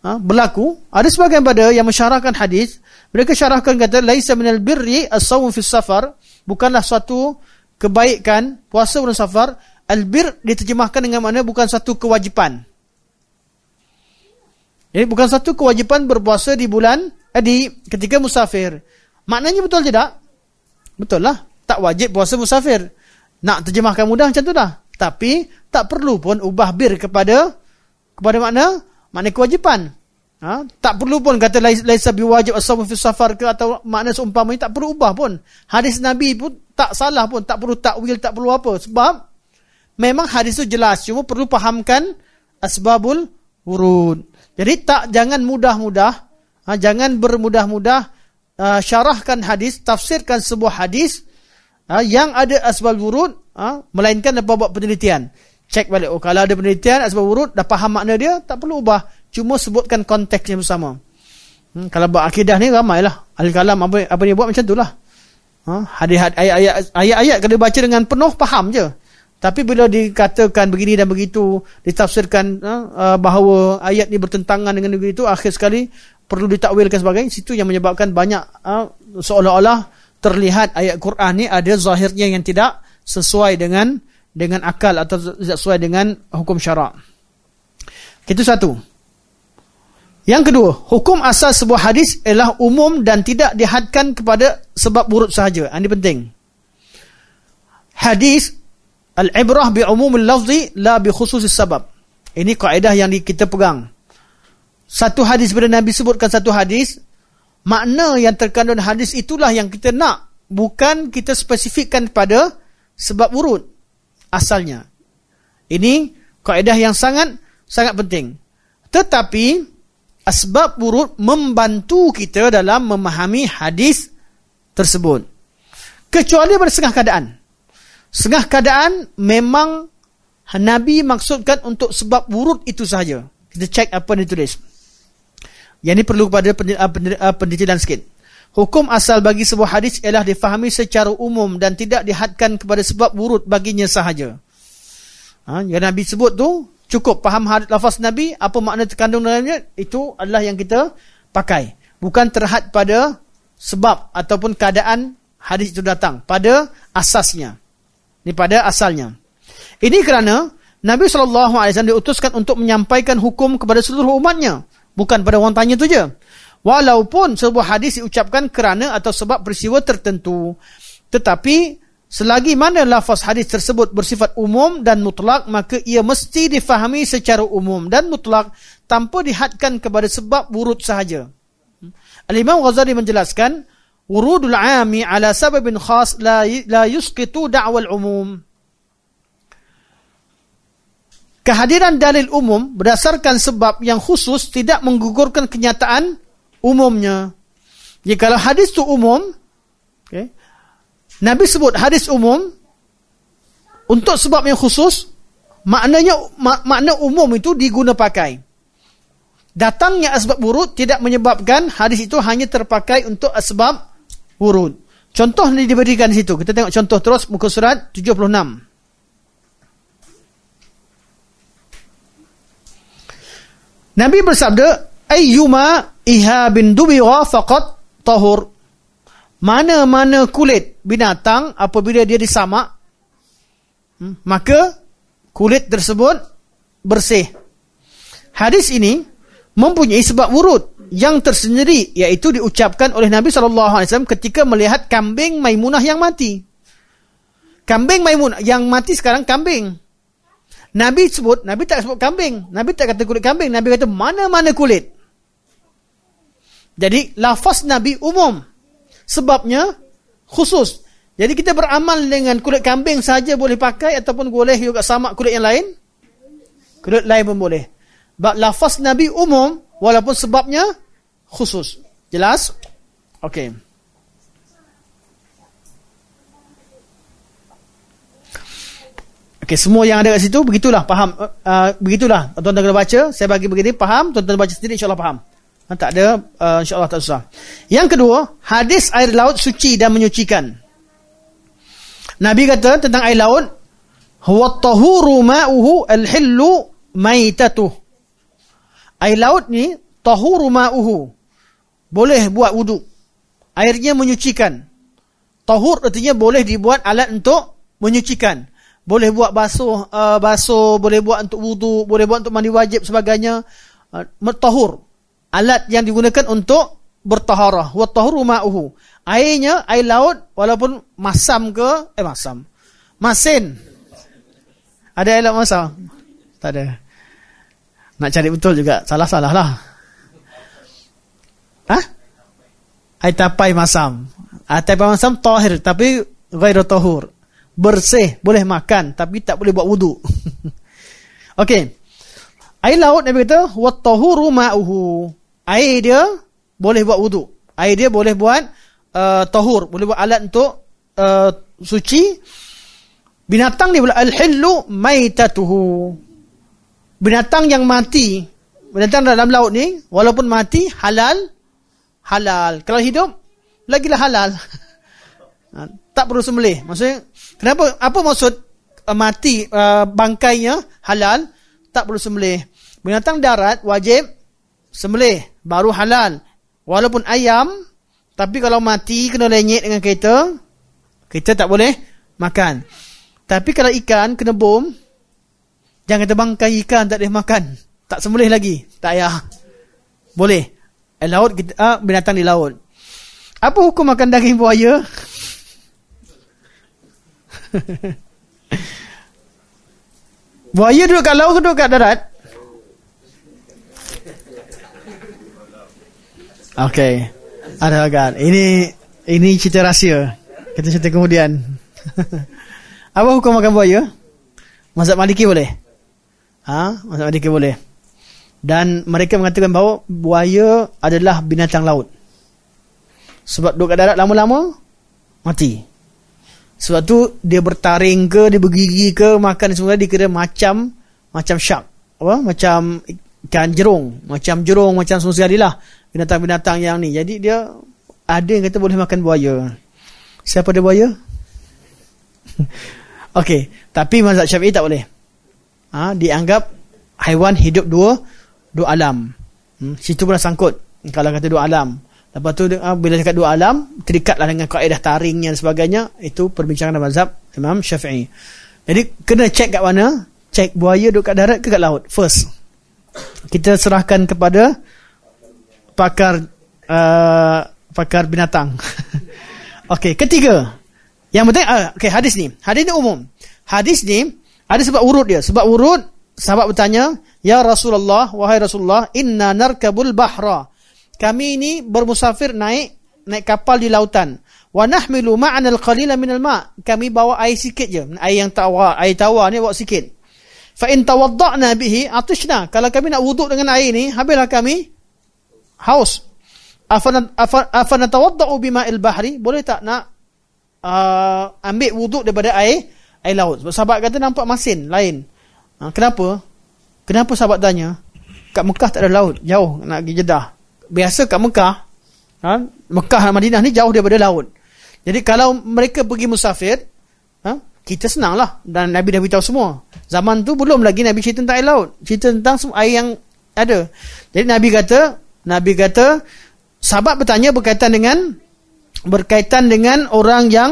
uh, berlaku. Ada sebagian pada yang mensyarahkan hadis, mereka syarahkan kata laisa minal birri as-sawm fi safar, bukanlah suatu kebaikan puasa dalam safar Albir diterjemahkan dengan mana bukan satu kewajipan. Jadi bukan satu kewajipan berpuasa di bulan eh, di ketika musafir. Maknanya betul tidak? Betul lah. Tak wajib puasa musafir. Nak terjemahkan mudah macam tu dah. Tapi tak perlu pun ubah bir kepada kepada makna makna kewajipan. Ha? Tak perlu pun kata laisa biwajib as-sawm fi safar ke atau makna seumpamanya tak perlu ubah pun. Hadis Nabi pun tak salah pun, tak perlu takwil, tak perlu apa. Sebab memang hadis itu jelas cuma perlu pahamkan asbabul wurud. Jadi tak jangan mudah-mudah ha, jangan bermudah-mudah uh, syarahkan hadis tafsirkan sebuah hadis ha, yang ada asbab wurud ha, melainkan apa buat penelitian. Cek balik oh kalau ada penelitian asbab wurud dah faham makna dia tak perlu ubah. Cuma sebutkan konteksnya bersama. Hmm, kalau buat akidah ni ramailah. Ahli kalam apa apa dia buat macam itulah ha, hadis ayat-ayat ayat-ayat kalau baca dengan penuh faham je tapi bila dikatakan begini dan begitu, ditafsirkan uh, bahawa ayat ini bertentangan dengan begitu, akhir sekali perlu ditakwilkan sebagainya, situ yang menyebabkan banyak uh, seolah-olah terlihat ayat Quran ni ada zahirnya yang tidak sesuai dengan dengan akal atau tidak sesuai dengan hukum syarak. Itu satu. Yang kedua, hukum asal sebuah hadis ialah umum dan tidak dihadkan kepada sebab buruk sahaja. Ini penting. Hadis Al-ibrah bi umumil lafzi la bi khususis sabab. Ini kaedah yang kita pegang. Satu hadis bila Nabi sebutkan satu hadis, makna yang terkandung hadis itulah yang kita nak. Bukan kita spesifikkan pada sebab urut asalnya. Ini kaedah yang sangat sangat penting. Tetapi asbab urut membantu kita dalam memahami hadis tersebut. Kecuali pada setengah keadaan. Setengah keadaan memang Nabi maksudkan untuk sebab wurud itu sahaja. Kita cek apa yang ditulis. Yang ini perlu kepada pendetalan sikit. Hukum asal bagi sebuah hadis ialah difahami secara umum dan tidak dihadkan kepada sebab wurud baginya sahaja. Ha, yang Nabi sebut tu cukup faham hadis lafaz Nabi apa makna terkandung dalamnya itu adalah yang kita pakai. Bukan terhad pada sebab ataupun keadaan hadis itu datang pada asasnya. Ini pada asalnya. Ini kerana Nabi SAW diutuskan untuk menyampaikan hukum kepada seluruh umatnya. Bukan pada orang tanya itu saja. Walaupun sebuah hadis diucapkan kerana atau sebab peristiwa tertentu. Tetapi selagi mana lafaz hadis tersebut bersifat umum dan mutlak maka ia mesti difahami secara umum dan mutlak tanpa dihadkan kepada sebab wurud sahaja. Al-Imam Ghazali menjelaskan wurudul ami ala sababin khas la la yusqitu da'wal umum. Kehadiran dalil umum berdasarkan sebab yang khusus tidak menggugurkan kenyataan umumnya. Jika hadis itu umum, okay, Nabi sebut hadis umum untuk sebab yang khusus, maknanya mak, makna umum itu diguna pakai. Datangnya asbab wurud tidak menyebabkan hadis itu hanya terpakai untuk asbab wurud. Contoh ini diberikan di situ. Kita tengok contoh terus muka surat 76. Nabi bersabda, "Ayyuma ihabin dubira faqat tahur." Mana-mana kulit binatang apabila dia disamak, hmm, maka kulit tersebut bersih. Hadis ini mempunyai sebab wurud yang tersendiri iaitu diucapkan oleh Nabi SAW ketika melihat kambing Maimunah yang mati. Kambing Maimunah yang mati sekarang kambing. Nabi sebut, Nabi tak sebut kambing. Nabi tak kata kulit kambing. Nabi kata mana-mana kulit. Jadi, lafaz Nabi umum. Sebabnya, khusus. Jadi, kita beramal dengan kulit kambing saja boleh pakai ataupun boleh juga sama kulit yang lain. Kulit lain pun boleh. Sebab lafaz Nabi umum, walaupun sebabnya khusus. Jelas? Okey. Okey, semua yang ada kat situ begitulah faham uh, begitulah tuan-tuan kena baca, saya bagi begini faham, tuan-tuan baca sendiri insya-Allah faham. Ha, tak ada uh, insya-Allah tak susah. Yang kedua, hadis air laut suci dan menyucikan. Nabi kata tentang air laut, huwa tahuru ma'uhu al-hillu maitatuh. Air laut ni tahuru ma'uhu. Boleh buat wuduk. Airnya menyucikan. Tahur artinya boleh dibuat alat untuk menyucikan. Boleh buat basuh uh, basuh boleh buat untuk wudu boleh buat untuk mandi wajib sebagainya. Uh, mutahur alat yang digunakan untuk bertaharah. Wa tahuru ma'uhu. Airnya air laut walaupun masam ke eh masam. Masin. Ada air laut masam? Tak ada nak cari betul juga salah-salah lah ha air tapai masam air tapai masam tahir tapi gairu tahur bersih, boleh makan tapi tak boleh buat wuduk. Okey. Air laut Nabi kata wattahuru ma'uhu. Air dia boleh buat wuduk. Air dia boleh buat uh, tahur, boleh buat alat untuk uh, suci. Binatang dia pula al-hillu maitatuhu. Binatang yang mati, binatang dalam laut ni walaupun mati halal halal. Kalau hidup lagilah halal. Ha, tak perlu sembelih. Maksudnya Kenapa? Apa maksud uh, mati uh, bangkainya halal tak perlu sembelih. Binatang darat wajib sembelih baru halal. Walaupun ayam tapi kalau mati kena lenyek dengan kereta kita tak boleh makan. Tapi kalau ikan kena bom jangan kata bangkai ikan tak boleh makan. Tak sembelih lagi. Tak payah. Boleh. Eh, laut kita, uh, binatang di laut. Apa hukum makan daging buaya? Buaya duduk kat laut ke duduk kat darat? Okey. Ada kan. Ini ini cerita rahsia. Kita cerita kemudian. Apa hukum makan buaya? Mazhab Maliki boleh? Ha? Maliki boleh. Dan mereka mengatakan bahawa buaya adalah binatang laut. Sebab duduk kat darat lama-lama mati. Sebab tu dia bertaring ke, dia bergigi ke, makan semua dia kira macam macam shark. Apa? Macam ikan jerung, macam jerung, macam semua sekali lah binatang-binatang yang ni. Jadi dia ada yang kata boleh makan buaya. Siapa ada buaya? Okey, tapi mazhab Syafi'i tak boleh. Ha, dianggap haiwan hidup dua dua alam. Hmm, situ pun sangkut. Kalau kata dua alam. Lepas tu uh, bila cakap dua alam, terikatlah dengan kaedah taringnya dan sebagainya, itu perbincangan dalam mazhab Imam Syafi'i. Jadi kena cek kat mana? Cek buaya duduk kat darat ke kat laut? First. Kita serahkan kepada pakar uh, pakar binatang. Okey, ketiga. Yang penting uh, okey hadis ni. Hadis ni umum. Hadis ni ada sebab urut dia. Sebab urut sahabat bertanya, "Ya Rasulullah, wahai Rasulullah, inna narkabul bahra." Kami ini bermusafir naik naik kapal di lautan. Wa nahmilu ma'ana al-qalila min al-ma'. Kami bawa air sikit je. Air yang tawar, air tawar ni bawa sikit. Fa in tawadda'na bihi atishna. Kalau kami nak wuduk dengan air ni, habislah kami haus. Afana afana bima'il bahri? Boleh tak nak uh, ambil wuduk daripada air air laut? Sebab sahabat kata nampak masin lain. Ha, kenapa? Kenapa sahabat tanya? Kat Mekah tak ada laut, jauh nak pergi Jeddah. Biasa kat Mekah, ha, Mekah dan Madinah ni jauh daripada laut. Jadi kalau mereka pergi musafir, ha, kita senanglah dan Nabi dah beritahu semua. Zaman tu belum lagi Nabi cerita tentang air laut, cerita tentang semua air yang ada. Jadi Nabi kata, Nabi kata sahabat bertanya berkaitan dengan berkaitan dengan orang yang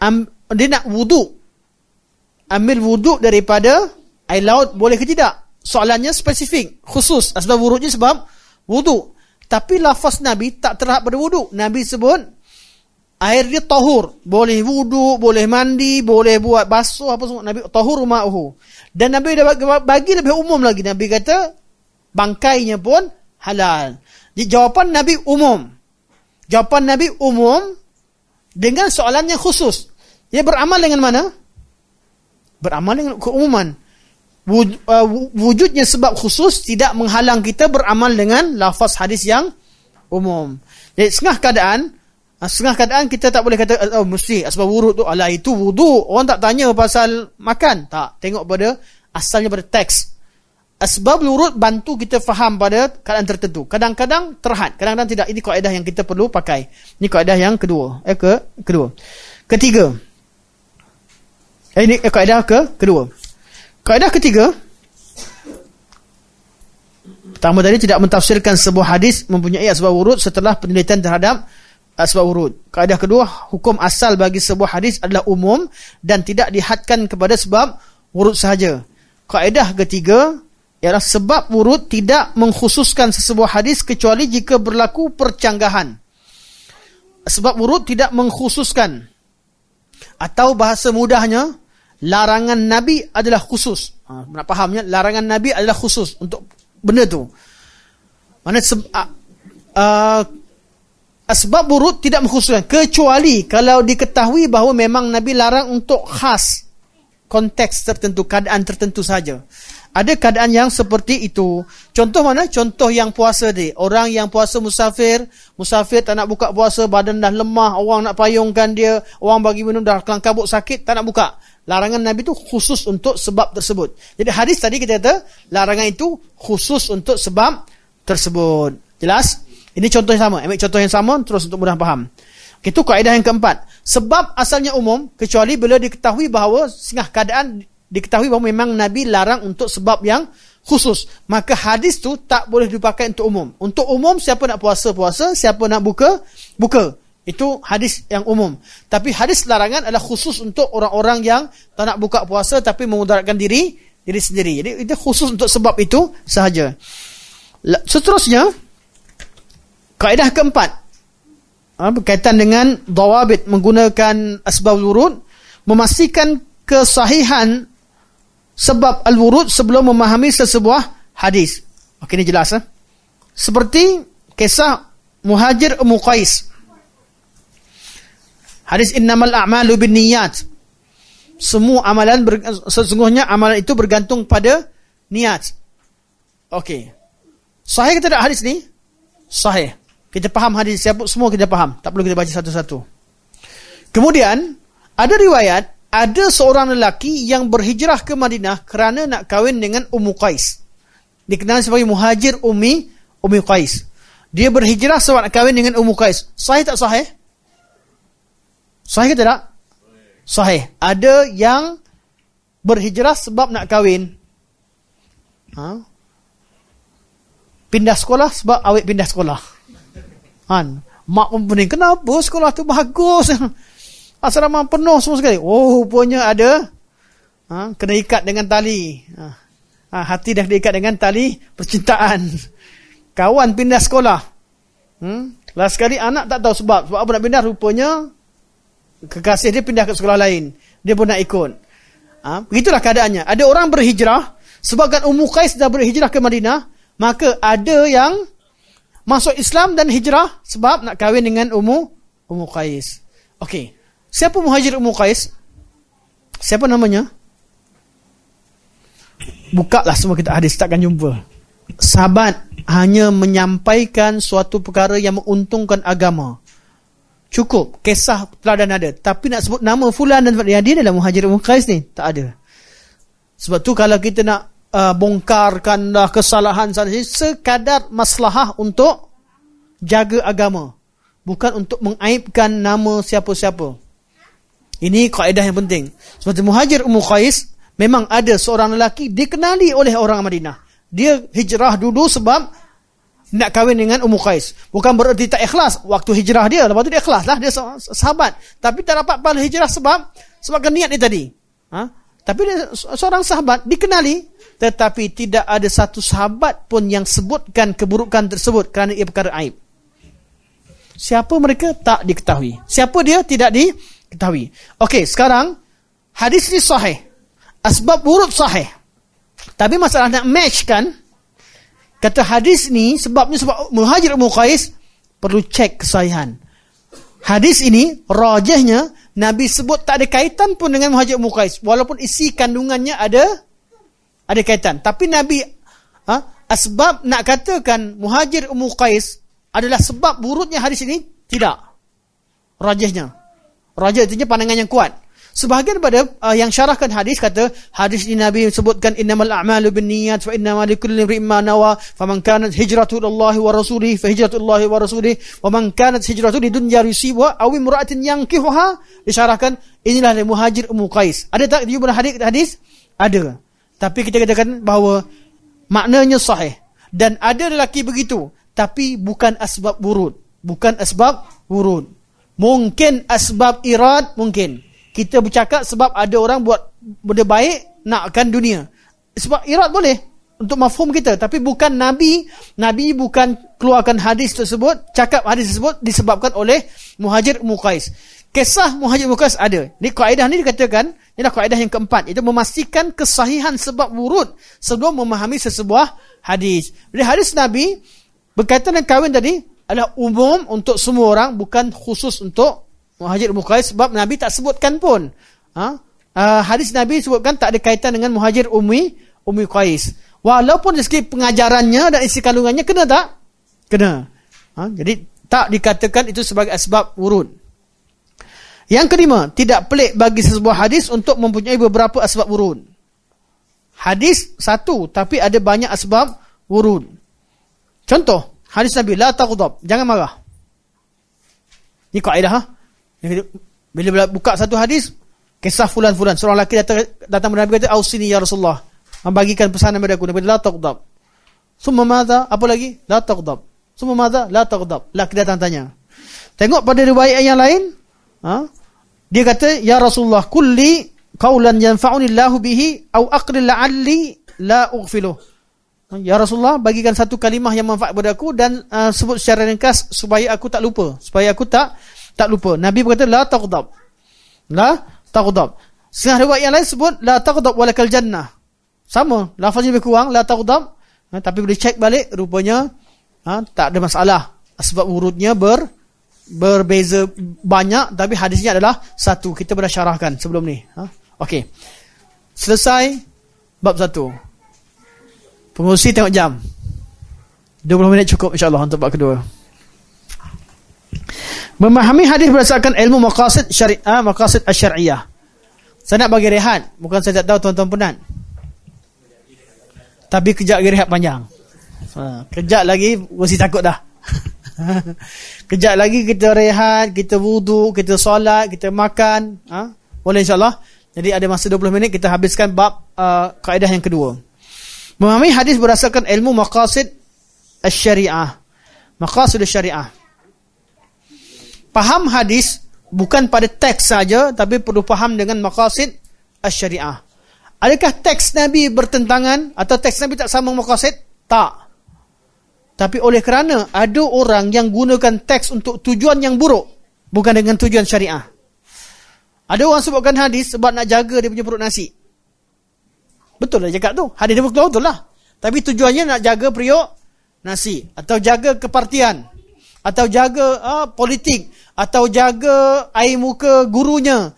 um, dia nak wuduk. Ambil wuduk daripada air laut boleh ke tidak? Soalannya spesifik, khusus. Sebab wuduknya sebab wuduk. Tapi lafaz Nabi tak terhad pada wuduk. Nabi sebut air dia tahur boleh wudu boleh mandi boleh buat basuh apa semua nabi tahur ma'uhu dan nabi bagi lebih umum lagi nabi kata bangkainya pun halal jadi jawapan nabi umum jawapan nabi umum dengan soalan yang khusus dia beramal dengan mana beramal dengan keumuman uh, wujudnya sebab khusus tidak menghalang kita beramal dengan lafaz hadis yang umum jadi setengah keadaan Ah, setengah keadaan kita tak boleh kata oh, mesti sebab wuduk tu ala itu wuduk. Orang tak tanya pasal makan. Tak. Tengok pada asalnya pada teks. Sebab wuduk bantu kita faham pada keadaan tertentu. Kadang-kadang terhad. Kadang-kadang tidak. Ini kaedah yang kita perlu pakai. Ini kaedah yang kedua. Eh, ke, kedua. Ketiga. Eh, ini eh, kaedah ke kedua. Kaedah ketiga. Pertama tadi tidak mentafsirkan sebuah hadis mempunyai sebab wurud setelah penelitian terhadap sebab urut. Kaedah kedua, hukum asal bagi sebuah hadis adalah umum dan tidak dihadkan kepada sebab urut sahaja. Kaedah ketiga ialah sebab urut tidak mengkhususkan sesebuah hadis kecuali jika berlaku percanggahan. Sebab urut tidak mengkhususkan atau bahasa mudahnya larangan Nabi adalah khusus. Ha, nak fahamnya larangan Nabi adalah khusus untuk benda tu. Mana sebab uh, Asbab buruk tidak mengkhususkan kecuali kalau diketahui bahawa memang Nabi larang untuk khas konteks tertentu, keadaan tertentu saja. Ada keadaan yang seperti itu. Contoh mana? Contoh yang puasa dia. Orang yang puasa musafir, musafir tak nak buka puasa, badan dah lemah, orang nak payungkan dia, orang bagi minum dah kelang kabut sakit, tak nak buka. Larangan Nabi itu khusus untuk sebab tersebut. Jadi hadis tadi kita kata, larangan itu khusus untuk sebab tersebut. Jelas? Ini contoh yang sama. Ambil contoh yang sama terus untuk mudah faham. Itu kaedah yang keempat. Sebab asalnya umum kecuali bila diketahui bahawa setengah keadaan diketahui bahawa memang Nabi larang untuk sebab yang khusus. Maka hadis tu tak boleh dipakai untuk umum. Untuk umum siapa nak puasa puasa, siapa nak buka buka. Itu hadis yang umum. Tapi hadis larangan adalah khusus untuk orang-orang yang tak nak buka puasa tapi memudaratkan diri diri sendiri. Jadi itu khusus untuk sebab itu sahaja. Seterusnya, Kaedah keempat ha, berkaitan dengan dawabit menggunakan asbab wurud memastikan kesahihan sebab al-wurud sebelum memahami sesebuah hadis. Okey ini jelas eh? Seperti kisah Muhajir Ummu Qais. Hadis innamal a'malu binniyat. Semua amalan sesungguhnya amalan itu bergantung pada niat. Okey. Sahih ke tidak hadis ni? Sahih. Kita faham hadis siapa semua kita faham. Tak perlu kita baca satu-satu. Kemudian ada riwayat ada seorang lelaki yang berhijrah ke Madinah kerana nak kahwin dengan Ummu Qais. Dikenal sebagai Muhajir Ummi Ummi Qais. Dia berhijrah sebab nak kahwin dengan Ummu Qais. Sahih tak sahih? Sahih ke tidak? Sahih. Ada yang berhijrah sebab nak kahwin. Ha? Pindah sekolah sebab awet pindah sekolah. Han, mak pun pening. Kenapa sekolah tu bagus? Asrama penuh semua sekali. Oh, rupanya ada ha, kena ikat dengan tali. Ha, ha, hati dah diikat dengan tali percintaan. Kawan pindah sekolah. Hmm? Last sekali anak tak tahu sebab. Sebab apa nak pindah? Rupanya kekasih dia pindah ke sekolah lain. Dia pun nak ikut. Ha? Begitulah keadaannya. Ada orang berhijrah. Sebabkan Ummu Qais dah berhijrah ke Madinah. Maka ada yang masuk Islam dan hijrah. Sebab nak kahwin dengan Ummu, Ummu Qais. Okey. Siapa muhajir Ummu Qais? Siapa namanya? Buka lah semua kita hadis. Takkan jumpa. Sahabat hanya menyampaikan suatu perkara yang menguntungkan agama. Cukup. Kisah teladan ada. Tapi nak sebut nama fulan dan dia, dia adalah muhajir Ummu Qais ni. Tak ada. Sebab tu kalau kita nak uh, bongkarkan dah kesalahan sana sekadar maslahah untuk jaga agama. Bukan untuk mengaibkan nama siapa-siapa. Ini kaedah yang penting. Sebab tu muhajir Ummu Qais memang ada seorang lelaki dikenali oleh orang Madinah. Dia hijrah dulu sebab nak kahwin dengan Ummu Qais. Bukan bererti tak ikhlas waktu hijrah dia. Lepas tu dia ikhlas lah. Dia sahabat. Tapi tak dapat pahala hijrah sebab sebabkan niat dia tadi. Ha? Tapi dia seorang sahabat dikenali. Tetapi tidak ada satu sahabat pun yang sebutkan keburukan tersebut kerana ia perkara aib. Siapa mereka tak diketahui. Siapa dia tidak diketahui. Okey, sekarang hadis ini sahih. Asbab buruk sahih. Tapi masalah nak match kan Kata hadis ni sebabnya sebab Muhajir Ummu Qais perlu cek kesahihan. Hadis ini rajahnya Nabi sebut tak ada kaitan pun dengan Muhajir Ummu Qais walaupun isi kandungannya ada ada kaitan. Tapi Nabi ha, asbab nak katakan Muhajir Ummu Qais adalah sebab buruknya hadis ini tidak. Rajahnya. Rajah itu pandangan yang kuat. Sebahagian pada uh, yang syarahkan hadis kata hadis ini Nabi sebutkan innamal a'malu binniyat fa innamal likulli imrin ma nawa faman kanat hijratu lillahi wa rasulih fa hijratu lillahi wa rasulih wa man kanat hijratu lidunya yusibuha aw imra'atin yankihuha disyarahkan inilah muhajir ummu qais. Ada tak di hadis? Hadis? Ada. Tapi kita katakan bahawa maknanya sahih. Dan ada lelaki begitu tapi bukan asbab wurud. Bukan asbab wurud mungkin asbab irad mungkin. Kita bercakap sebab ada orang buat benda baik nakkan dunia. Sebab irat boleh untuk mafhum kita tapi bukan nabi. Nabi bukan keluarkan hadis tersebut cakap hadis tersebut disebabkan oleh muhajir muqais kisah muhajir muqais ada. Ni kaedah ni dikatakan inilah kaedah yang keempat itu memastikan kesahihan sebab wurud sebelum memahami sesebuah hadis. Jadi hadis nabi berkaitan dengan kahwin tadi adalah umum untuk semua orang bukan khusus untuk Muhajir Qais sebab Nabi tak sebutkan pun. Ha? Uh, hadis Nabi sebutkan tak ada kaitan dengan Muhajir Ummi Ummi Qais. Walaupun dari segi pengajarannya dan isi kandungannya kena tak? Kena. Ha? Jadi tak dikatakan itu sebagai asbab urut. Yang kelima, tidak pelik bagi sebuah hadis untuk mempunyai beberapa asbab urut. Hadis satu tapi ada banyak asbab urut. Contoh, hadis Nabi la taghdab, jangan marah. Ini kaedah ha? Bila buka satu hadis, kisah fulan-fulan. Seorang lelaki datang, datang kepada Nabi kata, Ausini ya Rasulullah. Membagikan pesanan kepada aku. Nabi La taqdab. Summa madha? Apa lagi? La taqdab. Summa madha? La taqdab. Lelaki datang tanya. Tengok pada riwayat yang lain. Ha? Dia kata, Ya Rasulullah, kulli qawlan yanfa'uni allahu bihi au aqri la'alli la ughfiluh. Ya Rasulullah, bagikan satu kalimah yang manfaat kepada aku dan uh, sebut secara ringkas supaya aku tak lupa. Supaya aku tak tak lupa. Nabi berkata la taghdab. La taghdab. Setengah riwayat yang lain sebut la taghdab walakal jannah. Sama, lafaznya lebih kurang la taghdab. Ha, tapi boleh cek balik rupanya ha, tak ada masalah. Sebab urutnya ber berbeza banyak tapi hadisnya adalah satu. Kita pernah syarahkan sebelum ni. Ha? Okey. Selesai bab satu. Pengurusi tengok jam. 20 minit cukup insyaAllah untuk bab kedua. Memahami hadis berdasarkan ilmu maqasid syariah, maqasid asy-syar'iyyah. Saya nak bagi rehat, bukan saya tak tahu tuan-tuan penat. Tapi kejap lagi rehat panjang. Ha, kejap lagi mesti takut dah. kejap lagi kita rehat, kita wudu, kita solat, kita makan, ha? Boleh insya-Allah. Jadi ada masa 20 minit kita habiskan bab uh, kaedah yang kedua. Memahami hadis berdasarkan ilmu maqasid asy-syariah. Maqasid asy-syariah faham hadis bukan pada teks saja tapi perlu faham dengan maqasid asy-syariah. Adakah teks Nabi bertentangan atau teks Nabi tak sama maqasid? Tak. Tapi oleh kerana ada orang yang gunakan teks untuk tujuan yang buruk. Bukan dengan tujuan syariah. Ada orang sebutkan hadis sebab nak jaga dia punya perut nasi. Betul lah cakap tu. Hadis dia betul, betul lah. Tapi tujuannya nak jaga periuk nasi. Atau jaga kepartian. Atau jaga uh, politik. Atau jaga air muka gurunya.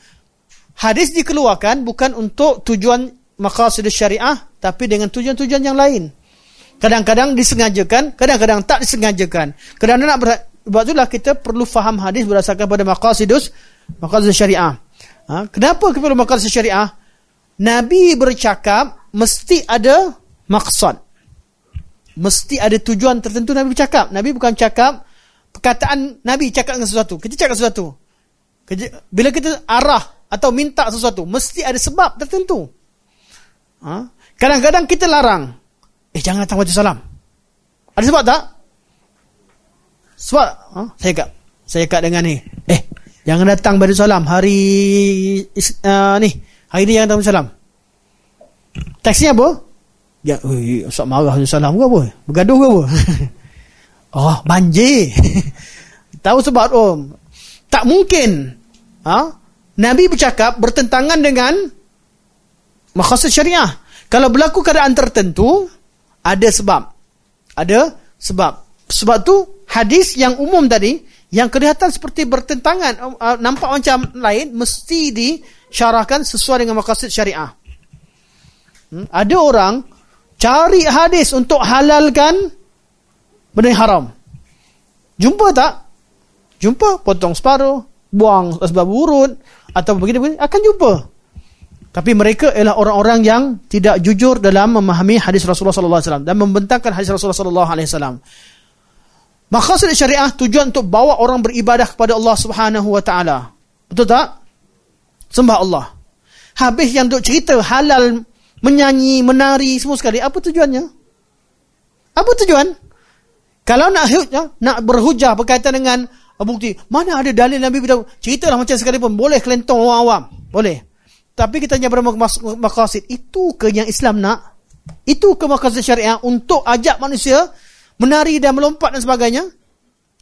Hadis dikeluarkan bukan untuk tujuan maqasid syariah. Tapi dengan tujuan-tujuan yang lain. Kadang-kadang disengajakan, kadang-kadang tak disengajakan. Kadang-kadang nak ber- sebab itulah kita perlu faham hadis berdasarkan pada maqasidus maqasid syariah. Ha? Kenapa kita perlu maqasid syariah? Nabi bercakap mesti ada maksud. Mesti ada tujuan tertentu Nabi bercakap. Nabi bukan cakap perkataan Nabi cakap dengan sesuatu. Kita cakap sesuatu. Bila kita arah atau minta sesuatu, mesti ada sebab tertentu. Ha? Kadang-kadang kita larang. Eh jangan datang wajib salam. Ada sebab tak? Sebab ha? saya kat saya kat dengan ni. Eh jangan datang wajib salam hari uh, ni. Hari ni jangan wajib salam. Teksnya apa? Ya, oi, usah marah salam ke apa? Bergaduh ke apa? oh, banjir. Tahu sebab om. Tak mungkin. Ha? Nabi bercakap bertentangan dengan makasih syariah. Kalau berlaku keadaan tertentu, ada sebab. Ada sebab. Sebab tu hadis yang umum tadi yang kelihatan seperti bertentangan uh, nampak macam lain mesti disyarahkan sesuai dengan maqasid syariah. Hmm? Ada orang cari hadis untuk halalkan benda yang haram. Jumpa tak? Jumpa potong separuh, buang sebab urut atau begini-begini akan jumpa. Tapi mereka ialah orang-orang yang tidak jujur dalam memahami hadis Rasulullah sallallahu alaihi wasallam dan membentangkan hadis Rasulullah sallallahu alaihi wasallam. Maqasid syariah tujuan untuk bawa orang beribadah kepada Allah Subhanahu wa taala. Betul tak? Sembah Allah. Habis yang duk cerita halal menyanyi, menari semua sekali, apa tujuannya? Apa tujuan? Kalau nak hujah, nak berhujah berkaitan dengan bukti, mana ada dalil Nabi beritahu, ceritalah macam sekali pun boleh kelentong orang awam. Boleh. Tapi kita hanya bermakasih. Itu ke yang Islam nak? Itu ke makasih syariah untuk ajak manusia menari dan melompat dan sebagainya?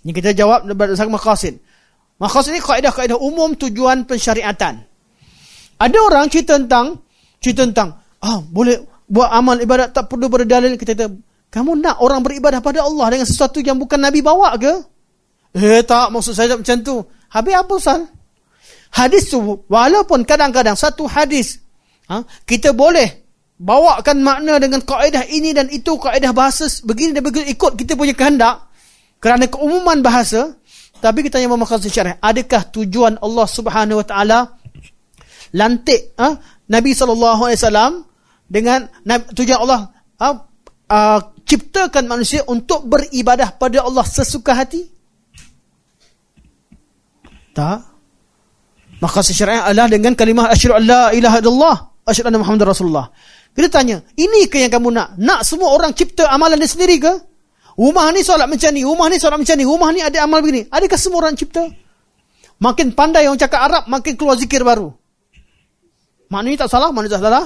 Ini kita jawab berdasarkan makasih. Makasih ini kaedah-kaedah umum tujuan pensyariatan. Ada orang cerita tentang, cerita tentang, ah boleh buat amal ibadat tak perlu berdalil. Kita kata, kamu nak orang beribadah pada Allah dengan sesuatu yang bukan Nabi bawa ke? Eh tak, maksud saya macam tu. Habis apa sal? hadis tu walaupun kadang-kadang satu hadis ha, kita boleh bawakan makna dengan kaedah ini dan itu kaedah bahasa begini dan begitu ikut kita punya kehendak kerana keumuman bahasa tapi kita yang memakai syarah adakah tujuan Allah Subhanahu wa taala lantik ha, Nabi wasallam dengan tujuan Allah ha, uh, ciptakan manusia untuk beribadah pada Allah sesuka hati tak Maka syariah adalah dengan kalimah asyhadu an la ilaha illallah asyhadu anna muhammadar rasulullah. Kita tanya, ini ke yang kamu nak? Nak semua orang cipta amalan dia sendiri ke? Rumah ni solat macam ni, rumah ni solat macam ni, rumah ni ada amal begini. Adakah semua orang cipta? Makin pandai orang cakap Arab, makin keluar zikir baru. Maknanya tak salah, maknanya tak salah.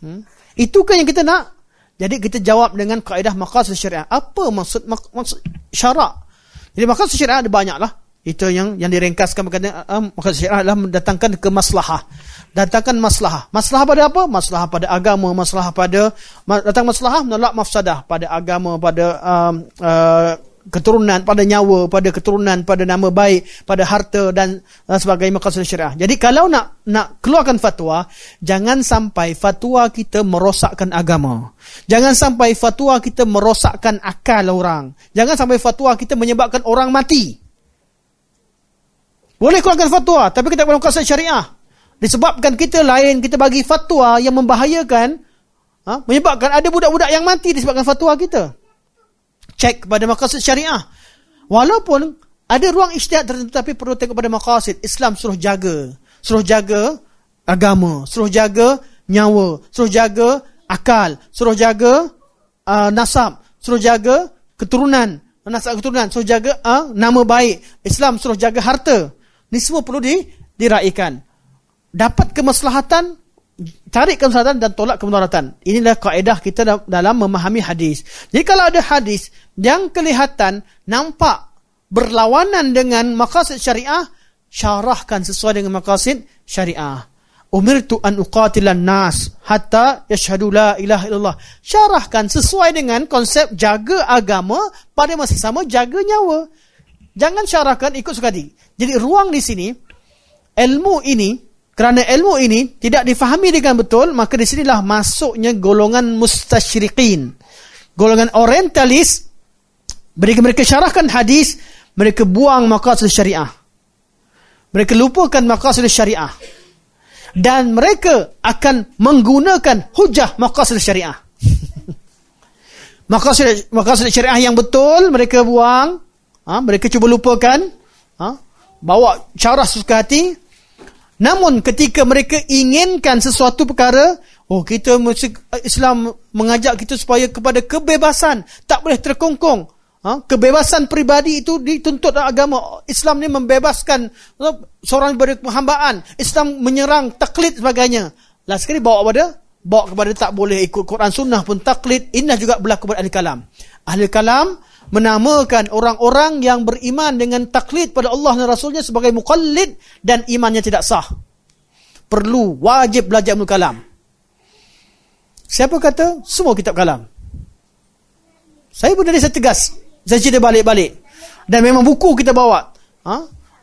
Hmm? Itu kan yang kita nak? Jadi kita jawab dengan kaedah maqasid syariah. Apa maksud maksud syarak? Jadi maqasid syariah ada banyak lah. Itu yang yang diringkaskan berkata um, maka syariah adalah mendatangkan kemaslahah. Datangkan maslahah. Maslahah pada apa? Maslahah pada agama, maslahah pada datang maslahah menolak mafsadah pada agama, pada um, uh, keturunan, pada nyawa, pada keturunan, pada nama baik, pada harta dan sebagainya maqasid syariah. Jadi kalau nak nak keluarkan fatwa, jangan sampai fatwa kita merosakkan agama. Jangan sampai fatwa kita merosakkan akal orang. Jangan sampai fatwa kita menyebabkan orang mati. Boleh keluarkan fatwa, tapi kita perlu kasih syariah. Disebabkan kita lain, kita bagi fatwa yang membahayakan, ha? menyebabkan ada budak-budak yang mati disebabkan fatwa kita. Cek kepada maqasid syariah. Walaupun ada ruang isytihad tertentu, tapi perlu tengok pada maqasid. Islam suruh jaga. Suruh jaga agama. Suruh jaga nyawa. Suruh jaga akal. Suruh jaga uh, nasab. Suruh jaga keturunan. Nasab keturunan. Suruh jaga uh, nama baik. Islam suruh jaga harta. Ni semua perlu di, diraikan. Dapat kemaslahatan, tarik kemudaratan dan tolak kemudaratan. Inilah kaedah kita dalam memahami hadis. Jadi kalau ada hadis yang kelihatan nampak berlawanan dengan maqasid syariah, syarahkan sesuai dengan maqasid syariah. Umirtu an uqatilan nas hatta yashhadu la ilaha illallah. Syarahkan sesuai dengan konsep jaga agama pada masa sama jaga nyawa. Jangan syarahkan ikut suka hati. Jadi ruang di sini ilmu ini kerana ilmu ini tidak difahami dengan betul maka di sinilah masuknya golongan mustasyriqin. Golongan orientalis mereka mereka syarahkan hadis mereka buang maqasid syariah. Mereka lupakan maqasid syariah dan mereka akan menggunakan hujah maqasid syariah. maqasid maqasid syariah yang betul mereka buang, ha, mereka cuba lupakan, ha, bawa cara suka hati. Namun ketika mereka inginkan sesuatu perkara, oh kita mesti Islam mengajak kita supaya kepada kebebasan, tak boleh terkongkong. Ha? Kebebasan peribadi itu dituntut dalam agama. Islam ni membebaskan uh, seorang daripada penghambaan. Islam menyerang taklid sebagainya. Last sekali bawa kepada bawa kepada tak boleh ikut Quran sunnah pun taklid. Inna juga berlaku kepada ahli kalam. Ahli kalam menamakan orang-orang yang beriman dengan taklid pada Allah dan Rasulnya sebagai muqallid dan imannya tidak sah. Perlu, wajib belajar ilmu kalam. Siapa kata? Semua kitab kalam. Saya pun dari saya tegas. Saya cerita balik-balik. Dan memang buku kita bawa. Ha?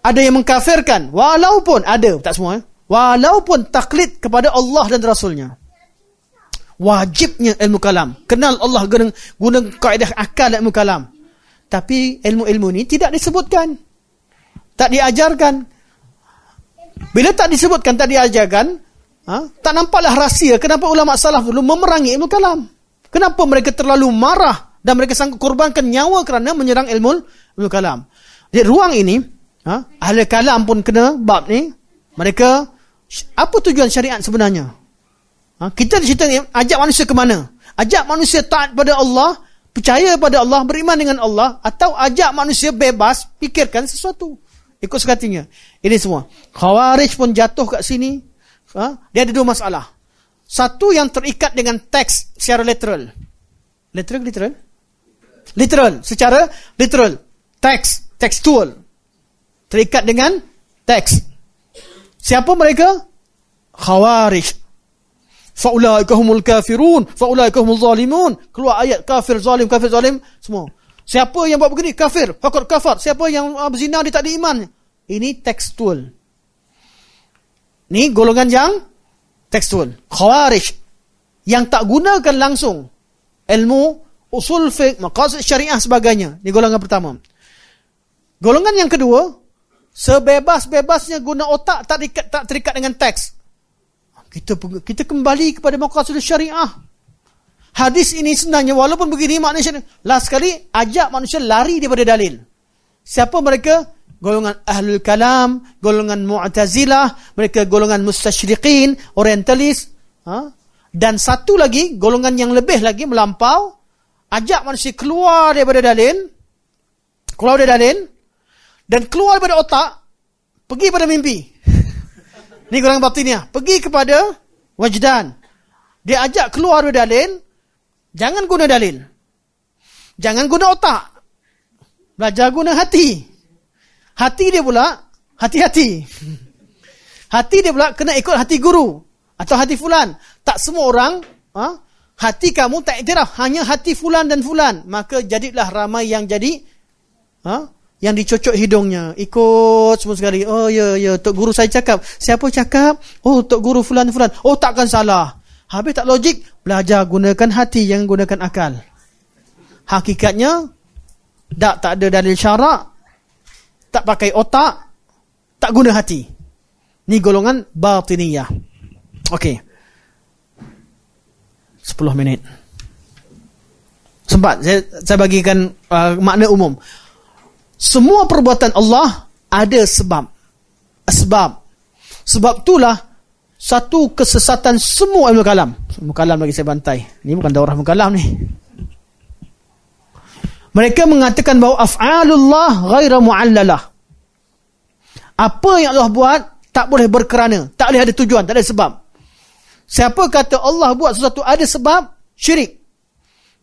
Ada yang mengkafirkan. Walaupun ada. Tak semua. Eh? Walaupun taklid kepada Allah dan Rasulnya. Wajibnya ilmu kalam. Kenal Allah guna, guna kaedah akal ilmu kalam. Tapi ilmu-ilmu ni tidak disebutkan. Tak diajarkan. Bila tak disebutkan, tak diajarkan. Ha? Tak nampaklah rahsia. Kenapa ulama salaf dulu memerangi ilmu kalam. Kenapa mereka terlalu marah dan mereka sanggup korbankan nyawa kerana menyerang ilmu ilmu kalam. Di ruang ini, ha, ahli kalam pun kena bab ni. Mereka apa tujuan syariat sebenarnya? Ha, kita cerita ajak manusia ke mana? Ajak manusia taat pada Allah, percaya pada Allah, beriman dengan Allah atau ajak manusia bebas fikirkan sesuatu. Ikut sekatinya. Ini semua. Khawarij pun jatuh kat sini. Ha, dia ada dua masalah. Satu yang terikat dengan teks secara literal. Literal, literal? literal secara literal teks tekstual terikat dengan teks siapa mereka khawarij faulaika humul kafirun faulaika humul zalimun. Keluar ayat kafir zalim kafir zalim semua. Siapa yang buat begini? Kafir fakir kafar siapa yang uh, berzina dia tak ada iman. Ini tekstual. Ni golongan yang tekstual. Khawarij. Yang tak gunakan langsung. Ilmu usul fiqh, maqasid syariah sebagainya. Ini golongan pertama. Golongan yang kedua, sebebas-bebasnya guna otak tak terikat, tak terikat dengan teks. Kita kita kembali kepada maqasid syariah. Hadis ini sebenarnya walaupun begini maknanya last sekali ajak manusia lari daripada dalil. Siapa mereka? Golongan ahlul kalam, golongan mu'tazilah, mereka golongan mustasyriqin, orientalis, ha? dan satu lagi golongan yang lebih lagi melampau ajak manusia keluar daripada dalil, keluar dari dalil, dan keluar daripada otak, pergi pada mimpi. Ini golongan batiniah. Pergi kepada wajdan. Dia ajak keluar dari dalil, jangan guna dalil. Jangan guna otak. Belajar guna hati. Hati dia pula, hati-hati. Hati dia pula kena ikut hati guru. Atau hati fulan. Tak semua orang ha, hati kamu tak iktiraf hanya hati fulan dan fulan maka jadilah ramai yang jadi ha yang dicocok hidungnya. Ikut semua sekali. Oh ya ya. Tok guru saya cakap. Siapa cakap? Oh tok guru fulan fulan. Oh takkan salah. Habis tak logik? Belajar gunakan hati yang gunakan akal. Hakikatnya tak tak ada dalil syarak tak pakai otak tak guna hati. Ni golongan batiniyah. Okey. 10 minit. Sempat saya saya bagikan uh, makna umum. Semua perbuatan Allah ada sebab. Sebab. Sebab itulah satu kesesatan semua ilmu kalam. Ilmu kalam lagi saya bantai. Ini bukan daurah ilmu kalam ni. Mereka mengatakan bahawa af'alullah ghaira mu'allalah. Apa yang Allah buat tak boleh berkerana, tak boleh ada tujuan, tak ada sebab. Siapa kata Allah buat sesuatu ada sebab syirik.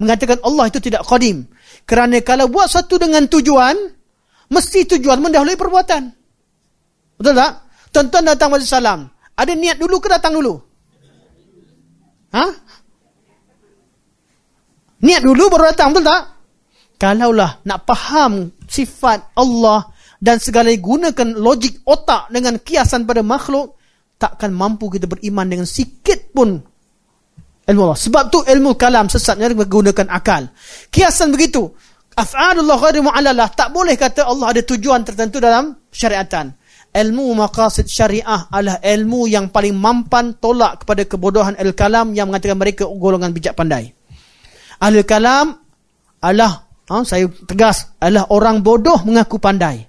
Mengatakan Allah itu tidak qadim. Kerana kalau buat sesuatu dengan tujuan, mesti tujuan mendahului perbuatan. Betul tak? Tuan-tuan datang majlis salam. Ada niat dulu ke datang dulu? Ha? Niat dulu baru datang, betul tak? Kalaulah nak faham sifat Allah dan segala gunakan logik otak dengan kiasan pada makhluk, takkan mampu kita beriman dengan sikit pun ilmu Allah. Sebab tu ilmu kalam sesatnya menggunakan akal. Kiasan begitu. Af'alullah ghairu mu'alalah. Tak boleh kata Allah ada tujuan tertentu dalam syariatan. Ilmu maqasid syariah adalah ilmu yang paling mampan tolak kepada kebodohan al-kalam yang mengatakan mereka golongan bijak pandai. Ahli kalam adalah, ha, saya tegas, adalah orang bodoh mengaku pandai.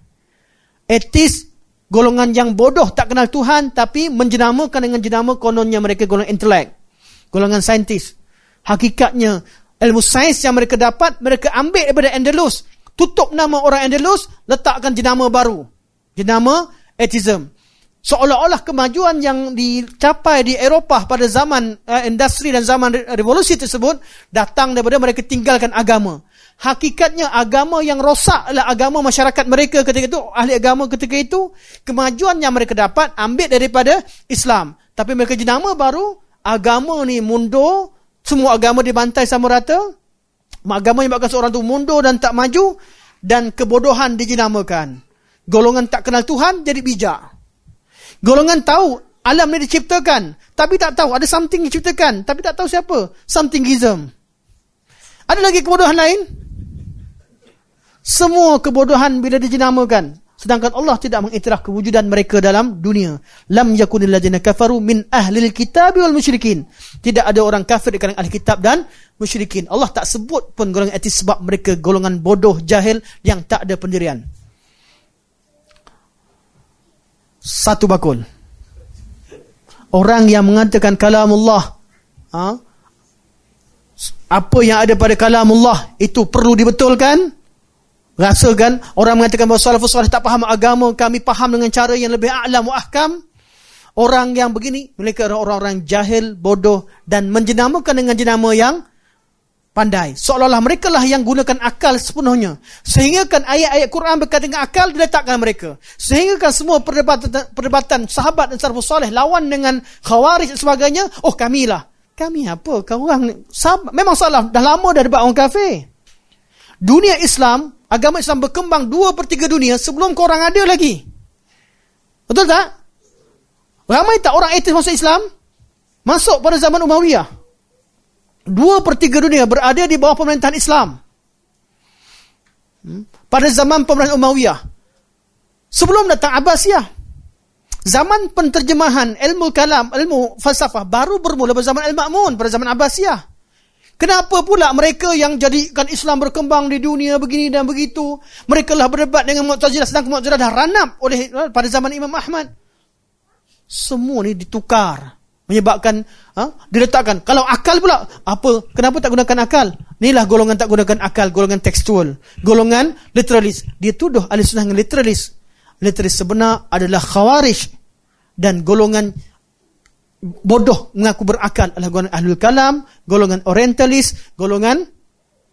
Etis golongan yang bodoh tak kenal Tuhan tapi menjenamakan dengan jenama kononnya mereka golongan intelek golongan saintis hakikatnya ilmu sains yang mereka dapat mereka ambil daripada Andalus. Tutup nama orang Andalus letakkan jenama baru. Jenama atheism seolah-olah kemajuan yang dicapai di Eropah pada zaman uh, industri dan zaman revolusi tersebut datang daripada mereka tinggalkan agama. Hakikatnya agama yang rosak adalah agama masyarakat mereka ketika itu, ahli agama ketika itu, kemajuan yang mereka dapat ambil daripada Islam. Tapi mereka jenama baru, agama ni mundur, semua agama dibantai sama rata, agama yang buatkan seorang tu mundur dan tak maju, dan kebodohan dijenamakan. Golongan tak kenal Tuhan jadi bijak. Golongan tahu alam ni diciptakan, tapi tak tahu ada something diciptakan, tapi tak tahu siapa. Somethingism. Ada lagi kebodohan lain? Semua kebodohan bila dijenamakan. Sedangkan Allah tidak mengiktiraf kewujudan mereka dalam dunia. Lam yakunil ladzina kafaru min ahlil kitab wal musyrikin. Tidak ada orang kafir di kalangan ahli kitab dan musyrikin. Allah tak sebut pun golongan etis sebab mereka golongan bodoh, jahil yang tak ada pendirian. Satu bakul. Orang yang mengatakan kalamullah. Ha? Apa yang ada pada kalamullah itu perlu dibetulkan. Rasakan orang mengatakan bahawa salafus salih tak faham agama, kami faham dengan cara yang lebih a'lam wa ahkam. Orang yang begini, mereka adalah orang-orang jahil, bodoh dan menjenamakan dengan jenama yang pandai. Seolah-olah mereka lah yang gunakan akal sepenuhnya. Sehingga kan ayat-ayat Quran berkaitan dengan akal diletakkan mereka. Sehingga kan semua perdebatan, perdebatan sahabat dan salafus salih lawan dengan khawarij dan sebagainya, oh kamilah. Kami apa? Kau orang sahabat. memang salah. Dah lama dah debat orang kafir. Dunia Islam agama Islam berkembang dua per tiga dunia sebelum korang ada lagi. Betul tak? Ramai tak orang etis masuk Islam? Masuk pada zaman Umayyah. Dua per tiga dunia berada di bawah pemerintahan Islam. Hmm? Pada zaman pemerintahan Umayyah. Sebelum datang Abbasiyah. Zaman penterjemahan ilmu kalam, ilmu falsafah baru bermula pada zaman Al-Ma'mun pada zaman Abbasiyah. Kenapa pula mereka yang jadikan Islam berkembang di dunia begini dan begitu, mereka lah berdebat dengan Mu'tazilah sedangkan Mu'tazilah dah ranap oleh pada zaman Imam Ahmad. Semua ni ditukar menyebabkan ha, diletakkan. Kalau akal pula apa kenapa tak gunakan akal? Inilah golongan tak gunakan akal golongan tekstual. Golongan literalis. Dia tuduh ahli sunnah dengan literalis. Literalis sebenar adalah khawarij dan golongan bodoh mengaku berakal adalah golongan ahlul kalam, golongan orientalis, golongan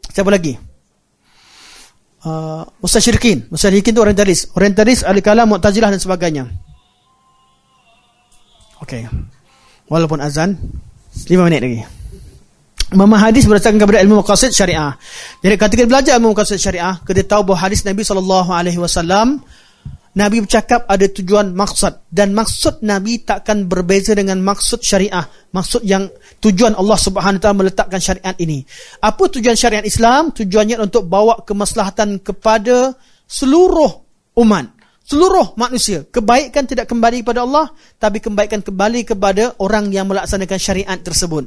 siapa lagi? Uh, mustasyrikin. Mustasyrikin itu orientalis. Orientalis, ahli kalam, mu'tazilah dan sebagainya. Okey. Walaupun azan, 5 minit lagi. Memahami hadis berdasarkan kepada ilmu maqasid syariah. Jadi ketika belajar ilmu maqasid syariah, kita tahu bahawa hadis Nabi SAW Nabi bercakap ada tujuan maksud dan maksud Nabi takkan berbeza dengan maksud syariah. Maksud yang tujuan Allah Subhanahu Wa Taala meletakkan syariat ini. Apa tujuan syariat Islam? Tujuannya untuk bawa kemaslahatan kepada seluruh umat, seluruh manusia. Kebaikan tidak kembali kepada Allah, tapi kebaikan kembali kepada orang yang melaksanakan syariat tersebut.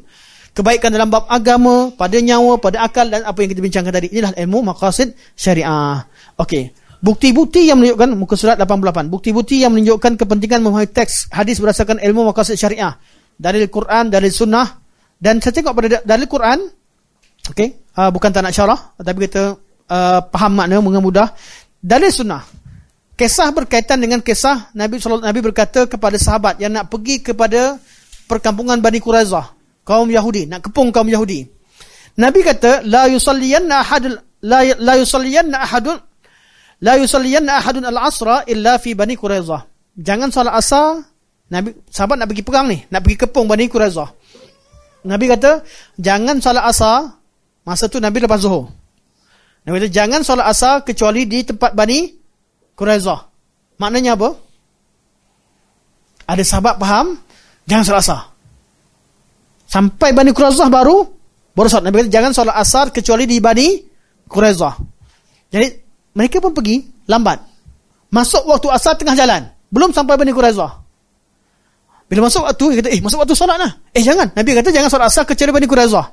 Kebaikan dalam bab agama, pada nyawa, pada akal dan apa yang kita bincangkan tadi. Inilah ilmu maqasid syariah. Okey. Bukti-bukti yang menunjukkan muka surat 88. Bukti-bukti yang menunjukkan kepentingan memahami teks hadis berdasarkan ilmu maqasid syariah. Dari Quran, dari sunnah dan saya tengok pada dari Quran okey, uh, bukan tak nak syarah tapi kita uh, faham makna dengan mudah. Dari sunnah. Kisah berkaitan dengan kisah Nabi sallallahu Nabi berkata kepada sahabat yang nak pergi kepada perkampungan Bani Quraizah, kaum Yahudi, nak kepung kaum Yahudi. Nabi kata, la yusalliyanna ahadun la la yusalliyanna la yusalliyanna ahadun al-asra illa fi Bani Quraizah. Jangan solat asar Nabi sahabat nak pergi perang ni, nak pergi kepung Bani Quraizah. Nabi kata, jangan solat asar masa tu Nabi lepas Zuhur. Nabi kata, jangan solat asar kecuali di tempat Bani Quraizah. Maknanya apa? Ada sahabat faham, jangan solat asar. Sampai Bani Quraizah baru baru solat. Nabi kata, jangan solat asar kecuali di Bani Quraizah. Jadi mereka pun pergi lambat. Masuk waktu asar tengah jalan. Belum sampai Bani Quraizah. Bila masuk waktu, dia kata, eh masuk waktu solat lah. Eh jangan. Nabi kata, jangan solat asar kecuali Bani Quraizah.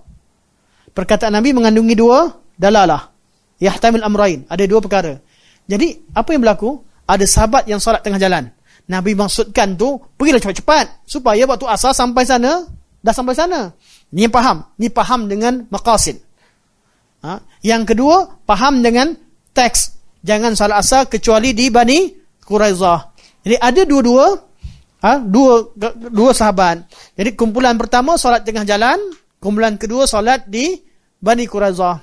Perkataan Nabi mengandungi dua dalalah. Yahtamil amrain. Ada dua perkara. Jadi, apa yang berlaku? Ada sahabat yang solat tengah jalan. Nabi maksudkan tu, pergilah cepat-cepat. Supaya waktu asar sampai sana, dah sampai sana. Ni yang faham. Ni faham dengan maqasid. Ha? Yang kedua, faham dengan teks. Jangan solat asar kecuali di Bani Quraizah. Jadi, ada dua-dua Ha? Dua dua sahabat. Jadi kumpulan pertama solat tengah jalan, kumpulan kedua solat di Bani Quraizah.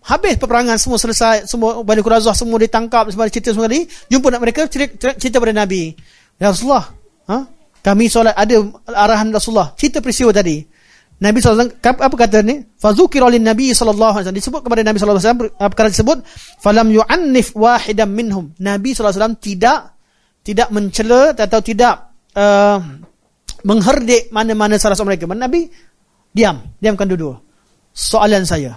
Habis peperangan semua selesai, semua Bani Quraizah semua ditangkap semua cerita semua tadi, jumpa nak mereka cerita, cerita pada Nabi. Ya Rasulullah, ha? Kami solat ada arahan Rasulullah, cerita peristiwa tadi. Nabi SAW, apa kata ni? Fazukir oleh Nabi SAW. Disebut kepada Nabi SAW, perkara disebut, Falam yu'annif wahidam minhum. Nabi SAW tidak tidak mencela atau tidak uh, mengherdik mana-mana salah seorang mereka. Mana Nabi diam, diamkan dua-dua. Soalan saya.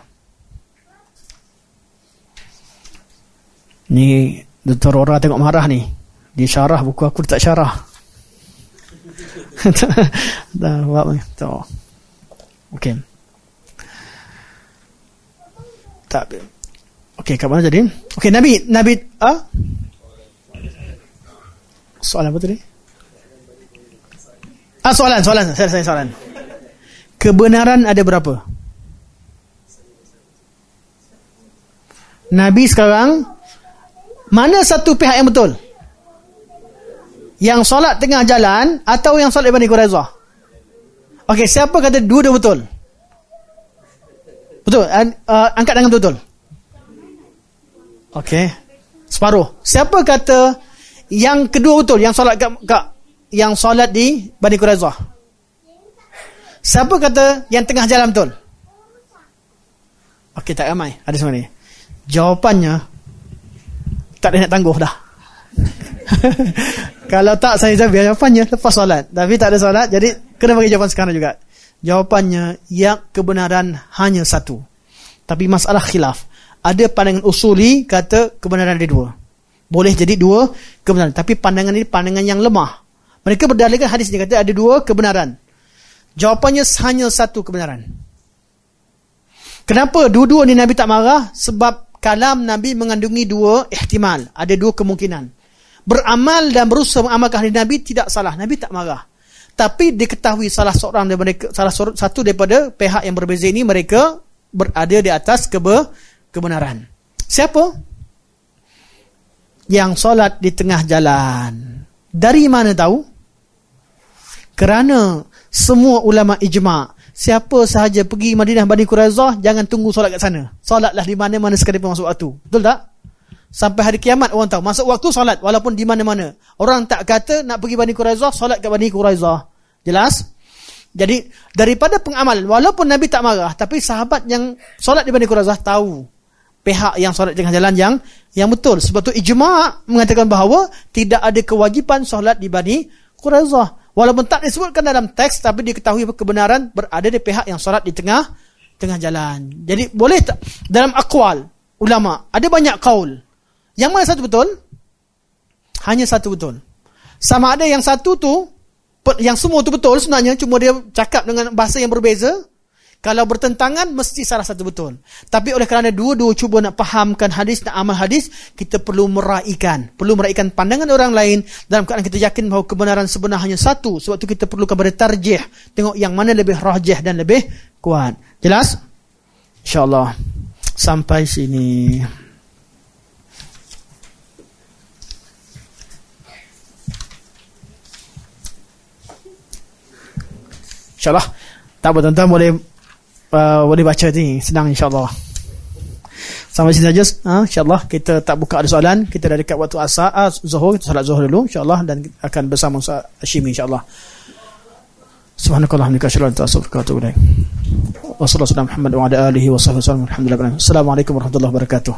Ni Dr. Ora tengok marah ni. Dia syarah buku aku tak syarah. Dah buat ni. Okey. Tak. Okey, kat mana jadi? Okey, Nabi Nabi ha? Soalan apa tadi? Ah soalan, soalan, saya saya soalan. Kebenaran ada berapa? Nabi sekarang mana satu pihak yang betul? Yang solat tengah jalan atau yang solat Bani Quraizah? Okey, siapa kata dua-dua betul? Betul, uh, angkat tangan betul. Okey. Separuh. Siapa kata yang kedua betul yang solat kat, kat yang solat di Bani Quraizah. Siapa kata yang tengah jalan betul? Okey tak ramai ada semua ni. Jawapannya tak ada nak tangguh dah. Kalau tak saya jawab jawapannya lepas solat. Tapi tak ada solat jadi kena bagi jawapan sekarang juga. Jawapannya yang kebenaran hanya satu. Tapi masalah khilaf. Ada pandangan usuli kata kebenaran ada dua. Boleh jadi dua kebenaran. Tapi pandangan ini pandangan yang lemah. Mereka berdalilkan hadis ini kata ada dua kebenaran. Jawapannya hanya satu kebenaran. Kenapa dua-dua ni Nabi tak marah? Sebab kalam Nabi mengandungi dua ihtimal. Ada dua kemungkinan. Beramal dan berusaha mengamalkan hadis Nabi tidak salah. Nabi tak marah. Tapi diketahui salah seorang daripada mereka, salah satu daripada pihak yang berbeza ini mereka berada di atas kebe, kebenaran. Siapa? yang solat di tengah jalan. Dari mana tahu? Kerana semua ulama ijma' siapa sahaja pergi Madinah Bani Quraizah jangan tunggu solat kat sana. Solatlah di mana-mana sekali pun masuk waktu. Betul tak? Sampai hari kiamat orang tahu masuk waktu solat walaupun di mana-mana. Orang tak kata nak pergi Bani Quraizah solat kat Bani Quraizah. Jelas? Jadi daripada pengamalan walaupun Nabi tak marah tapi sahabat yang solat di Bani Quraizah tahu pihak yang solat tengah jalan yang yang betul. Sebab tu ijma' mengatakan bahawa tidak ada kewajipan solat di Bani Quraizah. Walaupun tak disebutkan dalam teks tapi diketahui kebenaran berada di pihak yang solat di tengah tengah jalan. Jadi boleh tak dalam akwal ulama ada banyak kaul. Yang mana satu betul? Hanya satu betul. Sama ada yang satu tu yang semua tu betul sebenarnya cuma dia cakap dengan bahasa yang berbeza kalau bertentangan, mesti salah satu betul. Tapi oleh kerana dua-dua cuba nak fahamkan hadis, nak amal hadis, kita perlu meraihkan. Perlu meraihkan pandangan orang lain dalam keadaan kita yakin bahawa kebenaran sebenar hanya satu. Sebab itu kita perlu kepada tarjih. Tengok yang mana lebih rajih dan lebih kuat. Jelas? InsyaAllah. Sampai sini. InsyaAllah. Tak apa tuan-tuan boleh uh, boleh baca ni. Senang insyaAllah. Sampai sini saja. Ha, InsyaAllah kita tak buka ada soalan. Kita dah dekat waktu asar. Uh, zuhur. Kita salat zuhur dulu. InsyaAllah. Dan akan bersama Ustaz Hashimi insyaAllah. Subhanakallah hamdika asyhadu an la ilaha illa anta astaghfiruka wa atubu ilaik. Wassallallahu ala Muhammad wa ala alihi wa sahbihi wasallam. Alhamdulillah. Assalamualaikum warahmatullahi wabarakatuh.